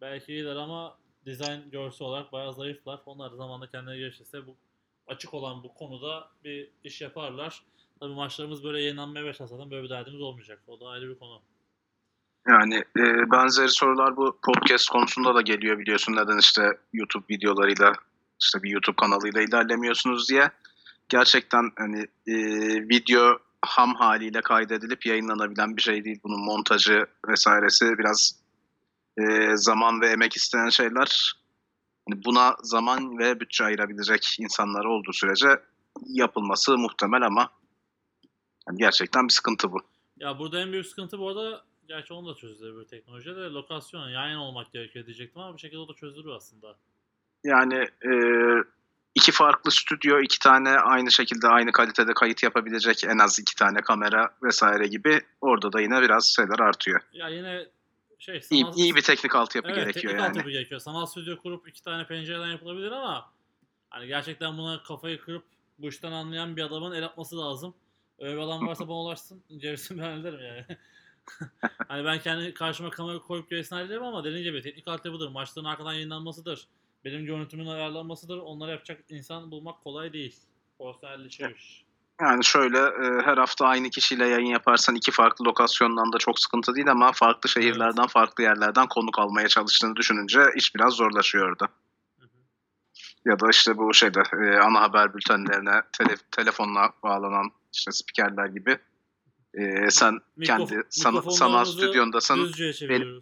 S1: belki iyiler ama dizayn görsel olarak bayağı zayıflar. Onlar da zamanla kendileri gelişirse bu açık olan bu konuda bir iş yaparlar. Tabii maçlarımız böyle yayınlanmaya başlarsa böyle bir derdimiz olmayacak. O da ayrı bir konu.
S3: Yani e, benzeri sorular bu podcast konusunda da geliyor biliyorsun neden işte YouTube videolarıyla işte bir YouTube kanalıyla ilerlemiyorsunuz diye. Gerçekten hani e, video ham haliyle kaydedilip yayınlanabilen bir şey değil. Bunun montajı vesairesi biraz e, zaman ve emek isteyen şeyler. Hani buna zaman ve bütçe ayırabilecek insanlar olduğu sürece yapılması muhtemel ama yani gerçekten bir sıkıntı bu.
S1: Ya burada en büyük sıkıntı bu arada gerçi onu da çözülebilir teknolojide de lokasyon yan yana olmak gerekiyor diyecektim ama bir şekilde o da çözülür aslında.
S3: Yani e, iki farklı stüdyo, iki tane aynı şekilde aynı kalitede kayıt yapabilecek en az iki tane kamera vesaire gibi orada da yine biraz şeyler artıyor.
S1: Ya yine şey
S3: İyi,
S1: sanal-
S3: iyi bir teknik altyapı
S1: evet,
S3: gerekiyor
S1: teknik
S3: yani.
S1: altyapı gerekiyor. Sanal stüdyo kurup iki tane pencereden yapılabilir ama hani gerçekten buna kafayı kırıp bu işten anlayan bir adamın el atması lazım. Öyle bir adam varsa bana ulaşsın. Gerisini ben hallederim yani. hani ben kendi karşıma kamera koyup gerisini hallederim ama dediğim gibi teknik altyapıdır. Maçların arkadan yayınlanmasıdır. Benim görüntümün ayarlanmasıdır. Onları yapacak insan bulmak kolay değil. Profesyonelleşiyor.
S3: Yani şöyle e, her hafta aynı kişiyle yayın yaparsan iki farklı lokasyondan da çok sıkıntı değil ama farklı şehirlerden, farklı yerlerden konuk almaya çalıştığını düşününce iş biraz zorlaşıyor orada.
S1: Hı hı.
S3: Ya da işte bu şeyde e, ana haber bültenlerine tele- telefonla bağlanan işte spikerler gibi e, sen
S1: Mikrof-
S3: kendi sana, sanal stüdyondasın.
S1: Yok,
S3: benim-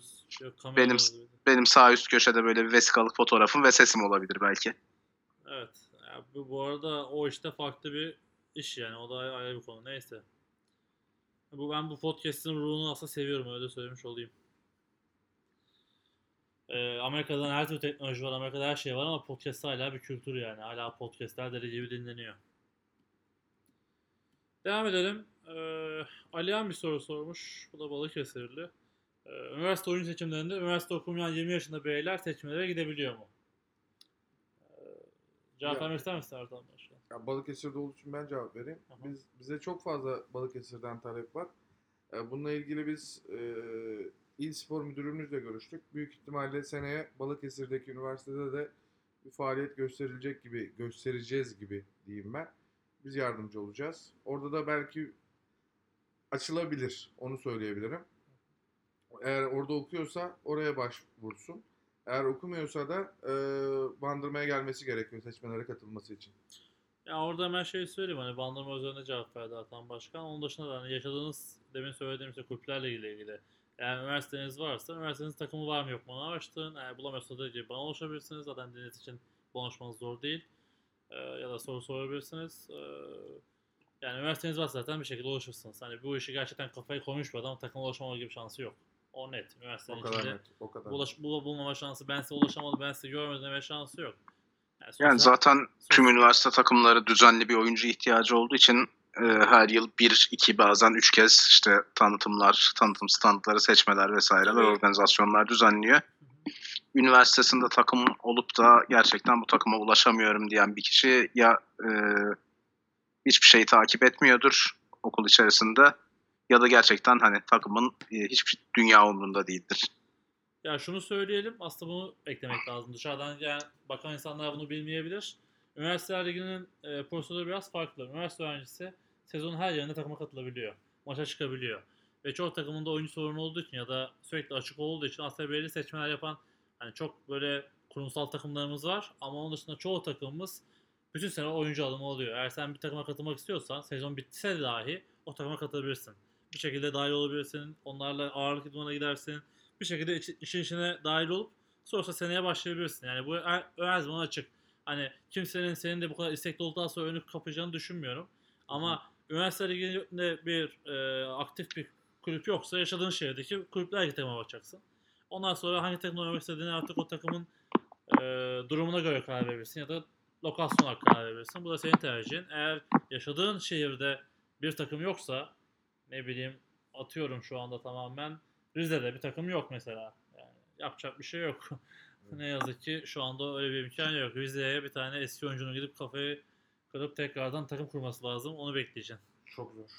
S1: olabilir.
S3: Benim sağ üst köşede böyle bir vesikalık fotoğrafım ve sesim olabilir belki.
S1: Evet. Ya bu, bu arada o işte farklı bir iş yani. O da ayrı, bir konu. Neyse. Bu ben bu podcast'in ruhunu aslında seviyorum öyle söylemiş olayım. Ee, Amerika'dan her türlü teknoloji var, Amerika'da her şey var ama podcast hala bir kültür yani. Hala podcastler deli gibi dinleniyor. Devam edelim. Ee, Alihan bir soru sormuş. Bu da Balıkesirli. Ee, üniversite oyun seçimlerinde üniversite okumayan 20 yaşında bireyler seçmelere gidebiliyor mu? Ee, cevap vermek ister misin Ertan Başkan?
S2: Ya Balıkesir'de olduğu için ben cevap vereyim.
S1: Aha.
S2: Biz bize çok fazla Balıkesir'den talep var. E, Bununla ilgili biz e, İl Spor Müdürümüzle görüştük. Büyük ihtimalle seneye Balıkesir'deki üniversitede de bir faaliyet gösterilecek gibi, göstereceğiz gibi diyeyim ben. Biz yardımcı olacağız. Orada da belki açılabilir, onu söyleyebilirim. Eğer orada okuyorsa oraya başvursun. Eğer okumuyorsa da e, bandırmaya gelmesi gerekiyor seçmelere katılması için.
S1: Ya orada hemen şey söyleyeyim hani bandırma üzerine cevap verdi Atan Başkan. Onun dışında da hani yaşadığınız demin söylediğim işte kulüplerle ilgili ilgili. Eğer üniversiteniz varsa üniversitenizin takımı var mı yok mu onu araştırın. Eğer bulamıyorsanız da bana ulaşabilirsiniz. Zaten dinlediğiniz için konuşmanız zor değil. Ee, ya da soru sorabilirsiniz. Ee, yani üniversiteniz varsa zaten bir şekilde ulaşırsınız. Hani bu işi gerçekten kafayı koymuş bir adam takıma ulaşmama gibi şansı yok. O net. Üniversitenin
S2: O kadar
S1: içinde
S2: net. O kadar.
S1: ulaş, bulmama şansı, ben size ulaşamadım, ben size görmedim deme şansı yok.
S3: Yani
S1: sosyal-
S3: zaten tüm üniversite takımları düzenli bir oyuncu ihtiyacı olduğu için e, her yıl bir, iki bazen üç kez işte tanıtımlar, tanıtım standları, seçmeler vesaireler,
S1: Tabii.
S3: organizasyonlar düzenliyor. Üniversitesinde takım olup da gerçekten bu takıma ulaşamıyorum diyen bir kişi ya e, hiçbir şeyi takip etmiyordur okul içerisinde ya da gerçekten hani takımın e, hiçbir dünya umrunda değildir.
S1: Ya şunu söyleyelim, aslında bunu eklemek lazım. Dışarıdan gelen bakan insanlar bunu bilmeyebilir. Üniversite liginin e, prosedürü biraz farklı. Üniversite öğrencisi sezonun her yerinde takıma katılabiliyor. Maça çıkabiliyor. Ve çoğu takımında oyuncu sorunu olduğu için ya da sürekli açık olduğu için aslında belirli seçmeler yapan hani çok böyle kurumsal takımlarımız var. Ama onun dışında çoğu takımımız bütün sene oyuncu alımı oluyor. Eğer sen bir takıma katılmak istiyorsan sezon bitse dahi o takıma katılabilirsin. Bir şekilde dahil olabilirsin. Onlarla ağırlık idmana gidersin bir şekilde iç- işin içine dahil olup sonrasında seneye başlayabilirsin. Yani bu her, her zaman açık. Hani kimsenin senin de bu kadar istekli olduktan sonra önü kapayacağını düşünmüyorum. Ama üniversite liginde bir e, aktif bir kulüp yoksa yaşadığın şehirdeki kulüpler takıma bakacaksın. Ondan sonra hangi takımda oynamak istediğini artık o takımın e, durumuna göre karar verirsin ya da lokasyon olarak karar verirsin. Bu da senin tercihin. Eğer yaşadığın şehirde bir takım yoksa ne bileyim atıyorum şu anda tamamen Rize'de bir takım yok mesela. Yani yapacak bir şey yok. ne yazık ki şu anda öyle bir imkan yok. Rize'ye bir tane eski oyuncunun gidip kafayı kırıp tekrardan takım kurması lazım. Onu bekleyeceğim.
S2: Çok zor.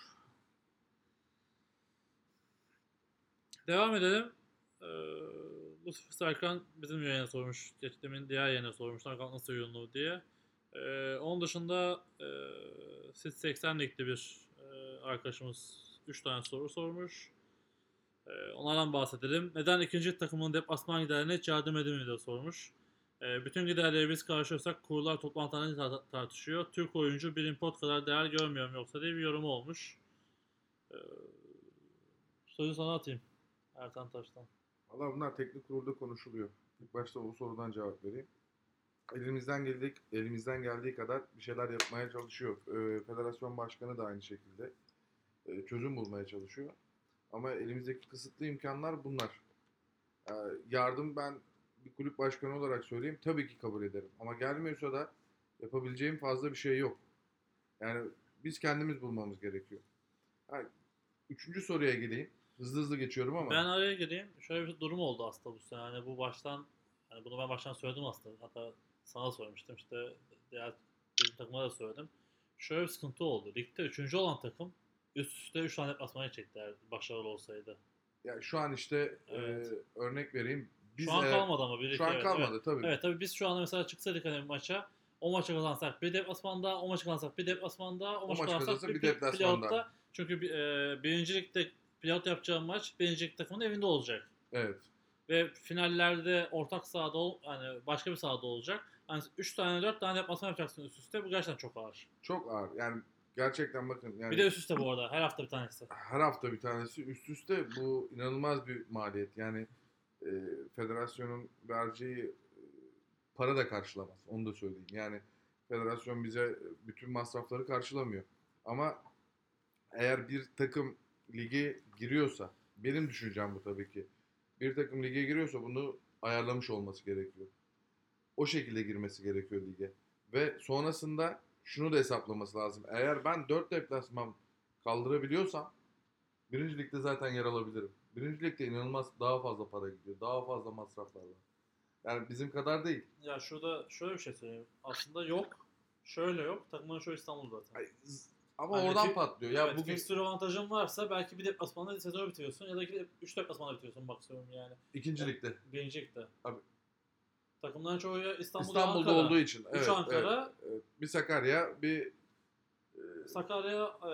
S1: Devam edelim. Ee, Lucifer Serkan bizim yayına sormuş. Demin diğer yayına sormuş. Serkan nasıl yorumlu diye. Ee, onun dışında e, Sit 80 ligde bir e, arkadaşımız 3 tane soru sormuş. Ee, onlardan bahsedelim. Neden ikinci takımın deplasman giderlerine hiç yardım edilmiyor diye sormuş. Ee, bütün giderleri biz karşılıyorsak kurullar toplantılarını tar- tartışıyor. Türk oyuncu bir import kadar değer görmüyorum yoksa diye bir yorumu olmuş. Ee, sözü sana atayım. Ertan Taş'tan.
S2: Valla bunlar teknik kurulda konuşuluyor. İlk başta o sorudan cevap vereyim. Elimizden geldik, elimizden geldiği kadar bir şeyler yapmaya çalışıyor. Ee, federasyon başkanı da aynı şekilde e, çözüm bulmaya çalışıyor. Ama elimizdeki kısıtlı imkanlar bunlar. Ee, yardım ben bir kulüp başkanı olarak söyleyeyim tabii ki kabul ederim. Ama gelmiyorsa da yapabileceğim fazla bir şey yok. Yani biz kendimiz bulmamız gerekiyor. Ha, üçüncü soruya geleyim. Hızlı hızlı geçiyorum ama.
S1: Ben araya gireyim. Şöyle bir durum oldu aslında bu sene. Yani bu baştan yani bunu ben baştan söyledim aslında. Hatta sana söylemiştim. İşte diğer bizim takıma da söyledim. Şöyle bir sıkıntı oldu. Ligde üçüncü olan takım üst üste 3 tane deplasmana çektiler başarılı olsaydı.
S2: Ya şu an işte
S1: Evet.
S2: e, örnek vereyim. Biz
S1: şu an
S2: eğer-
S1: kalmadı ama bir
S2: Şu an
S1: evet,
S2: kalmadı
S1: evet.
S2: tabii.
S1: Evet tabii biz şu anda mesela çıksaydık hani maça o maçı kazansak bir deplasmanda, o maçı kazansak bir deplasmanda, o maçı
S2: maç
S1: kazansak
S2: kazansa
S1: bir,
S2: bir
S1: playoutta. Çünkü e, birincilikte pilot yapacağım maç birincilik takımın evinde olacak.
S2: Evet.
S1: Ve finallerde ortak sahada ol, hani başka bir sahada olacak. Hani 3 tane 4 tane deplasman yapacaksın üst üste. Bu gerçekten çok ağır.
S2: Çok ağır. Yani gerçekten bakın yani
S1: Bir de üst üste bu arada. Her hafta bir tanesi.
S2: her hafta bir tanesi üst üste bu inanılmaz bir maliyet. Yani e, federasyonun vereceği e, para da karşılamaz. Onu da söyleyeyim. Yani federasyon bize bütün masrafları karşılamıyor. Ama eğer bir takım lige giriyorsa, benim düşüncem bu tabii ki. Bir takım lige giriyorsa bunu ayarlamış olması gerekiyor. O şekilde girmesi gerekiyor lige. Ve sonrasında şunu da hesaplaması lazım. Eğer ben 4 deplasman kaldırabiliyorsam birinci ligde zaten yer alabilirim. Birinci ligde inanılmaz daha fazla para gidiyor. Daha fazla masraflar var. Yani bizim kadar değil.
S1: Ya şurada şöyle bir şey söyleyeyim. Aslında yok. Şöyle yok. Takımların çoğu İstanbul zaten.
S2: Ay, Ama
S1: Hani
S2: oradan
S1: fi-
S2: patlıyor. Ya
S1: evet,
S2: bugün
S1: fikstür avantajın varsa belki bir deplasmanda sezonu bitiriyorsun ya da 3 deplasmanda bitiriyorsun maksimum yani.
S2: ikinci ligde.
S1: Birincilikte.
S2: Abi.
S1: Takımların çoğu ya İstanbul'da,
S2: İstanbul'da
S1: Ankara.
S2: olduğu için.
S1: Üç
S2: Evet,
S1: Ankara,
S2: evet, evet. Bir Sakarya, bir e,
S1: Sakarya, e,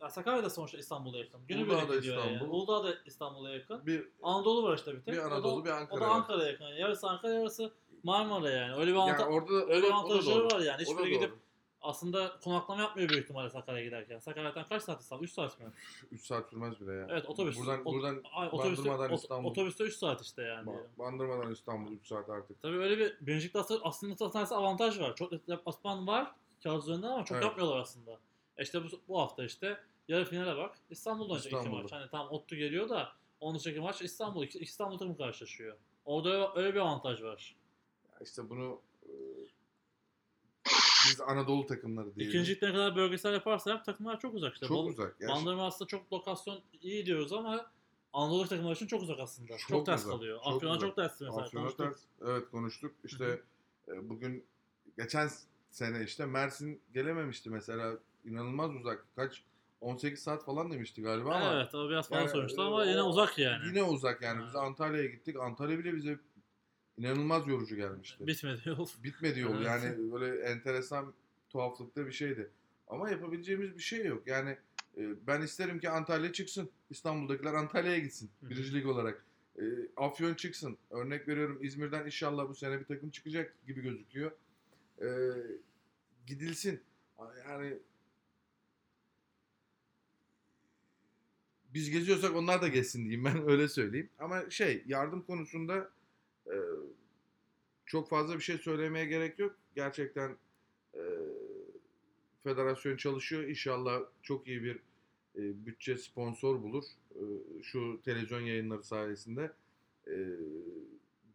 S1: ya Sakarya da sonuçta İstanbul'a yakın.
S2: Uludağ
S1: Günübirlik
S2: da
S1: gidiyor yani.
S2: İstanbul.
S1: Uludağ da İstanbul'a yakın.
S2: bir
S1: Anadolu var işte bir tek.
S2: Bir
S1: O da-
S2: Anadolu, bir
S1: O
S2: Ankara
S1: da
S2: var.
S1: Ankara'ya yakın. Yani yarısı Ankara, yarısı Marmara yani. Öyle bir,
S2: yani
S1: avanta-
S2: orada
S1: öyle
S2: o da
S1: avantajları var yani.
S2: O da
S1: Hiçbiri gidip
S2: doğru.
S1: Aslında konaklama yapmıyor büyük ihtimalle Sakarya'ya giderken. Sakarya'dan kaç saat İstanbul? 3 saat mi?
S2: 3 saat sürmez bile ya.
S1: Evet otobüs.
S2: Buradan,
S1: Ot-
S2: buradan
S1: Ay, otobüste,
S2: Bandırmadan
S1: ot-
S2: İstanbul.
S1: otobüste 3 saat işte yani.
S2: Ba- Bandırmadan İstanbul 3 saat artık.
S1: Tabii öyle bir Birinci Lig'de aslında, tanesi avantaj var. Çok deplasman var kağıt üzerinde ama çok
S2: Evet.
S1: yapmıyorlar aslında. E İşte bu, bu hafta işte yarı finale bak. İstanbul'da iki
S2: İstanbul'da.
S1: maç. Hani tam Ottu geliyor da onun dışındaki maç İstanbul. İki- İstanbul takımı karşılaşıyor. Orada öyle, bir avantaj var.
S2: Ya İşte bunu biz Anadolu takımları diyelim.
S1: İkinci ligde ne kadar bölgesel yaparsak takımlar çok uzak işte.
S2: çok
S1: Bol-
S2: uzak. Yani
S1: Bandırma aslında çok lokasyon iyi diyoruz ama Anadolu takımlar için çok uzak aslında. Çok,
S2: Çok
S1: ters
S2: uzak,
S1: kalıyor.
S2: çok
S1: Afyon'a
S2: uzak.
S1: çok ters mesela.
S2: Afyon'a ters. Evet konuştuk. İşte e, bugün geçen sene işte Mersin gelememişti mesela. inanılmaz uzak. Kaç 18 saat falan demişti galiba ama
S1: Evet o biraz fazla
S2: Yani, e,
S1: ama yine uzak yani.
S2: yine uzak yani. Biz. Antalya'ya gittik. Antalya bile bize inanılmaz yorucu gelmişti.
S1: Bitmedi yol.
S2: Bitmedi yol.
S1: Evet.
S2: Yani böyle enteresan tuhaflıkta bir şeydi. Ama yapabileceğimiz bir şey yok. Yani e, ben isterim ki Antalya çıksın. İstanbul'dakiler Antalya'ya gitsin. Birinci lig olarak. E, Afyon çıksın. Örnek veriyorum İzmir'den inşallah bu sene bir takım çıkacak gibi gözüküyor. E, gidilsin. Yani biz geziyorsak onlar da gezsin diyeyim ben öyle söyleyeyim. Ama şey yardım konusunda e, çok fazla bir şey söylemeye gerek yok. Gerçekten e, federasyon çalışıyor. İnşallah çok iyi bir e, bütçe sponsor bulur. E, şu televizyon yayınları sayesinde. E,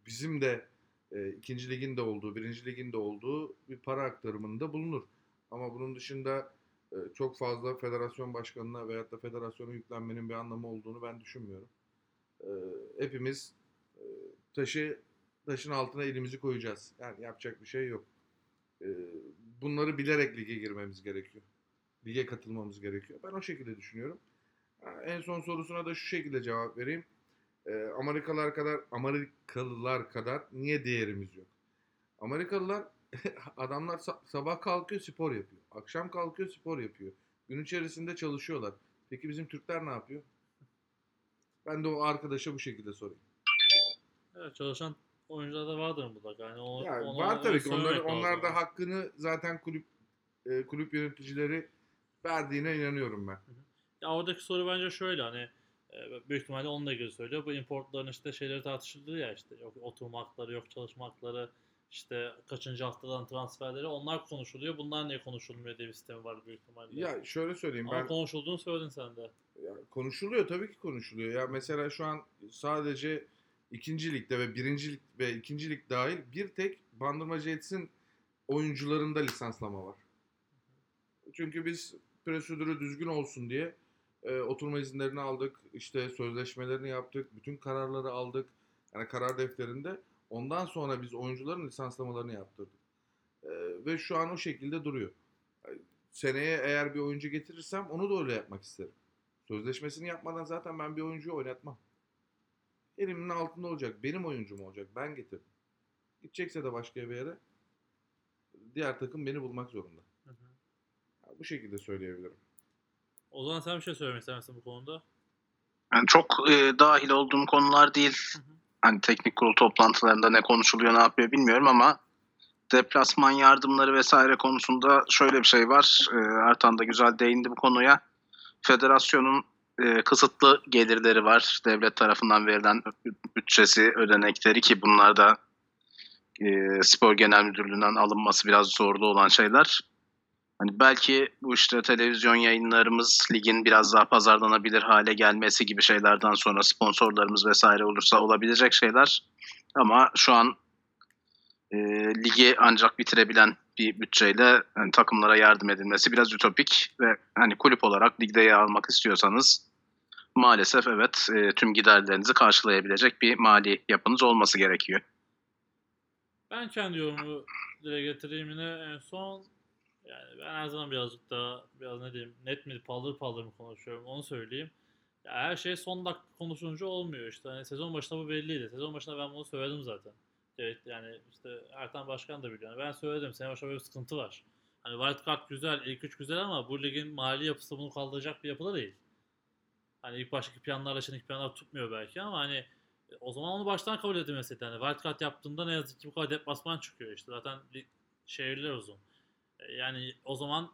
S2: bizim de e, ikinci ligin de olduğu, birinci ligin de olduğu bir para aktarımında bulunur. Ama bunun dışında e, çok fazla federasyon başkanına veyahut da federasyona yüklenmenin bir anlamı olduğunu ben düşünmüyorum. E, hepimiz taşı taşın altına elimizi koyacağız. Yani yapacak bir şey yok. E, bunları bilerek lige girmemiz gerekiyor. Lige katılmamız gerekiyor. Ben o şekilde düşünüyorum. Ha, En son sorusuna da şu şekilde cevap vereyim. E, Amerikalılar kadar Amerikalılar kadar niye değerimiz yok? Amerikalılar adamlar sa- sabah kalkıyor spor yapıyor. Akşam kalkıyor spor yapıyor. Gün içerisinde çalışıyorlar. Peki bizim Türkler ne yapıyor? Ben de o arkadaşa bu şekilde sorayım.
S1: Evet, çalışan oyuncular da vardır mutlaka. Yani o,
S2: Yani var tabii ki. Onlar, onlar da hakkını zaten kulüp e, kulüp yöneticileri verdiğine inanıyorum ben.
S1: Ya oradaki soru bence şöyle hani e, büyük ihtimalle onunla ilgili söylüyor. Bu importların işte şeyleri tartışıldı ya işte yok oturma hakları, yok çalışma hakları, işte kaçıncı haftadan transferleri onlar konuşuluyor. Bunlar niye konuşulmuyor diye bir sistemi var büyük ihtimalle.
S2: Ya şöyle söyleyeyim
S1: Ama
S2: ben
S1: konuşulduğunu söyledin sen de.
S2: ya konuşuluyor tabii ki konuşuluyor. Ya mesela şu an sadece ikinci ve birinci lig ve ikinci lig dahil bir tek Bandırma Jets'in oyuncularında lisanslama var. Çünkü biz prosedürü düzgün olsun diye e, oturma izinlerini aldık, işte sözleşmelerini yaptık, bütün kararları aldık. Yani karar defterinde. Ondan sonra biz oyuncuların lisanslamalarını yaptırdık. E, ve şu an o şekilde duruyor. Seneye eğer bir oyuncu getirirsem onu da öyle yapmak isterim. Sözleşmesini yapmadan zaten ben bir oyuncuyu oynatmam. Elimin altında olacak. Benim oyuncum olacak. Ben getirdim. Gidecekse de başka bir yere diğer takım beni bulmak zorunda. Ya bu şekilde söyleyebilirim.
S1: O zaman sen bir şey söylemek ister misin bu konuda?
S3: Yani çok e, dahil olduğum konular değil. Hani teknik kurul toplantılarında ne konuşuluyor, ne yapıyor bilmiyorum ama deplasman yardımları vesaire konusunda şöyle bir şey var. E, Ertan da güzel değindi bu konuya. Federasyonun e, kısıtlı gelirleri var. Devlet tarafından verilen bütçesi, ödenekleri ki bunlar da e, Spor Genel Müdürlüğü'nden alınması biraz zorlu olan şeyler. Hani belki bu işte televizyon yayınlarımız ligin biraz daha pazarlanabilir hale gelmesi gibi şeylerden sonra sponsorlarımız vesaire olursa olabilecek şeyler. Ama şu an e, ligi ancak bitirebilen bir bütçeyle hani takımlara yardım edilmesi biraz ütopik ve hani kulüp olarak ligde yer almak istiyorsanız maalesef evet e, tüm giderlerinizi karşılayabilecek bir mali yapınız olması gerekiyor.
S1: Ben kendi yorumumu dile getireyim yine en son. Yani ben her zaman birazcık daha biraz ne diyeyim net mi paldır paldır mı konuşuyorum onu söyleyeyim. Ya her şey son dakika konuşunca olmuyor işte. Hani sezon başında bu belliydi. Sezon başında ben bunu söyledim zaten. Evet yani işte Ertan Başkan da biliyor. Ben söyledim. Sene başında böyle bir sıkıntı var. Hani wild card güzel, ilk üç güzel ama bu ligin mali yapısı bunu kaldıracak bir yapıda değil. Hani ilk baştaki planlarla şimdiki planlar tutmuyor belki ama hani e, o zaman onu baştan kabul edilmesi. Yani wild card yaptığında ne yazık ki bu kadar deplasman çıkıyor işte. Zaten şehirler uzun. E, Yani o zaman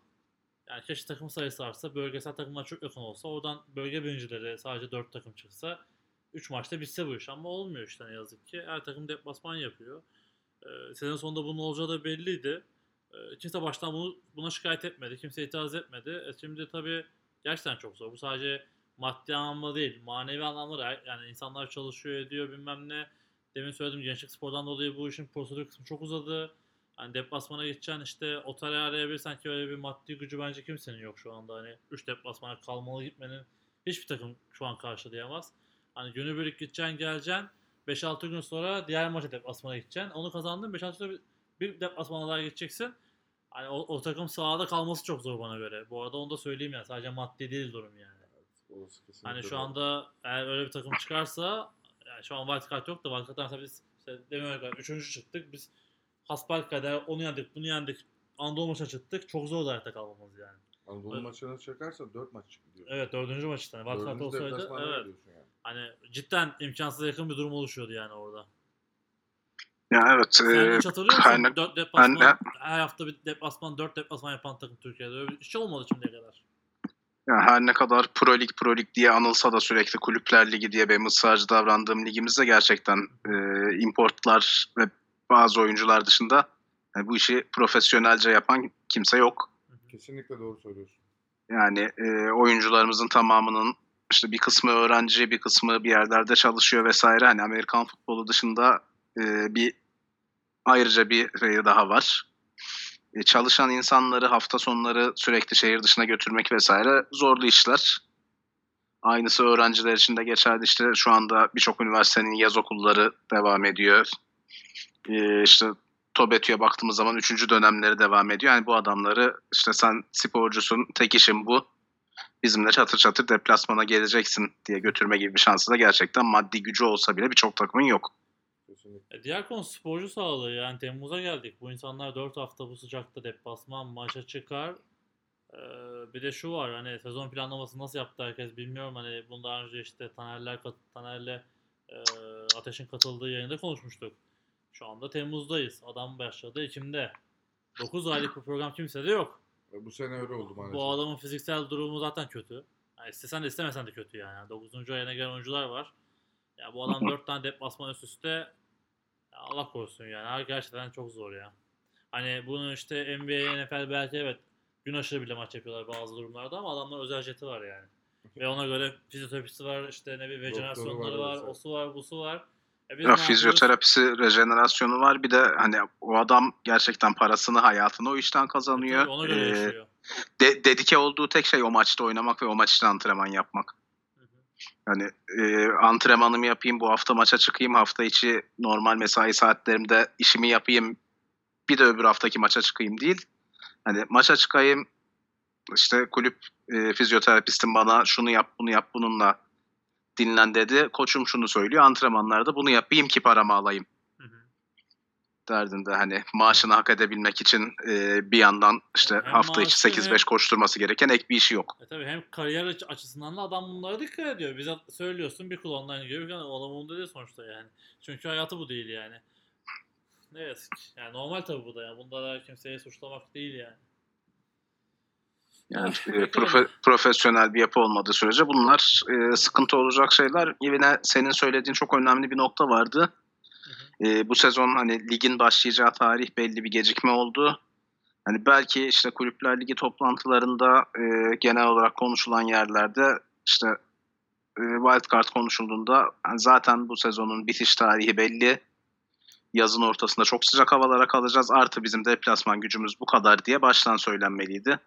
S1: yani keşke takım sayısı artsa, bölgesel takımlar çok yakın olsa, oradan bölge birincileri sadece 4 takım çıksa 3 maçta bitse bu iş ama olmuyor işte ne yazık ki. Her takım deplasman yapıyor. Ee, sezon sonunda bunun olacağı da belliydi. Ee, kimse baştan bunu, buna şikayet etmedi. Kimse itiraz etmedi. E şimdi tabii gerçekten çok zor. Bu sadece maddi anlamda değil, manevi anlamda da yani insanlar çalışıyor ediyor bilmem ne. Demin söyledim gençlik spordan dolayı bu işin prosedür kısmı çok uzadı. Hani deplasmana gideceksin işte otel arayabilirsen ki öyle bir maddi gücü bence kimsenin yok şu anda. Hani 3 deplasmana kalmalı gitmenin hiçbir takım şu an karşılayamaz. Hani günübirlik gideceksin geleceksin. 5-6 gün sonra diğer maça deplasmana gideceksin. Onu kazandın 5-6 sonra bir- deplasmana daha gideceksin. Hani o, o takım sahada kalması çok zor bana göre. Bu arada onu da söyleyeyim yani. Sadece maddi değil durum yani.
S2: Orası kesinlikle
S1: Hani şu anda eğer öyle bir takım çıkarsa yani şu an wildcard yok da wildcard'dan mesela biz işte demin kadar üçüncü çıktık. Biz hasbelkader onu yendik bunu yendik. Anadolu maçına çıktık. Çok zor da hayatta kalmamız yani.
S2: Anadolu
S1: Evet.
S2: maçına çekersen 4 maç gidiyor.
S1: Evet dördüncü maç işte. Wildcard
S2: Dördüncü
S1: olsaydı evet.
S2: yani.
S1: Hani cidden imkansıza yakın bir durum oluşuyordu yani orada.
S3: Ya evet.
S1: Sen
S3: e,
S1: hiç hatırlıyor musun? 4 deplasman, her hafta bir deplasman, 4 deplasman yapan takım Türkiye'de. Öyle bir şey olmadı şimdiye kadar.
S3: Ya her ne kadar Pro Lig Pro Lig diye anılsa da sürekli Kulüpler Ligi diye benim ısrarcı davrandığım ligimizde gerçekten e, importlar ve bazı oyuncular dışında yani bu işi profesyonelce yapan kimse yok.
S2: Kesinlikle doğru söylüyorsun.
S3: Yani e, oyuncularımızın tamamının işte bir kısmı öğrenci, bir kısmı bir yerlerde çalışıyor vesaire. Hani Amerikan futbolu dışında e, bir ayrıca bir şey daha var. E, çalışan insanları hafta sonları sürekli şehir dışına götürmek vesaire zorlu işler. Aynısı öğrenciler için de geçerli. İşte şu anda birçok üniversitenin yaz okulları devam ediyor. E, işte TOBETÜ'ye baktığımız zaman 3. dönemleri devam ediyor. Yani bu adamları işte sen sporcusun, tek işin bu. Bizimle çatır çatır deplasmana geleceksin diye götürme gibi bir şansı da gerçekten maddi gücü olsa bile birçok takımın yok.
S2: Kesinlikle.
S1: E diğer konu sporcu sağlığı. Yani Temmuz'a geldik. Bu insanlar 4 hafta bu sıcakta deplasman maça çıkar. Ee, bir de şu var hani sezon planlaması nasıl yaptı herkes bilmiyorum. Hani bundan önce işte Tanerler, Taner'le e, Ateş'in katıldığı yayında konuşmuştuk. Şu anda Temmuz'dayız. Adam başladı Ekim'de. 9 aylık bir program kimsede yok.
S2: Ve Bu sene öyle oldu maalesef.
S1: Bu adamın fiziksel durumu zaten kötü. Yani istesen de istemesen de kötü yani. 9. ayına gelen oyuncular var. Ya bu adam 4 tane deplasman üst üste Allah korusun yani. Gerçekten çok zor ya. Hani bunu işte NBA, NFL belki evet gün aşırı bile maç yapıyorlar bazı durumlarda ama adamların özel jeti var yani. Ve ona göre fizyoterapisti var, işte ne
S2: Doktoru
S1: rejenerasyonları
S2: var,
S1: var, osu var, busu var. E
S3: Ya
S1: yapıyoruz?
S3: fizyoterapisi, rejenerasyonu var. Bir de hani o adam gerçekten parasını, hayatını o işten kazanıyor.
S1: Tabii ona göre
S3: Ee,
S1: yaşıyor.
S3: de- dedike olduğu tek şey o maçta oynamak ve o maç için antrenman yapmak. Hani e, antrenmanımı yapayım, bu hafta maça çıkayım, hafta içi normal mesai saatlerimde işimi yapayım, bir de öbür haftaki maça çıkayım değil. Hani maça çıkayım, işte kulüp e, fizyoterapistim bana şunu yap, bunu yap, bununla dinlen dedi. Koçum şunu söylüyor, antrenmanlarda bunu yapayım ki paramı alayım. Derdinde hani maaşını hak edebilmek için e, bir yandan işte
S1: Hem
S3: hafta içi
S1: maaşı
S3: 8-5 koşturması gereken ek bir işi yok.
S1: E tabii hem kariyer aç- açısından da adam bunlara dikkat ediyor. Bize söylüyorsun bir kul online gibi. Yani o adam umurunda değil sonuçta yani. Çünkü hayatı bu değil yani. Ne yazık. Yani normal tabii bu da yani. Bunda da kimseyi suçlamak değil yani.
S3: Yani e, profe- profesyonel bir yapı olmadığı sürece bunlar e, sıkıntı olacak şeyler. Yine senin söylediğin çok önemli bir nokta vardı. E, bu sezon hani ligin başlayacağı tarih belli bir gecikme oldu. Hani belki işte kulüpler ligi toplantılarında e, genel olarak konuşulan yerlerde işte e, wildcard konuşulduğunda hani zaten bu sezonun bitiş tarihi belli. Yazın ortasında çok sıcak havalara kalacağız. Artı bizim deplasman gücümüz bu kadar diye baştan söylenmeliydi.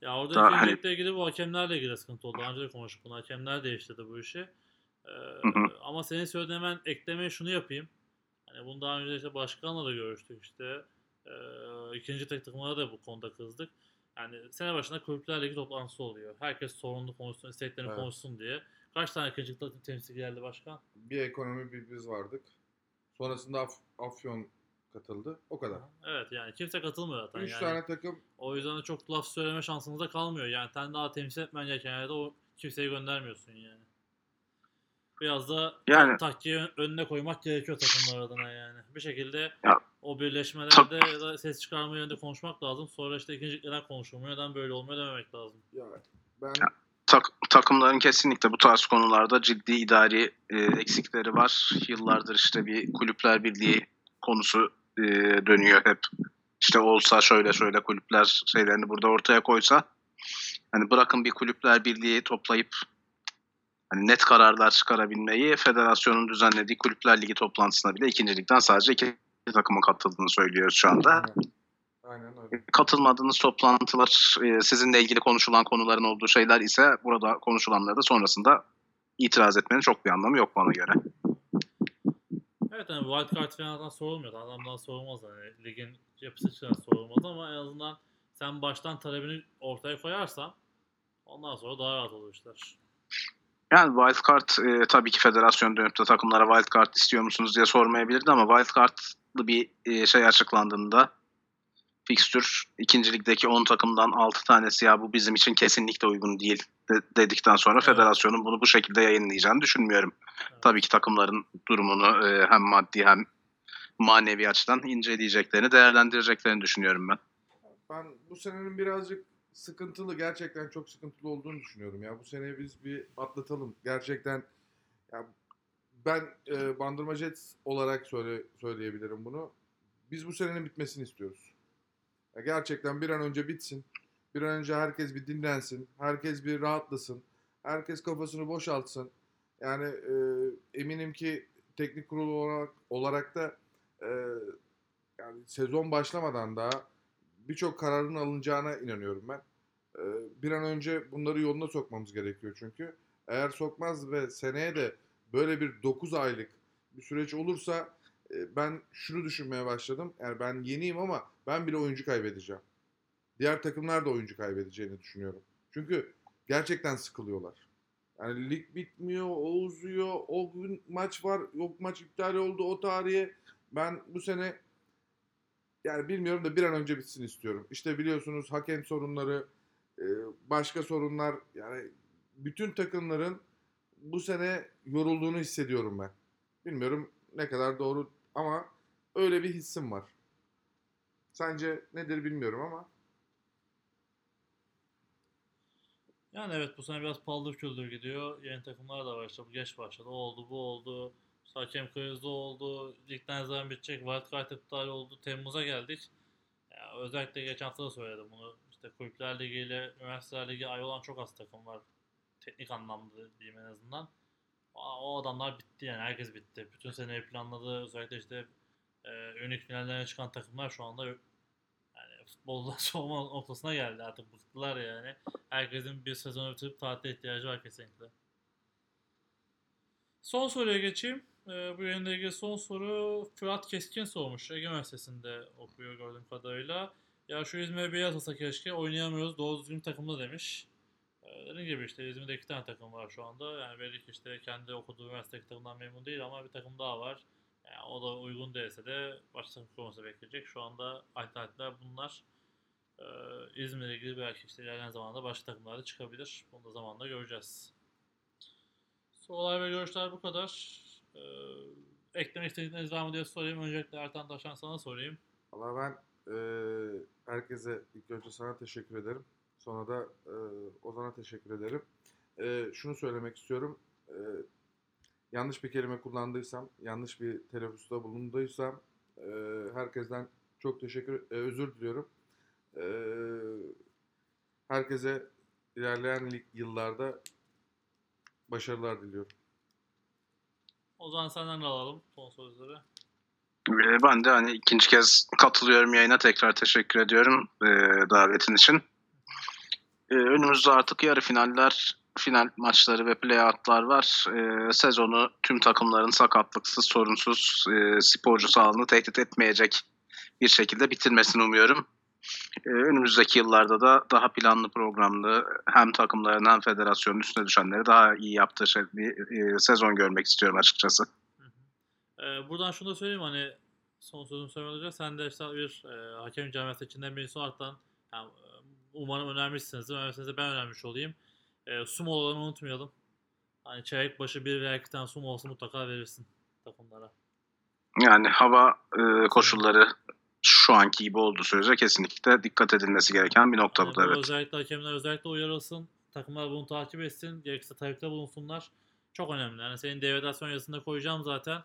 S1: Ya orada
S3: Daha
S1: ikincilikle ilgili bu hakemlerle ilgili sıkıntı oldu. Daha önce de konuştuk bunu. Hakemler değiştirdi bu işi. Ee,
S3: hı.
S1: ama senin söylediğin hemen eklemeye şunu yapayım. Hani bunu daha önce işte başkanla da görüştük işte. Ee, ikinci tek takımlara da bu konuda kızdık. Yani sene başında kulüpler ligi toplantısı oluyor. Herkes sorunlu konuşsun, isteklerini
S2: Evet.
S1: konuşsun diye. Kaç tane ikinci takım temsil geldi başkan?
S2: Bir ekonomi bir biz vardık. Sonrasında Af- Afyon katıldı. O kadar.
S1: Evet yani kimse katılmıyor zaten.
S2: 3
S1: yani.
S2: tane takım
S1: O yüzden de çok laf söyleme şansınız da kalmıyor. Yani sen daha temsil etmen gereken yerde o kimseyi göndermiyorsun yani. Biraz da
S3: Yani-
S1: taktiği ön- önüne koymak gerekiyor takımlar adına yani. Bir şekilde
S3: Ya-
S1: o birleşmelerde ya da ses çıkarma yönünde konuşmak lazım. Sonra işte ikinci neden konuşulmuyor, neden böyle olmuyor dememek lazım.
S2: Ya ben
S3: Tak- takımların kesinlikle bu tarz konularda ciddi idari e, eksikleri var. Yıllardır işte bir kulüpler birliği konusu e, dönüyor hep. İşte olsa şöyle şöyle kulüpler şeylerini burada ortaya koysa hani bırakın bir kulüpler birliği toplayıp hani net kararlar çıkarabilmeyi federasyonun düzenlediği kulüpler ligi toplantısına bile ikincilikten sadece iki takımın katıldığını söylüyoruz şu anda.
S2: aynen, aynen öyle.
S3: katılmadığınız toplantılar, e, sizinle ilgili konuşulan konuların olduğu şeyler ise burada konuşulanları da sonrasında itiraz etmenin çok bir anlamı yok bana göre.
S1: Evet hani wild card falan sorulmuyor. Adamdan sorulmaz hani ligin yapısı için sorulmaz ama en azından sen baştan talebini ortaya koyarsan ondan sonra daha rahat olur işler.
S3: Yani wildcard e, tabii ki federasyon dönüp de takımlara wildcard istiyor musunuz diye sormayabilirdi ama wildcard'lı bir e, şey açıklandığında fikstür ikincilikdeki 10 takımdan 6 tanesi ya bu bizim için kesinlikle uygun değil de- dedikten sonra
S1: Evet.
S3: federasyonun bunu bu şekilde yayınlayacağını düşünmüyorum.
S1: Evet.
S3: Tabii ki takımların durumunu e, hem maddi hem manevi açıdan inceleyeceklerini, değerlendireceklerini düşünüyorum ben.
S2: Ben bu senenin birazcık sıkıntılı, gerçekten çok sıkıntılı olduğunu düşünüyorum ya. Bu seneyi biz bir atlatalım. Gerçekten ya ben e, Bandırma Jets olarak söyle, söyleyebilirim bunu. Biz bu senenin bitmesini istiyoruz. Ya gerçekten bir an önce bitsin. Bir an önce herkes bir dinlensin. Herkes bir rahatlasın. Herkes kafasını boşaltsın. Yani e, eminim ki teknik kurul olarak, olarak da e, yani sezon başlamadan daha birçok kararın alınacağına inanıyorum ben. Ee, bir an önce bunları yoluna sokmamız gerekiyor çünkü. Eğer sokmaz ve seneye de böyle bir 9 aylık bir süreç olursa e, ben şunu düşünmeye başladım. Yani ben yeniyim ama ben bile oyuncu kaybedeceğim. Diğer takımlar da oyuncu kaybedeceğini düşünüyorum. Çünkü gerçekten sıkılıyorlar. Yani lig bitmiyor, o uzuyor, o gün maç var, yok maç iptal oldu o tarihe. Ben bu sene yani bilmiyorum da bir an önce bitsin istiyorum. İşte biliyorsunuz hakem sorunları, e, başka sorunlar yani bütün takımların bu sene yorulduğunu hissediyorum ben. Bilmiyorum ne kadar doğru ama öyle bir hissim var. Sence nedir bilmiyorum ama
S1: Yani evet bu sene biraz paldır küldür gidiyor. Yeni takımlar da var işte bu geç başladı. O oldu bu oldu. Hakem krizi oldu. Ligden zaman bitecek. Wildcard iptal oldu. Temmuz'a geldik. Ya özellikle geçen hafta da söyledim bunu. İşte Kulüpler Ligi ile Üniversiteler Ligi ay olan çok az takım var. Teknik anlamda diyeyim en azından. O, adamlar bitti yani. Herkes bitti. Bütün seneyi planladı. Özellikle işte e, unik finallerine çıkan takımlar şu anda yani futboldan soğuma noktasına geldi artık bıktılar yani. Herkesin bir sezonu bitirip tatile ihtiyacı var kesinlikle. Son soruya geçeyim. Ee, bu yayınla ilgili son soru Fırat Keskin sormuş. Ege Üniversitesi'nde okuyor gördüğüm kadarıyla. Ya şu İzmir'e bir yazılsa keşke oynayamıyoruz doğru düzgün takımda demiş. Ee, dediğim gibi işte İzmir'de iki tane takım var şu anda. Yani belli ki işte kendi okuduğu üniversitedeki takımdan memnun değil ama bir takım daha var. Yani o da uygun değilse de başka takım kurması bekleyecek. Şu anda alternatifler bunlar. Ee, İzmir'le ilgili belki işte ilerleyen zamanda başka takımlarda çıkabilir. Bunu da zamanla göreceğiz. Sorular ve görüşler bu kadar. Ee, eklemek istediğiniz var mı diye sorayım. Öncelikle Ertan Taşan sana sorayım.
S2: Valla ben e, herkese ilk önce sana teşekkür ederim. Sonra da e, Ozan'a teşekkür ederim. E, şunu söylemek istiyorum. E, yanlış bir kelime kullandıysam, yanlış bir telaffusta bulunduysam e, herkesten çok teşekkür, e, özür diliyorum. E, herkese ilerleyen yıllarda başarılar diliyorum.
S1: O zaman senden de alalım son sözleri.
S3: Ee, Ben de hani ikinci kez katılıyorum yayına. Tekrar teşekkür ediyorum e, davetin için. E, önümüzde artık yarı finaller, final maçları ve playoutlar var. E, sezonu tüm takımların sakatlıksız, sorunsuz, e, sporcu sağlığını tehdit etmeyecek bir şekilde bitirmesini umuyorum. E, önümüzdeki yıllarda da daha planlı programlı hem takımların hem federasyonun üstüne düşenleri daha iyi yaptığı şey, bir e, sezon görmek istiyorum açıkçası.
S1: Hı hı. Ee, buradan şunu da söyleyeyim hani son sözümü söylemeden önce sen de işte bir e, hakem camiası içinden birisi olaraktan yani, e, umarım önermişsinizdir. Önermişsiniz de ben önermiş olayım. E, sumo olanı unutmayalım. Hani çeyrek başı bir veya iki tane su molası mutlaka verirsin takımlara.
S3: Yani hava e, koşulları şu anki gibi olduğu sürece kesinlikle dikkat edilmesi gereken bir nokta bu da evet.
S1: Özellikle hakemler özellikle uyarılsın. Takımlar bunu takip etsin. Gerekirse talepte bulunsunlar. Çok önemli. Yani senin devreden yazısında koyacağım zaten.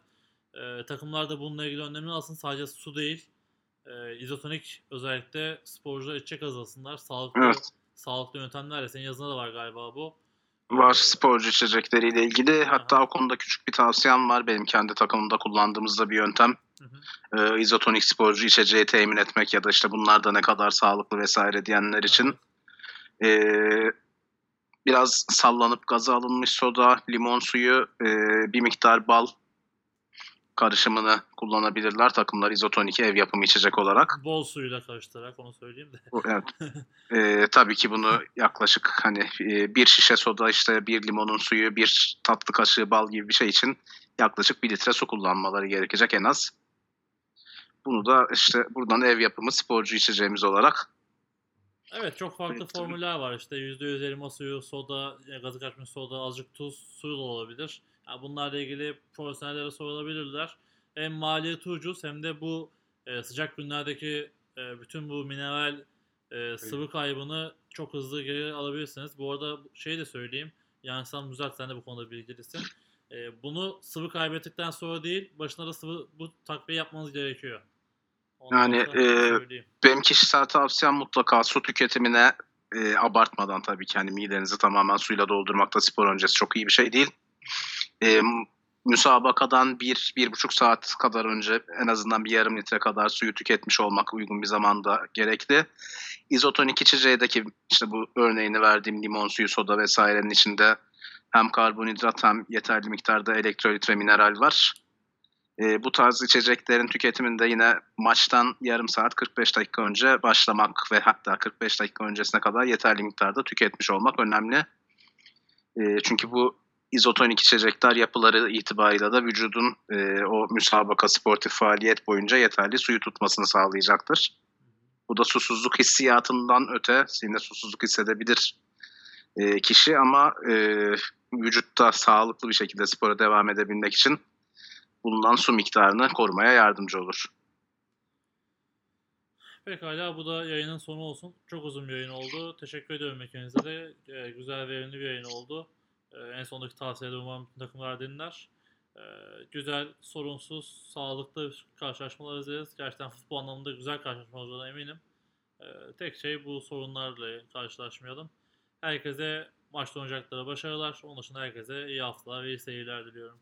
S1: Ee, takımlar da bununla ilgili önlemini alsın. Sadece su değil. Ee, izotonik özellikle sporcular içecek azalsınlar. Sağlıklı,
S3: Evet.
S1: sağlıklı yöntemlerle. Senin yazında da var galiba bu.
S3: Var sporcu içecekleriyle ilgili. Hatta o konuda küçük bir tavsiyem var. Benim kendi takımımda kullandığımızda bir yöntem.
S1: Hı hı.
S3: E, izotonik sporcu içeceği temin etmek ya da işte bunlar da ne kadar sağlıklı vesaire diyenler için. E, biraz sallanıp gaza alınmış soda, limon suyu, e, bir miktar bal karışımını kullanabilirler takımlar izotonik ev yapımı içecek olarak.
S1: Bol suyla karıştırarak onu söyleyeyim de.
S3: Evet. E, tabii ki bunu yaklaşık hani e, bir şişe soda işte bir limonun suyu bir tatlı kaşığı bal gibi bir şey için yaklaşık bir litre su kullanmaları gerekecek en az. Bunu da işte buradan ev yapımı sporcu içeceğimiz olarak
S1: Evet çok farklı
S3: Evet.
S1: formüller var işte %100 elma suyu, soda, gazı kaçmış soda, azıcık tuz, suyu da olabilir. Yani bunlarla ilgili profesyonellere sorulabilirler. Hem maliyeti ucuz hem de bu e, sıcak günlerdeki e, bütün bu mineral e, sıvı kaybını çok hızlı geri alabilirsiniz. Bu arada şey de söyleyeyim. Yani sen düzelt sen de bu konuda bilgilisin. E, bunu sıvı kaybettikten sonra değil başına da sıvı bu takviye yapmanız gerekiyor.
S3: Yani, e, benim kişisel tavsiyem mutlaka su tüketimine e, abartmadan tabii ki hani midenizi tamamen suyla doldurmakta spor öncesi çok iyi bir şey değil. E, müsabakadan bir, bir buçuk saat kadar önce en azından bir yarım litre kadar suyu tüketmiş olmak uygun bir zamanda gerekli. İzotonik içeceğdeki işte bu örneğini verdiğim limon suyu, soda vesairenin içinde hem karbonhidrat hem yeterli miktarda elektrolit ve mineral var. E, bu tarz içeceklerin tüketiminde yine maçtan yarım saat 45 dakika önce başlamak ve hatta 45 dakika öncesine kadar yeterli miktarda tüketmiş olmak önemli. E, çünkü bu izotonik içecekler yapıları itibarıyla da vücudun e, o müsabaka sportif faaliyet boyunca yeterli suyu tutmasını sağlayacaktır. Bu da susuzluk hissiyatından öte yine susuzluk hissedebilir e, kişi ama e, vücutta sağlıklı bir şekilde spora devam edebilmek için bulunan su miktarını korumaya yardımcı olur.
S1: Pekala bu da yayının sonu olsun. Çok uzun bir yayın oldu. Teşekkür ediyorum ikinize de. Ee, güzel verimli bir yayın oldu. Ee, en sondaki tavsiyeleri umarım takımlar dinler. Ee, güzel, sorunsuz, sağlıklı karşılaşmalar izleriz. Gerçekten futbol anlamında güzel karşılaşmalar olacağına eminim. Ee, tek şey bu sorunlarla karşılaşmayalım. Herkese maçta oynayacaklara başarılar. Onun dışında herkese iyi haftalar ve iyi seyirler diliyorum.